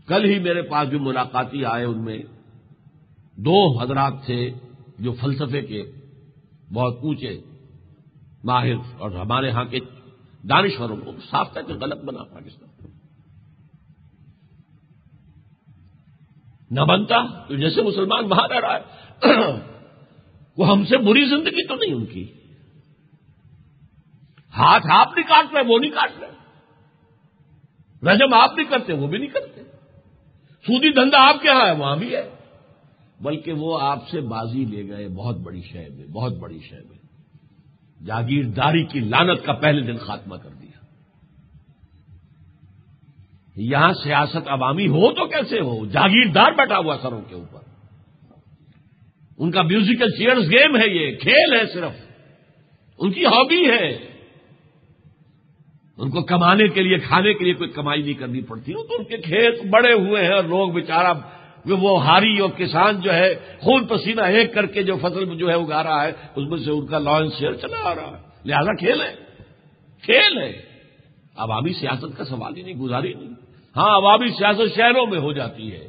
S1: کل ہی میرے پاس جو ملاقاتی آئے ان میں دو حضرات تھے جو فلسفے کے بہت اونچے ماہر اور ہمارے ہاں کے دانشوروں کو صاف کہتے غلط بنا پاکستان۔ نہ بنتا تو جیسے مسلمان وہاں رہ رہا ہے۔ وہ ہم سے بری زندگی تو نہیں ان کی۔ ہاتھ آپ نہیں کاٹ رہے، وہ نہیں کاٹ رہے۔ رجم آپ نہیں کرتے، وہ بھی نہیں کرتے۔ سودی دھندا آپ کے یہاں ہے، وہاں بھی ہے۔ بلکہ وہ آپ سے بازی لے گئے، بہت بڑی شہر میں، بہت بڑی شہر میں۔ جاگیرداری کی لانت کا پہلے دن خاتمہ کر دیا۔ یہاں سیاست عوامی ہو تو کیسے ہو؟ جاگیردار بیٹھا ہوا سروں کے اوپر۔ ان کا میوزیکل چیئرز گیم ہے یہ، کھیل ہے صرف۔ ان کی ہابی ہے۔ ان کو کمانے کے لیے، کھانے کے لیے کوئی کمائی نہیں کرنی پڑتی۔ ہو تو ان کے کھیت بڑے ہوئے ہیں اور لوگ بےچارا وہ ہاری اور کسان جو ہے، خون پسینہ ایک کر کے جو فصل جو ہے اگا رہا ہے، اس میں سے ان کا لانچ شیئر چلا آ رہا ہے۔ لہذا کھیل ہے۔ کھیل ہے۔ عوامی سیاست کا سوال ہی نہیں گزاری نہیں۔ ہاں عوامی سیاست شہروں میں ہو جاتی ہے۔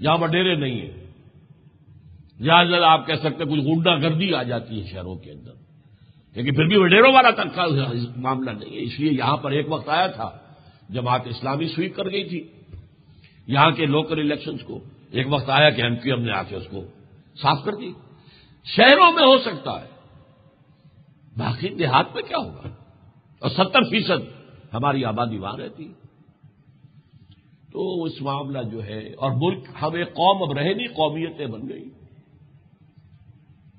S1: جہاں وڈیرے نہیں ہیں۔ جہاں جہاں آپ کہہ سکتے کچھ گنڈا گردی آ جاتی ہے شہروں کے اندر۔ لیکن پھر بھی وڈیروں والا تک کا معاملہ نہیں ہے۔ اس لیے یہاں پر ایک وقت آیا تھا، جماعت اسلامی سویپ کر گئی تھی۔ یہاں کے لوکل الیکشنز کو۔ ایک وقت آیا کہ ایم پی ایم نے آ کے اس کو صاف کر دی۔ شہروں میں ہو سکتا ہے۔ باقی دیہات میں کیا ہوگا؟ اور ستر فیصد ہماری آبادی وہاں رہتی۔ تو اس معاملہ جو ہے، اور ملک ہمیں قوم اب رہے نہیں، قومیتیں بن گئی۔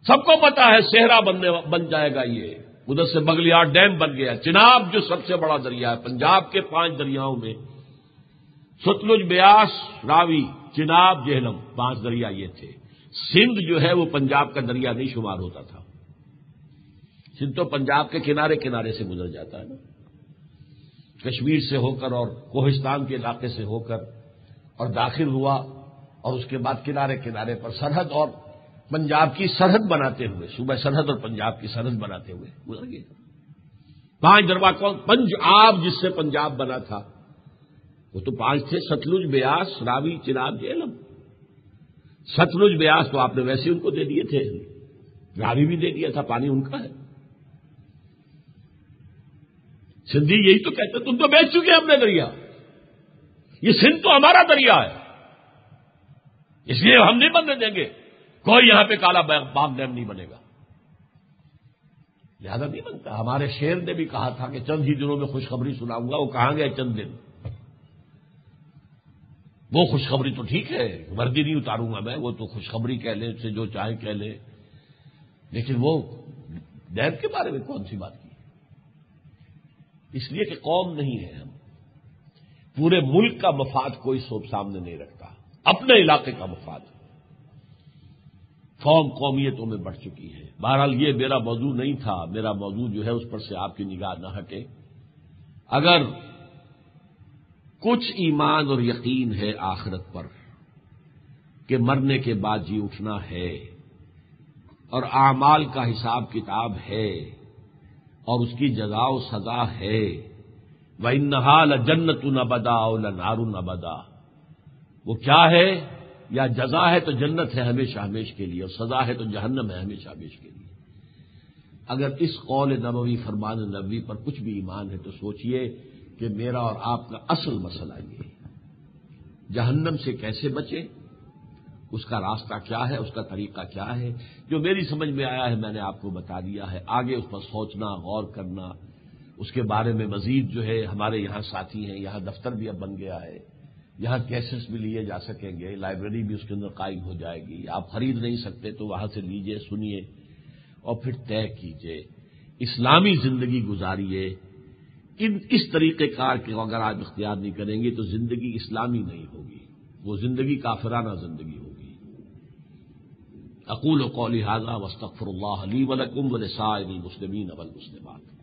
S1: سب کو پتا ہے صحرا بننے، بن جائے گا یہ۔ ادھر سے بگلیار ڈیم بن گیا۔ چناب جو سب سے بڑا دریا ہے، پنجاب کے پانچ دریاؤں میں ستلج بیاس، راوی چناب جہلم، پانچ دریا یہ تھے۔ سندھ جو ہے وہ پنجاب کا دریا نہیں شمار ہوتا تھا۔ سندھ تو پنجاب کے کنارے کنارے سے گزر جاتا ہے نا۔ کشمیر سے ہو کر اور کوہستان کے علاقے سے ہو کر اور داخل ہوا اور اس کے بعد کنارے کنارے پر سرحد اور پنجاب کی سرحد بناتے ہوئے، صوبہ سرحد اور پنجاب کی سرحد بناتے ہوئے گزر گئے پانچ دربا کون؟ پنج آب جس سے پنجاب بنا تھا۔ وہ تو پانچ تھے، ستلج، بیاس، راوی، چناب، جیلم۔ ستلج، بیاس تو آپ نے ویسے ان کو دے دیے تھے۔ راوی بھی دے دیا تھا، پانی ان کا ہے۔ سندھی یہی تو کہتے تم تو بیچ چکے ہم نے دریا۔ یہ سندھ تو ہمارا دریا ہے۔ اس لیے ہم نہیں بننے دیں گے۔ کوئی یہاں پہ کالا باغ ڈیم نہیں بنے گا۔ لہذا نہیں بنتا۔ ہمارے شیر نے بھی کہا تھا کہ چند ہی دنوں میں خوشخبری سناؤں گا، وہ کہاں گئے چند دن؟ وہ خوشخبری تو ٹھیک ہے، وردی نہیں اتاروں گا میں، وہ تو خوشخبری کہہ لیں سے جو چاہے کہہ لیں لیکن وہ ڈیم کے بارے میں کون سی بات کی؟ اس لیے کہ قوم نہیں ہے ہم۔ پورے ملک کا مفاد کوئی سوپ سامنے نہیں رکھتا۔ اپنے علاقے کا مفاد۔ قوم قومیتوں میں بڑھ چکی ہے۔ بہرحال یہ میرا موضوع نہیں تھا، میرا موضوع جو ہے اس پر سے آپ کی نگاہ نہ ہٹے۔ اگر کچھ ایمان اور یقین ہے آخرت پر کہ مرنے کے بعد جی اٹھنا ہے اور اعمال کا حساب کتاب ہے اور اس کی جزا و سزا ہے۔ وہ انحال جنت نہ بدا اور نارو نہ بدا وہ کیا ہے؟ یا جزا ہے تو جنت ہے ہمیشہ ہمیش کے لیے اور سزا ہے تو جہنم ہے ہمیشہ ہمیش کے لیے۔ اگر اس قول نبوی فرمان نبوی پر کچھ بھی ایمان ہے تو سوچئے کہ میرا اور آپ کا اصل مسئلہ یہ جہنم سے کیسے بچے؟ اس کا راستہ کیا ہے؟ اس کا طریقہ کیا ہے؟ جو میری سمجھ میں آیا ہے، میں نے آپ کو بتا دیا ہے۔ آگے اس پر سوچنا، غور کرنا۔ اس کے بارے میں مزید جو ہے، ہمارے یہاں ساتھی ہیں، یہاں دفتر بھی اب بن گیا ہے۔ یہاں کیسز بھی لیے جا سکیں گے، لائبریری بھی اس کے اندر قائم ہو جائے گی۔ آپ خرید نہیں سکتے تو وہاں سے لیجیے، سنیے اور پھر طے کیجیے۔ اسلامی زندگی گزاریے۔ ان اس طریقے کار کے اگر آپ اختیار نہیں کریں گے تو زندگی اسلامی نہیں ہوگی۔ وہ زندگی کافرانہ زندگی ہوگی۔ اقول و قولی حاضہ وسطر اللہ علی ولکم ولسائل مسلمین اول مسلمات